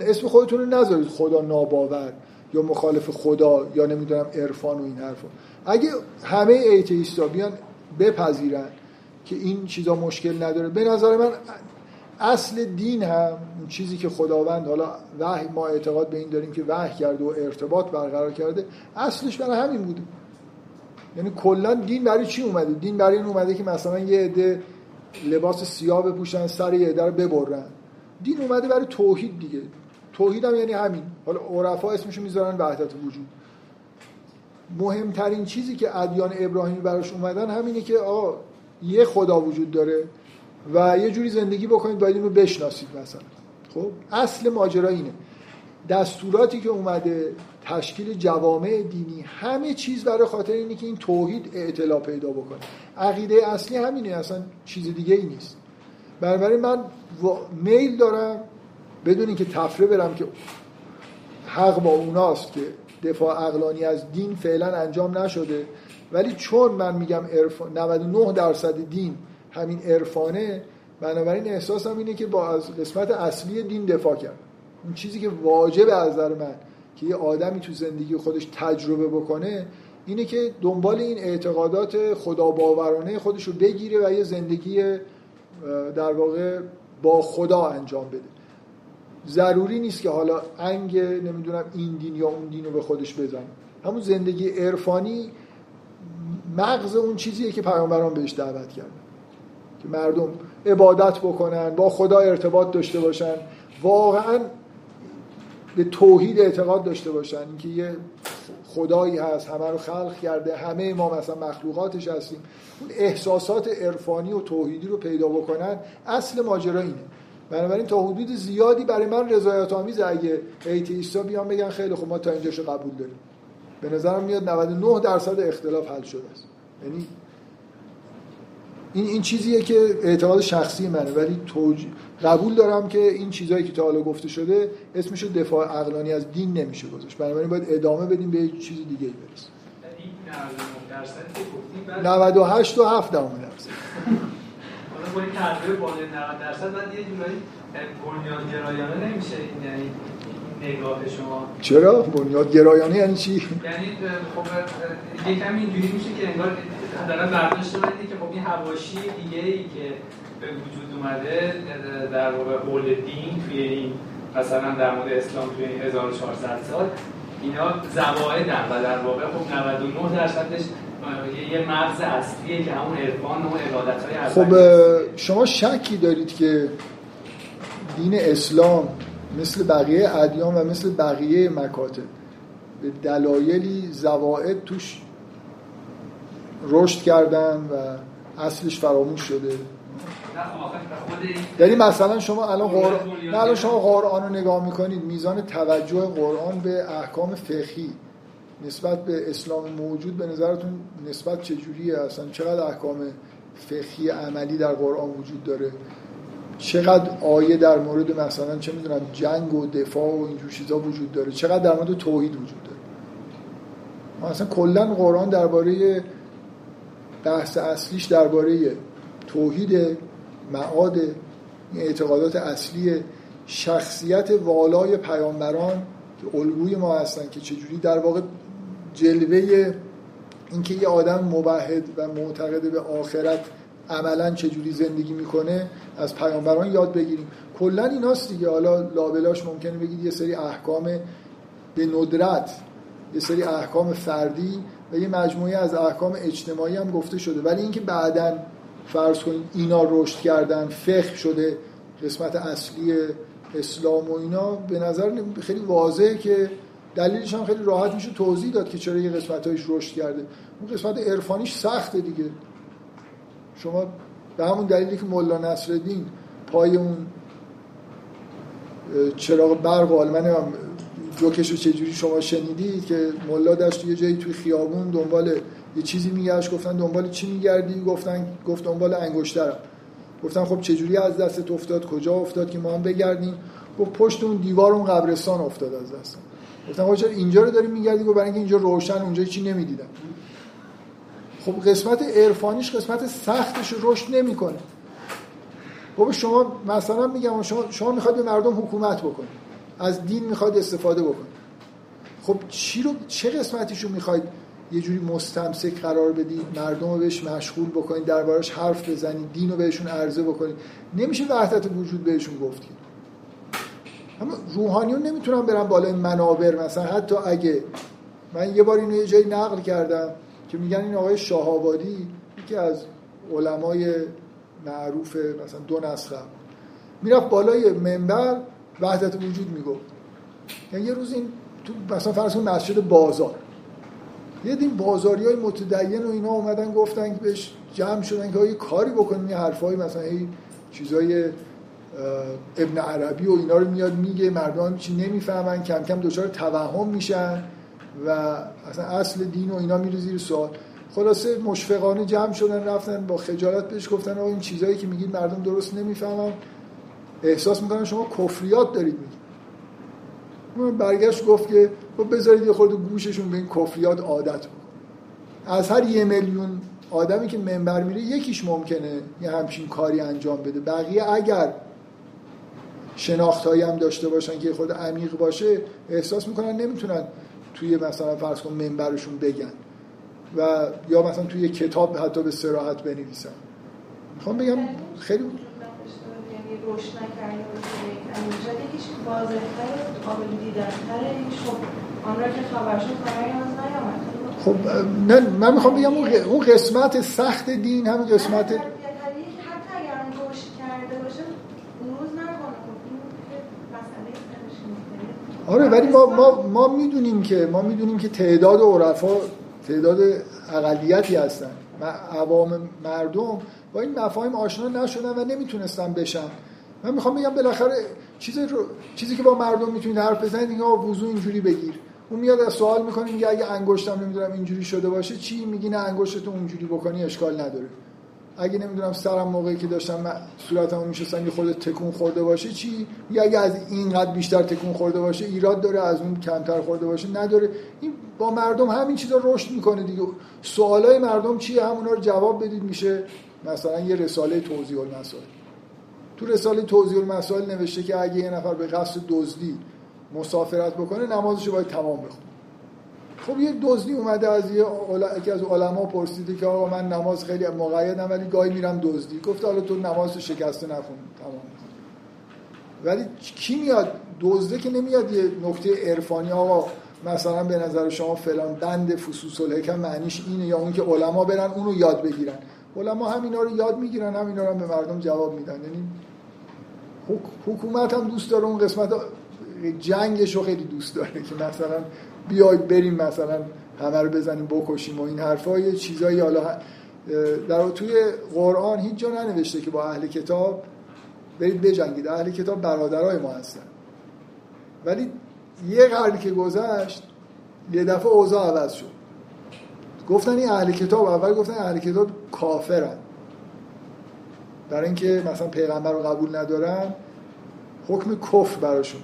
اسم خودتون رو نذارید خدا ناباور یا مخالف خدا یا نمی‌دونم عرفان و این حرفا. اگه همه ایتیستا بیان بپذیرن که این چیزا مشکل نداره به نظر من اصل دین هم چیزی که خداوند حالا وحی ما اعتقاد به این داریم که وحی کرده و ارتباط برقرار کرده اصلش برای همین بوده. یعنی کلا دین برای چی اومده؟ دین برای این اومده که مثلا یه عده لباس سیاه بپوشن سر یه عده رو ببرن. دین اومده برای توحید دیگه. توحید هم یعنی همین. حالا عرفا اسمشو می‌ذارن وحدت وجود. مهمترین چیزی که ادیان ابراهیمی براش اومدن همینه که آقا یه خدا وجود داره و یه جوری زندگی بکنید باید اینو بشناسید مثلا. خب اصل ماجرا اینه. دستوراتی که اومده تشکیل جوامع دینی همه چیز برای خاطر اینه که این توحید اعتلا پیدا بکنه. عقیده اصلی همینه اصلا چیز دیگه ای نیست. بنابراین من میل دارم بدون که تفره برم که حق با اوناست که دفاع اقلانی از دین فعلا انجام نشده. ولی چون من میگم 99 درصد دین همین عرفانه بنابراین احساسم اینه که با از قسمت اصلی دین دفاع کرد. اون چیزی که واجب از نظر من که یه آدمی تو زندگی خودش تجربه بکنه اینه که دنبال این اعتقادات خدا باورانه خودش رو بگیره و یه زندگی در واقع با خدا انجام بده. ضروری نیست که حالا انگ نمی‌دونم این دین یا اون دین رو به خودش بزنه. همون زندگی عرفانی مغز اون چیزیه که پیامبران بهش دعوت کردن. که مردم عبادت بکنن با خدا ارتباط داشته باشن. واقعا به توحید اعتقاد داشته باشن اینکه یه خدایی هست همه رو خلق کرده همه ما مثلا مخلوقاتش هستیم. اون احساسات عرفانی و توحیدی رو پیدا بکنن اصل ماجرا اینه. بنابراین تا حدود زیادی برای من رضایت آمیز اگه ایتیستا بیان بگن خیلی خب ما تا اینجاشو قبول داریم. به نظرم میاد 99 درصد اختلاف حل شده است. یعنی این این چیزیه که اعتقاد شخصی منه. ولی توج... قبول دارم که این چیزهایی که تا حالا گفته شده اسمش دفاع عقلانی از دین نمیشه گذاشت. بنابراین باید ادامه بدیم به چیز دیگه ای برسیم. 98 و 7 درصد. حالا با این بالای 90 درصد بعد یه جورایی بنیاد گرایانه نمیشه. یعنی نگاه شما. چرا؟ بنیاد گرایانه یعنی چی؟ یعنی خب یکم اینجوری میشه که انگار دارن برداشت که خب این حواشی دیگه ای که به وجود اومده در واقع حول دین توی این مثلا در مورد اسلام توی 1400 سال اینا زوایدن و در واقع خب 99 درصدش یه مغز اصلیه که همون عرفان و عبادت های خب شما شکی دارید که دین اسلام مثل بقیه ادیان و مثل بقیه مکاتب به دلایلی زواید توش رشد کردن و اصلش فراموش شده. یعنی مثلا شما الان قرآن الان شما قرآن رو نگاه می‌کنید میزان توجه قرآن به احکام فقهی نسبت به اسلام موجود به نظرتون نسبت چجوریه اصلا چقدر احکام فقهی عملی در قرآن وجود داره؟ چقدر آیه در مورد مثلا چه می‌دونم جنگ و دفاع و اینجور چیزا وجود داره؟ چقدر در مورد توحید وجود داره؟ مثلا کلا قرآن درباره بحث اصلیش درباره توحید معاد اعتقادات اصلی شخصیت والای پیامبران که الگوی ما هستن که چجوری در واقع جلوه اینکه یه آدم مبهد و معتقد به آخرت عملا چجوری زندگی می‌کنه از پیامبران یاد بگیریم. کلا ایناست دیگه. حالا لابلاش ممکنه بگید یه سری احکام به ندرت یه سری احکام فردی و یه مجموعه از احکام اجتماعی هم گفته شده. ولی اینکه بعدا فرض کنید اینا رشد کردن فقه شده قسمت اصلی اسلام و اینا به نظر خیلی واضحه که دلیلش هم خیلی راحت میشه توضیح داد که چرا یه قسمت هایش رشد کرده. اون قسمت عرفانیش سخته دیگه. شما به همون دلیلی که مولا نصرالدین پای اون چراغ برق هم جوکش رو چجوری شما شنیدید که ملا داشت یه جایی توی خیابون دنبال یه چیزی میگشت؟ گفتن دنبال چی میگردی؟ گفتن گفت دنبال انگشترم. گفتن خب چجوری از دستت افتاد؟ کجا افتاد که ما هم بگردیم؟ گفت پشت اون دیوار اون قبرستان افتاد از دست. گفتن خب چرا اینجا رو داری میگردی؟ گفت برای اینکه اینجا روشن اونجا چی نمی‌دیدم. خب قسمت عرفانیش قسمت سختش رشد نمی‌کنه. خب شما مثلا میگم شما شما می‌خواد به مردم حکومت بکنید. از دین می‌خواد استفاده بکنید. خب چی رو چه قسمتیشو می‌خواید یه جوری مستمسک قرار بدید مردم رو بهش مشغول بکنید دربارش حرف بزنید دین رو بهشون عرضه بکنید؟ نمیشه وحدت وجود بهشون گفتید. اما روحانیون نمی‌تونن برن بالای منابر مثلا. حتی اگه من یه بار اینو یه جایی نقل کردم که میگن این آقای شاهابادی یکی از علمای معروف مثلا دو نسخه می‌رفت بالای منبر وحدت وجود می‌گفت. یعنی یه روز این تو مثلا فرض مسجد بازار. یه دین بازاری های متدین و اینا اومدن گفتن که بهش جمع شدن که یه کاری بکنیم یه حرفایی مثلا ای چیزای ابن عربی و اینا رو میاد میگه مردم چی نمی‌فهمن کم کم دچار توهم میشن و اصلا اصل دین و اینا میره زیر سوال. خلاصه مشفقانه جمع شدن رفتن با خجالت بهش گفتن آقا این چیزایی که میگید مردم درست نمی‌فهمن. احساس می‌کنن شما کفریات دارید میگید. برگشت گفت که خب بذارید یه خورده گوششون به این کفریات عادت بکن از هر یه میلیون آدمی که منبر میره یکیش ممکنه یه همچین کاری انجام بده. بقیه اگر شناختایی هم داشته باشن که خود عمیق باشه احساس می‌کنن نمی‌تونن توی مثلا فرض کن منبرشون بگن. و یا مثلا توی کتاب حتی به سراحت بنویسن. می‌خوام بگم خیلی یعنی روشن کردن یکیش قابل دیدن‌تره آن را که خبر شد خب نه من می‌خوام بگم اون قسمت سخت دین همین قسمت آره ولی ما ما ما می‌دونیم که ما می‌دونیم که تعداد عرفا تعداد اقلیتی هستن. عوام مردم با این مفاهیم آشنا نشدن و نمی‌تونستن بشن. من می‌خوام بگم بالاخره چیزی رو چیزی که با مردم می‌تونید حرف بزنید اینها وضو اینجوری بگیر. اون میاد از سوال می‌کنه میگه اگه انگشتم نمی‌دونم اینجوری شده باشه چی؟ میگی نه انگشتتو اونجوری بکنی اشکال نداره. اگه نمی‌دونم سرم موقعی که داشتم صورتمو میشستم یه خود تکون خورده باشه چی؟ یا اگه از اینقدر بیشتر تکون خورده باشه ایراد داره از اون کمتر خورده باشه نداره. این با مردم همین چیزا رشد می‌کنه دیگه. سوالای مردم چیه؟ همونا رو جواب بدید میشه مثلا یه رساله توضیح المسائل تو رساله توضیح المسائل نوشته که اگه یه نفر به قصد دزدی مسافرت بکنه نمازش باید تمام بخونه. خب یه دزدی اومده از یه یکی از علما پرسیده که آقا من نماز خیلی مقیدم ولی گاهی میرم دزدی. گفت حالا تو نماز شکسته نخون تمام ولی کی میاد؟ دزده که نمیاد یه نقطه عرفانی. آقا مثلا به نظر شما فلان بند فصوص الحکم معنیش اینه یا اون که علما برن اونو یاد بگیرن. علما همینا رو یاد می‌گیرن همینا رو هم به مردم جواب میدن. یعنی حکومت هم دوست داره اون قسمت جنگش رو خیلی دوست داره که مثلا بیاید بریم مثلا همه رو بزنیم بکشیم و این حرفا. یه چیزایی حالا در توی قرآن هیچ جا ننوشته که با اهل کتاب برید بجنگید. اهل کتاب برادرای ما هستن. ولی یه قرنی که گذشت یه دفعه اوضاع عوض شد. گفتن این اهل کتاب اول گفتن اهل کتاب کافرن. برای اینکه مثلا پیغمبر رو قبول ندارن حکم کفر براشون.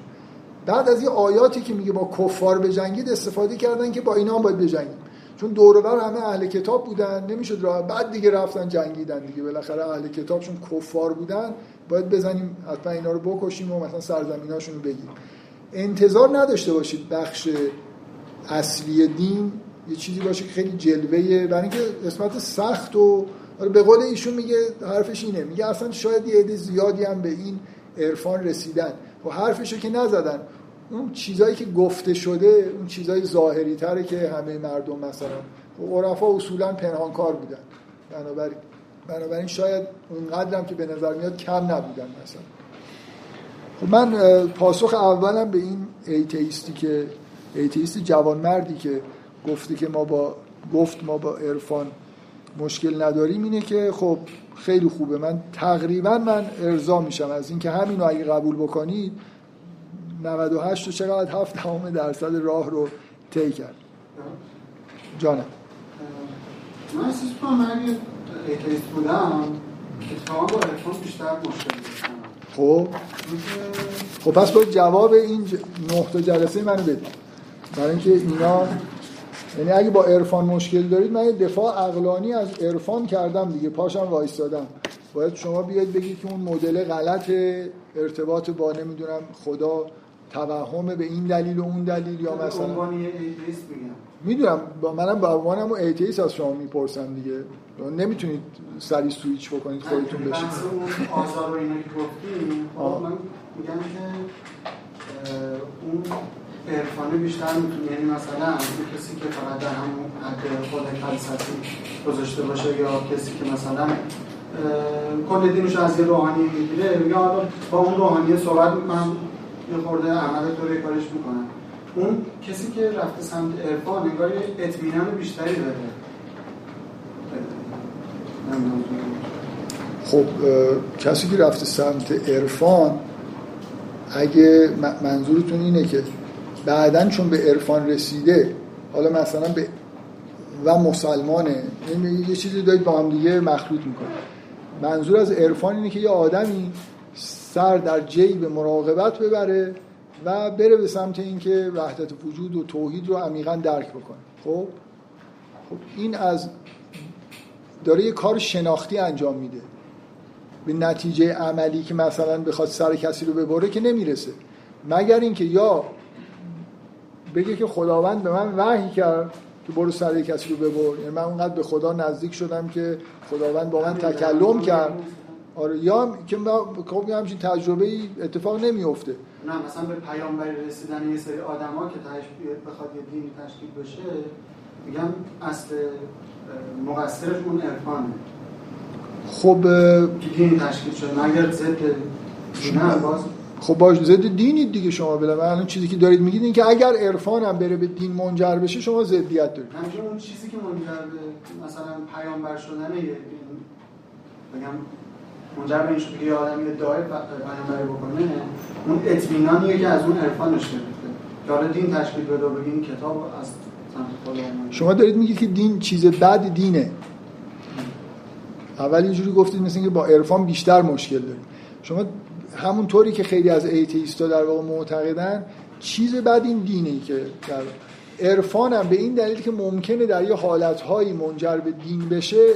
بعد از یه آیاتی که میگه با کفار بجنگید استفاده کردن که با اینا هم باید بجنگید چون دور همه اهل کتاب بودن نمی‌شد راه. بعد دیگه رفتن جنگیدن دیگه. بالاخره اهل کتابشون کفار بودن باید بزنیم حتما اینا رو بکشیم و مثلا سرزمیناشون رو بگیریم انتظار نداشته باشید بخش اصلی دین یه چیزی باشه که خیلی جلوه برای اینکه قسمت سخت و به قول ایشون میگه حرفش اینه. میگه اصلا شاید یه عده زیادی هم به این عرفان رسیدن. و حرفشو که نزدن. اون چیزایی که گفته شده اون چیزای ظاهری تره که همه مردم مثلا. و عرفا اصولا پنهانکار بودن. بنابراین بنابراین شاید اونقدرم که به نظر میاد کم نبودن مثلا. خب من پاسخ اولم به این atheist ی که atheist جوانمردی که گفته که ما با گفت ما با عرفان مشکل نداریم اینه که خب خیلی خوبه. من تقریبا من ارضا میشم. از اینکه همینو اگه قبول بکنید 98 و چقدر هفت تمام درصد راه رو طی کرد. جانم. من احساس کنم من اگه ایتیست بودم اتفاقا با عرفان بیشتر مشکل خب. خب پس باید جواب این نه تا جلسه منو بدید برای اینکه اینا یعنی اگه با عرفان مشکل دارید من دفاع اقلانی از عرفان کردم دیگه پاشم وایستادم. باید شما بیاید بگید که اون مدل غلط ارتباط با نمی‌دونم خدا توهم به این دلیل و اون دلیل یا مثلا می‌دونم با منم با عنوانم و ایتیس از شما می‌پرسم دیگه. نمی‌تونید سری سویچ بکنید خودتون بشید. آزار و اینا که گفتیم خب من میگم که اون عرفانه بیشتر می‌تونه یعنی مثلا کسی که فقط در همون حد خود فلسفی گذاشته باشه یا کسی که مثلا کل دینش از یه روحانی می‌گیره یا با اون روحانی صحبت می‌کنم یه خورده عمل طوری کارش می‌کنن اون کسی که رفته سمت عرفان انگار اطمینان بیشتری داره. خب کسی که رفته سمت عرفان اگه منظورتون اینه که بعدا چون به عرفان رسیده حالا مثلا به و مسلمانه یعنی یه چیزی دارید با هم دیگه مخلوط می‌کنه منظور از عرفان اینه که یه آدمی سر در جیب مراقبت ببره و بره به سمت اینکه وحدت وجود و توحید رو عمیقا درک بکنه. خب؟ خب این از داره یه کار شناختی انجام میده. به نتیجه عملی که مثلا بخواد سر کسی رو ببره که نمی‌رسه. مگر اینکه یا بگه که خداوند به من وحی کرد که برو سر کسی رو ببر. یعنی من اونقدر به خدا نزدیک شدم که خداوند با من تکلم کرد. آره یا که خب همچین تجربه ای اتفاق نمیفته نه مثلا به پیامبری رسیدن یه سری آدما که تشکیل بخواد یه دینی تشکیل بشه میگم اصل مقصرش اون عرفانه. خب دینی تشکیل شده. مگر ضد نه باز خب باش ضد دینید دیگه شما بلا. من الان چیزی که دارید میگید این که اگر عرفان هم بره به دین منجر بشه شما ضدیت دارید. همچنین اون چیزی که منجر به مثلا پیامبر شدن یه بگم منجر به این شد که یه آدمی ادعای پیامبری بکنه اون اطمینانیه که از اون عرفانش گرفته که حالا دین تشکیل بده و این کتاب از شما دارید میگید که دین چیز بد دینه. اول اینجوری گفتید مثل اینکه با عرفان بیشتر مشکل دارید. شما همون طوری که خیلی از atheist ا در واقع معتقدن چیز بد این دینه ای که در هم به این دلیل که ممکنه در یه حالتهایی منجر به دین بشه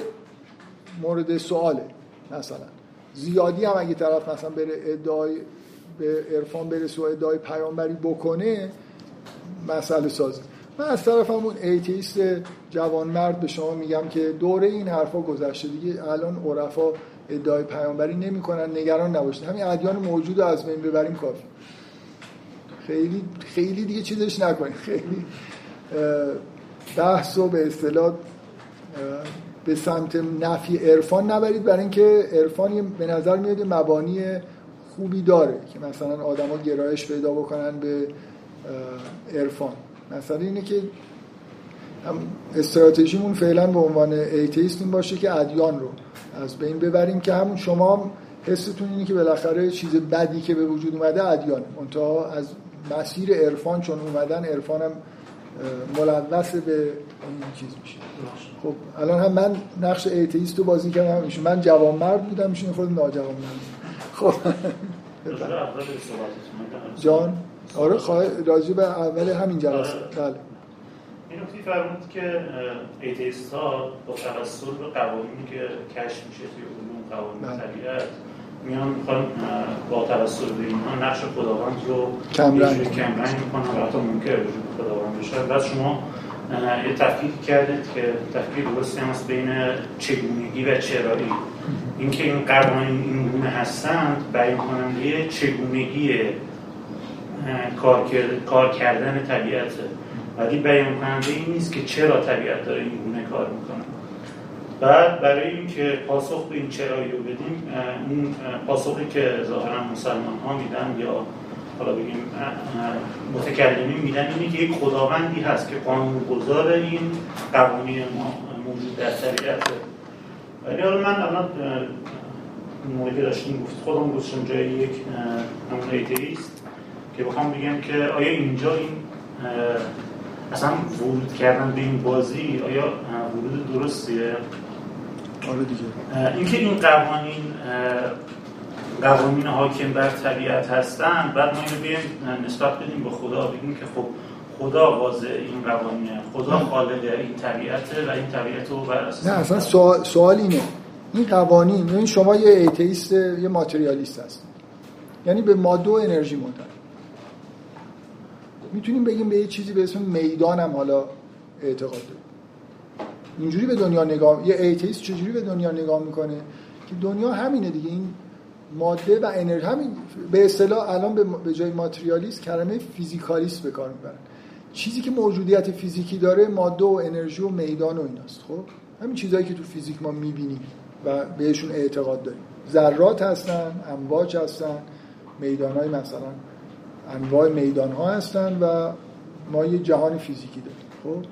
مورد سواله مثلا. زیادی هم اگه طرف مثلا بره ادعای به عرفان برسه و ادعای پیامبری بکنه مسئله سازه من از طرف همون atheist جوانمرد به شما میگم که دوره این حرفا گذشته. دیگه الان عرفا ادعای پیامبری نمی‌کنن نگران نباشید همین ادیان موجود از بین ببریم کافی. خیلی خیلی دیگه چیزش نکنید خیلی بحث و به اصطلاح به سمت نفی عرفان نبرید. برای اینکه عرفان به نظر میاد مبانی خوبی داره که مثلا آدما گرایش پیدا بکنن به عرفان. مثلا اینه که استراتژیمون فعلا به عنوان atheist این باشه که ادیان رو از بین ببریم که همون شما حستون اینه که بالاخره چیز بدی که به وجود اومده ادیان. منتها از مسیر عرفان چون اومدن عرفان هم ملوث به این چیز میشه. خب الان هم من نقش atheist رو بازی کردم میشه من جوان مرد بودم میشه خود ناجوان مرد خب. جان؟ آره راجع به اول همین جلسه. بله. این نکته فرمود که ایتیست ها با توسط به قوانینی که کشف میشه توی علوم قوانین بله. طبیعت میان می‌خوان با توسط به اینها نقش خداوند رو کمرنگ کمرنگ می‌کنن و حتی ممکن وجود خداوند بشه بعد شما یه تفکیک کردید که تفکیک درستی هست بین چگونگی و چرایی. اینکه این قوانین این گونه هستند بیان کننده چگونگی کار, کردن طبیعت ولی بیان کننده این نیست که چرا طبیعت داره این گونه کار می‌کنه. بعد برای اینکه پاسخ به این چرایی رو بدیم اون پاسخی که ظاهرا مسلمان ها میدن یا حالا بگیم متکلمین میدن اینه که یک خداوندی هست که قانون گذار این قوانین موجود در طبیعته ولی حالا من الان موقعی که داشتیم گفت خودم گذاشتم جای یک همون ایتیست که بخوام بگم که آیا اینجا این اصلا ورود کردن به این بازی آیا ورود درستیه؟ آره دیگه. اینکه این قوانین قوانین حاکم بر طبیعت هستن بعد ما اینو بیم نسبت بدیم به خدا بگیم که خب خدا واضع این قوانینه. خدا خالق این طبیعته و این طبیعت رو بر اساس نه اصلا سوال, سوال اینه. این قوانین یعنی شما یه atheist یه ماتریالیست هست. یعنی به ماده و انرژی معتقد می‌تونیم بگیم به یه چیزی به اسم میدان هم حالا اعتقاد داریم. اینجوری به دنیا نگاه یه atheist چجوری به دنیا نگاه می‌کنه؟ که دنیا همینه دیگه. این ماده و انرژی همین به اصطلاح الان به جای ماتریالیست کلمه physicalist به کار می‌برن. چیزی که موجودیت فیزیکی داره ماده و انرژی و میدان و ایناست خب؟ همین چیزهایی که تو فیزیک ما می‌بینیم و بهشون اعتقاد داریم. ذرات هستن امواج هستن میدانهای مثلا انواع میدان ها هستن و ما یه جهان فیزیکی داریم. خب؟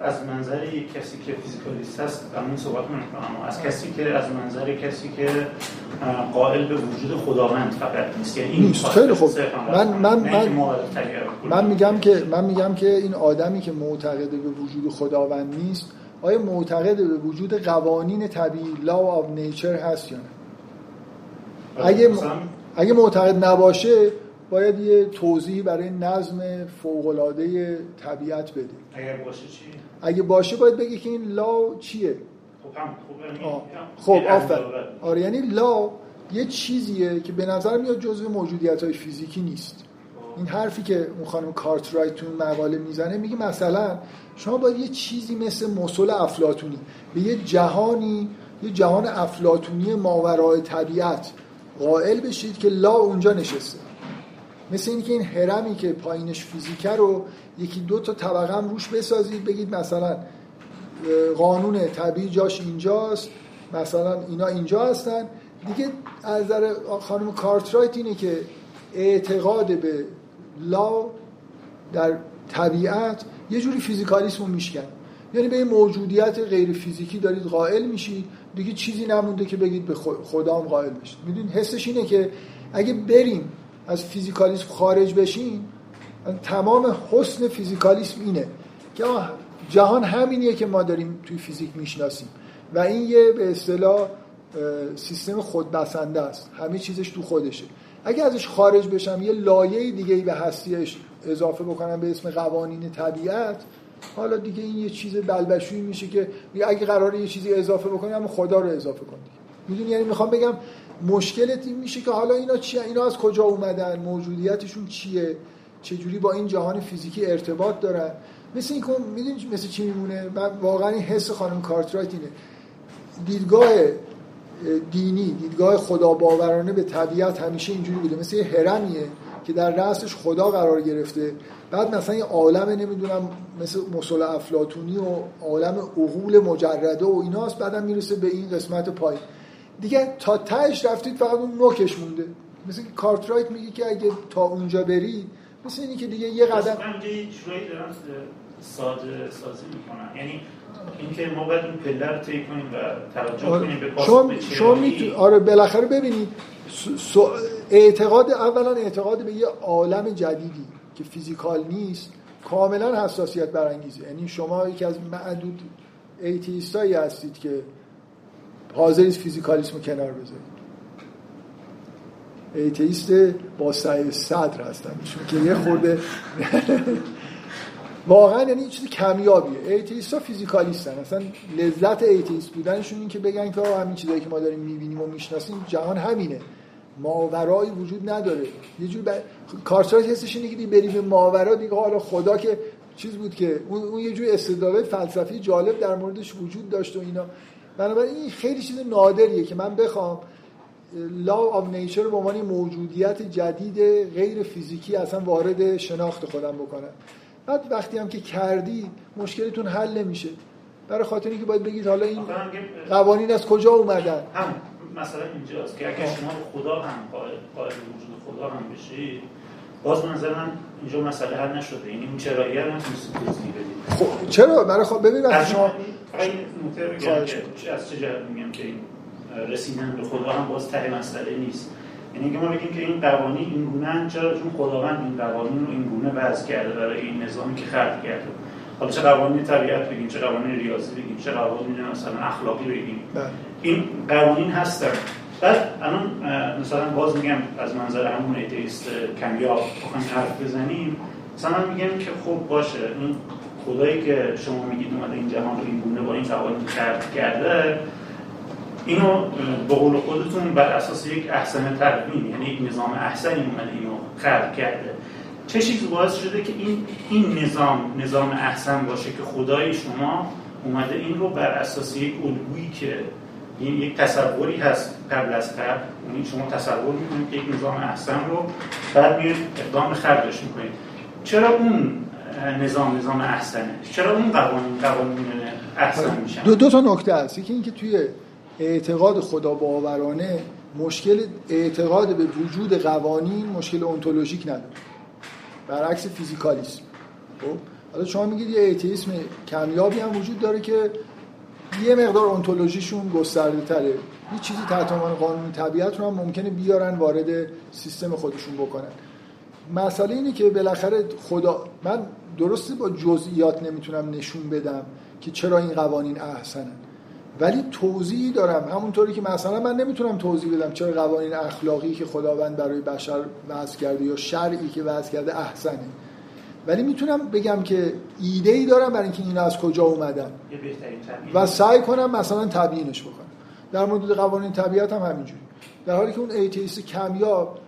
از منظر یک کسی که فیزیکالیست هست همون صحبت اما از کسی که از منظر کسی که قائل به وجود خداوند فقط نیست. یعنی نیست. خیلی خوب. من من من, من میگم که من میگم که این آدمی که معتقد به وجود خداوند نیست آیا معتقد به وجود قوانین طبیعی law of nature هست یا نه؟ اگه اگه معتقد نباشه باید یه توضیح برای نظم فوق‌العاده طبیعت بده اگر باشه چی؟ اگه باشه باید بگی که این لا چیه؟ خب خب آفر آره یعنی لا یه چیزیه که به نظر میاد جزو موجودیت های فیزیکی نیست. این حرفی که اون خانم کارترایت تو مقاله می‌زنه میگه مثلا شما باید یه چیزی مثل مسل افلاتونی به یه جهانی یه جهان افلاتونی ماورای طبیعت قائل بشید که لا اونجا نشسته. مثل اینکه این هرمی که پایینش فیزیکه رو یکی دو تا طبقه هم روش بسازید بگید مثلا قانون طبیعی جاش اینجاست مثلا اینا اینجا هستن. دیگه از نظر خانم کارترایت اینه که اعتقاد به لا در طبیعت یه جوری فیزیکالیسم رو میشکن. یعنی به این موجودیت غیر فیزیکی دارید قائل میشید دیگه چیزی نمونده که بگید به خدا هم قائل بشید. می‌دونید؟ حسش اینه که اگه بریم از فیزیکالیسم خارج بشین تمام حسن فیزیکالیسم اینه که جهان همینیه که ما داریم توی فیزیک می‌شناسیم. و این یه به اصطلاح سیستم خودبسنده است. همه چیزش تو خودشه. اگه ازش خارج بشم یه لایه دیگه ای به هستیش اضافه بکنم به اسم قوانین طبیعت حالا دیگه این یه چیز بلبشویی میشه که اگه قراره یه چیزی اضافه بکنیم اما خدا رو اضافه کنیم می‌دونی؟ یعنی می‌خوام بگم مشکلت این میشه که حالا اینا چیه اینا از کجا اومدن؟ موجودیتشون چیه؟ چجوری با این جهان فیزیکی ارتباط دارن؟ مثل این می‌دونی مثل چی میمونه؟ من واقعا این حس خانم کارترایت اینه. دیدگاه دینی دیدگاه خدا باورانه به طبیعت همیشه اینجوری بوده. مثل یه هرمیه که در رأسش خدا قرار گرفته. بعد مثلا یه عالم نمی‌دونم مثل مسل افلاتونی و عالم عقول مجرده و ایناست بعدم می‌رسه به این قسمت پای دیگه تا تهش رفتید فقط اون نوکش مونده. مثل که کارترایت میگه که اگه تا اونجا بری مثل اینی که دیگه یه قدم ساده سازی می‌کنن یعنی اینکه ما باید این پله رو طی کنیم و توجه آره. کنیم به شما, شما میتون... آره بالاخره ببینید اعتقاد اولا اعتقاد به یه عالم جدیدی که physical نیست کاملا حساسیت برانگیزه. یعنی شما یکی از معدود atheist ایی هستید که حاضر فیزیکالیسم رو کنار بذارید atheist با سعه صدر هستن. که یه خورده *laughs* واقعا یعنی این چیز کمیابیه. atheist ها physicalist ن. اصلا لذت atheist بودنشون این که بگن که همین چیزایی که ما داریم می‌بینیم و می‌شناسیم جهان همینه. ماورایی وجود نداره. یه جور ب... حسش اینه که بریم به ماورا دیگه حالا خدا که چیز بود که اون, اون یه جور استدلال فلسفی جالب در موردش وجود داشت و اینا. بنابراین این خیلی چیز نادریه که من بخوام لا آف نیچر به عنوان موجودیت جدید غیر فیزیکی اصلا وارد شناخت خودم بکنم. بعد وقتی هم که کردی مشکلتون حل نمیشه. برای خاطر اینکه باید بگید حالا این قوانین از کجا اومدن؟ هم مثلا اینجاست که اگه شما خدا هم قائل وجود خدا هم بشید باز نظر من اینجا مسئله حل نشده. یعنی اون چرایی هم نتونستید توضیح بدید خب چرا؟ برای خب ببین از شما این نکته بگم که از چه جهت میگم که این رسیدن به خدا هم باز ته مسئله نیست. یعنی که ما بگیم که این قوانین این گونه چرا؟ چون خداوند این قوانین رو این گونه وضع کرده برای این نظامی که خلق کرده. حالا چه قوانین طبیعت بگیم چه قوانین ریاضی بگیم چه قوانین مثلا اخلاقی بگیم. بله. این قوانین هستن. بعد الان مثلا باز میگم از منظر همون ایتیست کمیاب بخوایم حرف بزنیم. مثلا میگم که خب باشه. این خدایی که شما میگید اومده این جهان رو این گونه با این قوانین خلق کرده اینو به قول خودتون بر اساس یک احسن تقویم یعنی یک نظام احسنی اومده اینو خلق کرده. چه چیزی باعث شده که این این نظام نظام احسن باشه که خدای شما اومده این رو بر اساس یک الگویی که این یک تصوری هست قبل از قبل. یعنی شما تصور می‌کنید که یک نظام احسن رو بعد میاد اقدام خرجش می‌کنید. چرا اون نظام نظام احسنه؟ چرا اون قوانین قوانین احسن میشن؟ دو, دو تا نکته هست. یکی اینکه توی اعتقاد خدا باورانه مشکل اعتقاد به وجود قوانین مشکل اونتولوژیک نداره. برعکس فیزیکالیسم. خب؟ حالا شما میگید یه ایتیسم کمیابی هم وجود داره که یه مقدار اونتولوژیشون گسترده تره یه چیزی تحت عنوان قانون طبیعت رو هم ممکنه بیارن وارد سیستم خودشون بکنن. مسئله اینه که بالاخره خدا من درسته با جزئیات نمی‌تونم نشون بدم که چرا این قوانین احسنن. ولی توضیحی دارم. همونطوری که مثلا من نمی‌تونم توضیح بدم چرا قوانین اخلاقی که خداوند برای بشر وضع کرده یا شرعی که وضع کرده احسنه. ولی می‌تونم بگم که ایده ای دارم برای اینکه این از کجا اومدن. و سعی کنم مثلا تبیینش بکنم. در مورد قوانین طبیعت هم همینجوری. در حالی که اون atheist کمیاب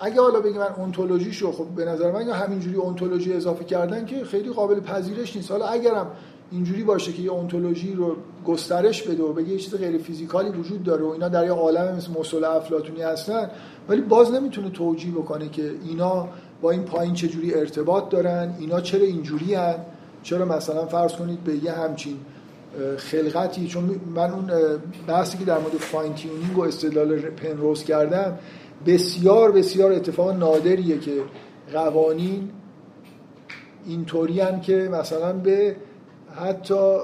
اگه حالا بگم من ontology شو خب به نظر من همینجوری ontology اضافه کردن که خیلی قابل پذیرش نیست. حالا اگرم اینجوری باشه که یه ontology رو گسترش بده و بگه یه چیز غیر physical ی وجود داره و اینا در یه عالم مثل مثل افلاطونی هستن ولی باز نمی‌تونه توجیه بکنه که اینا با این پایین چجوری ارتباط دارن اینا چرا اینجوری هن؟ چرا مثلا فرض کنید به یه همچین خلقتی چون من اون بحثی که در مورد فاین تیونینگ و استدلال پنروز کردم بسیار بسیار اتفاق نادریه که قوانین اینطوری که مثلا به حتی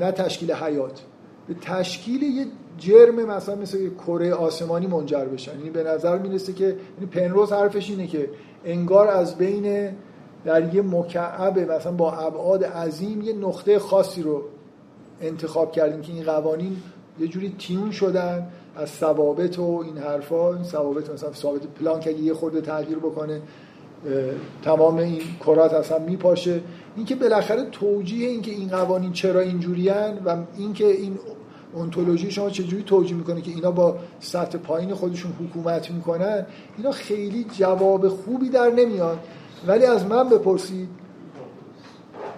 نه تشکیل حیات به تشکیل یه جرم مثلا مثل کره آسمانی منجر بشن یعنی به نظر می‌رسه که یعنی پنروز حرفش اینه که انگار از بین در یه مکعب مثلا با ابعاد عظیم یه نقطه خاصی رو انتخاب کردیم که این قوانین یه جوری تیون شدن از ثوابت و این حرفا این ثوابت مثلا ثابت پلانک اگه یه خورده تغییر بکنه تمام این کرات اصلا میپاشه. اینکه بالاخره توجیه اینکه این قوانین چرا اینجوریان و اینکه این اونتولوژی شما چجوری توجیه می‌کنه که اینا با سطح پایین خودشون حکومت می‌کنن؟ اینا خیلی جواب خوبی در نمیاد. ولی از من بپرسید.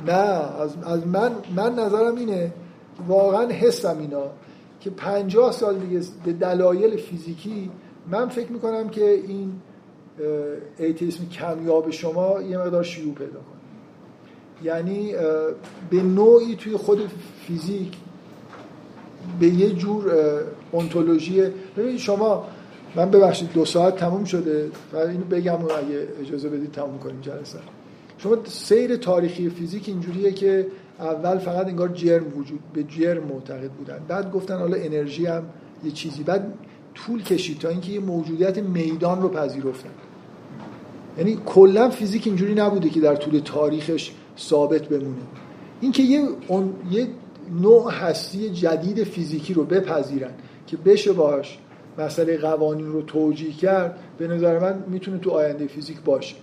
نه از, از من من نظرم اینه واقعا حسم اینا که 50 سال دیگه به دلایل فیزیکی من فکر می‌کنم که این ایتیسم کمیاب شما یه مقدار شیوع پیدا کنه. یعنی به نوعی توی خود فیزیک به یه جور انتولوژی ببینید شما من ببخشید دو ساعت تموم شده. و اینو بگم و اگه اجازه بدید تموم کنیم جلسه. شما سیر تاریخی فیزیک اینجوریه که اول فقط انگار جرم وجود به جرم معتقد بودن. بعد گفتن حالا انرژی هم یه چیزی. بعد طول کشید تا اینکه یه موجودیت میدان رو پذیرفتن. یعنی کلا فیزیک اینجوری نبوده که در طول تاریخش ثابت بمونه. اینکه یه یه نوع هستی جدید فیزیکی رو بپذیرن که بشه باش مسئله قوانین رو توجیه کرد به نظر من می‌تونه تو آینده فیزیک باشه.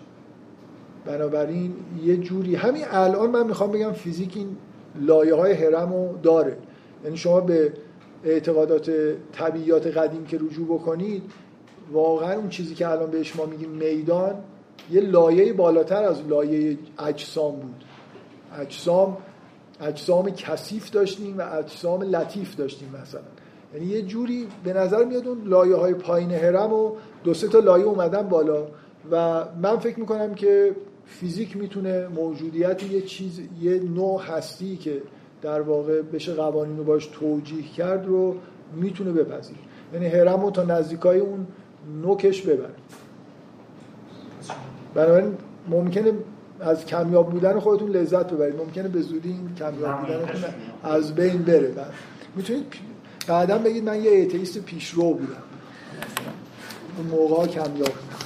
بنابراین یه جوری همین الان من می‌خوام بگم فیزیک این لایه های هرم رو داره. یعنی شما به اعتقادات طبیعیات قدیم که رجوع بکنید واقعا اون چیزی که الان بهش ما میگیم میدان یه لایه بالاتر از لایه اجسام بود. اجسام اجسام کثیف داشتیم و اجسام لطیف داشتیم مثلا. یعنی یه جوری به نظر میاد اون لایه های پایین هرم و دو سه تا لایه اومدن بالا و من فکر می‌کنم که فیزیک می‌تونه موجودیت یه چیز یه نوع هستی که در واقع بشه قوانین رو باش توجیه کرد رو می‌تونه بپذیر یعنی هرم رو تا نزدیکای اون نوکش ببره. بنابراین ممکنه از کمیاب بودن خودتون لذت ببرید. ممکنه به زودی این کمیاب بودنتون از بین بره. بعد می‌تونید بعدا بگید من یه ایتیست پیشرو بودم. اون موقع کمیاب بودم.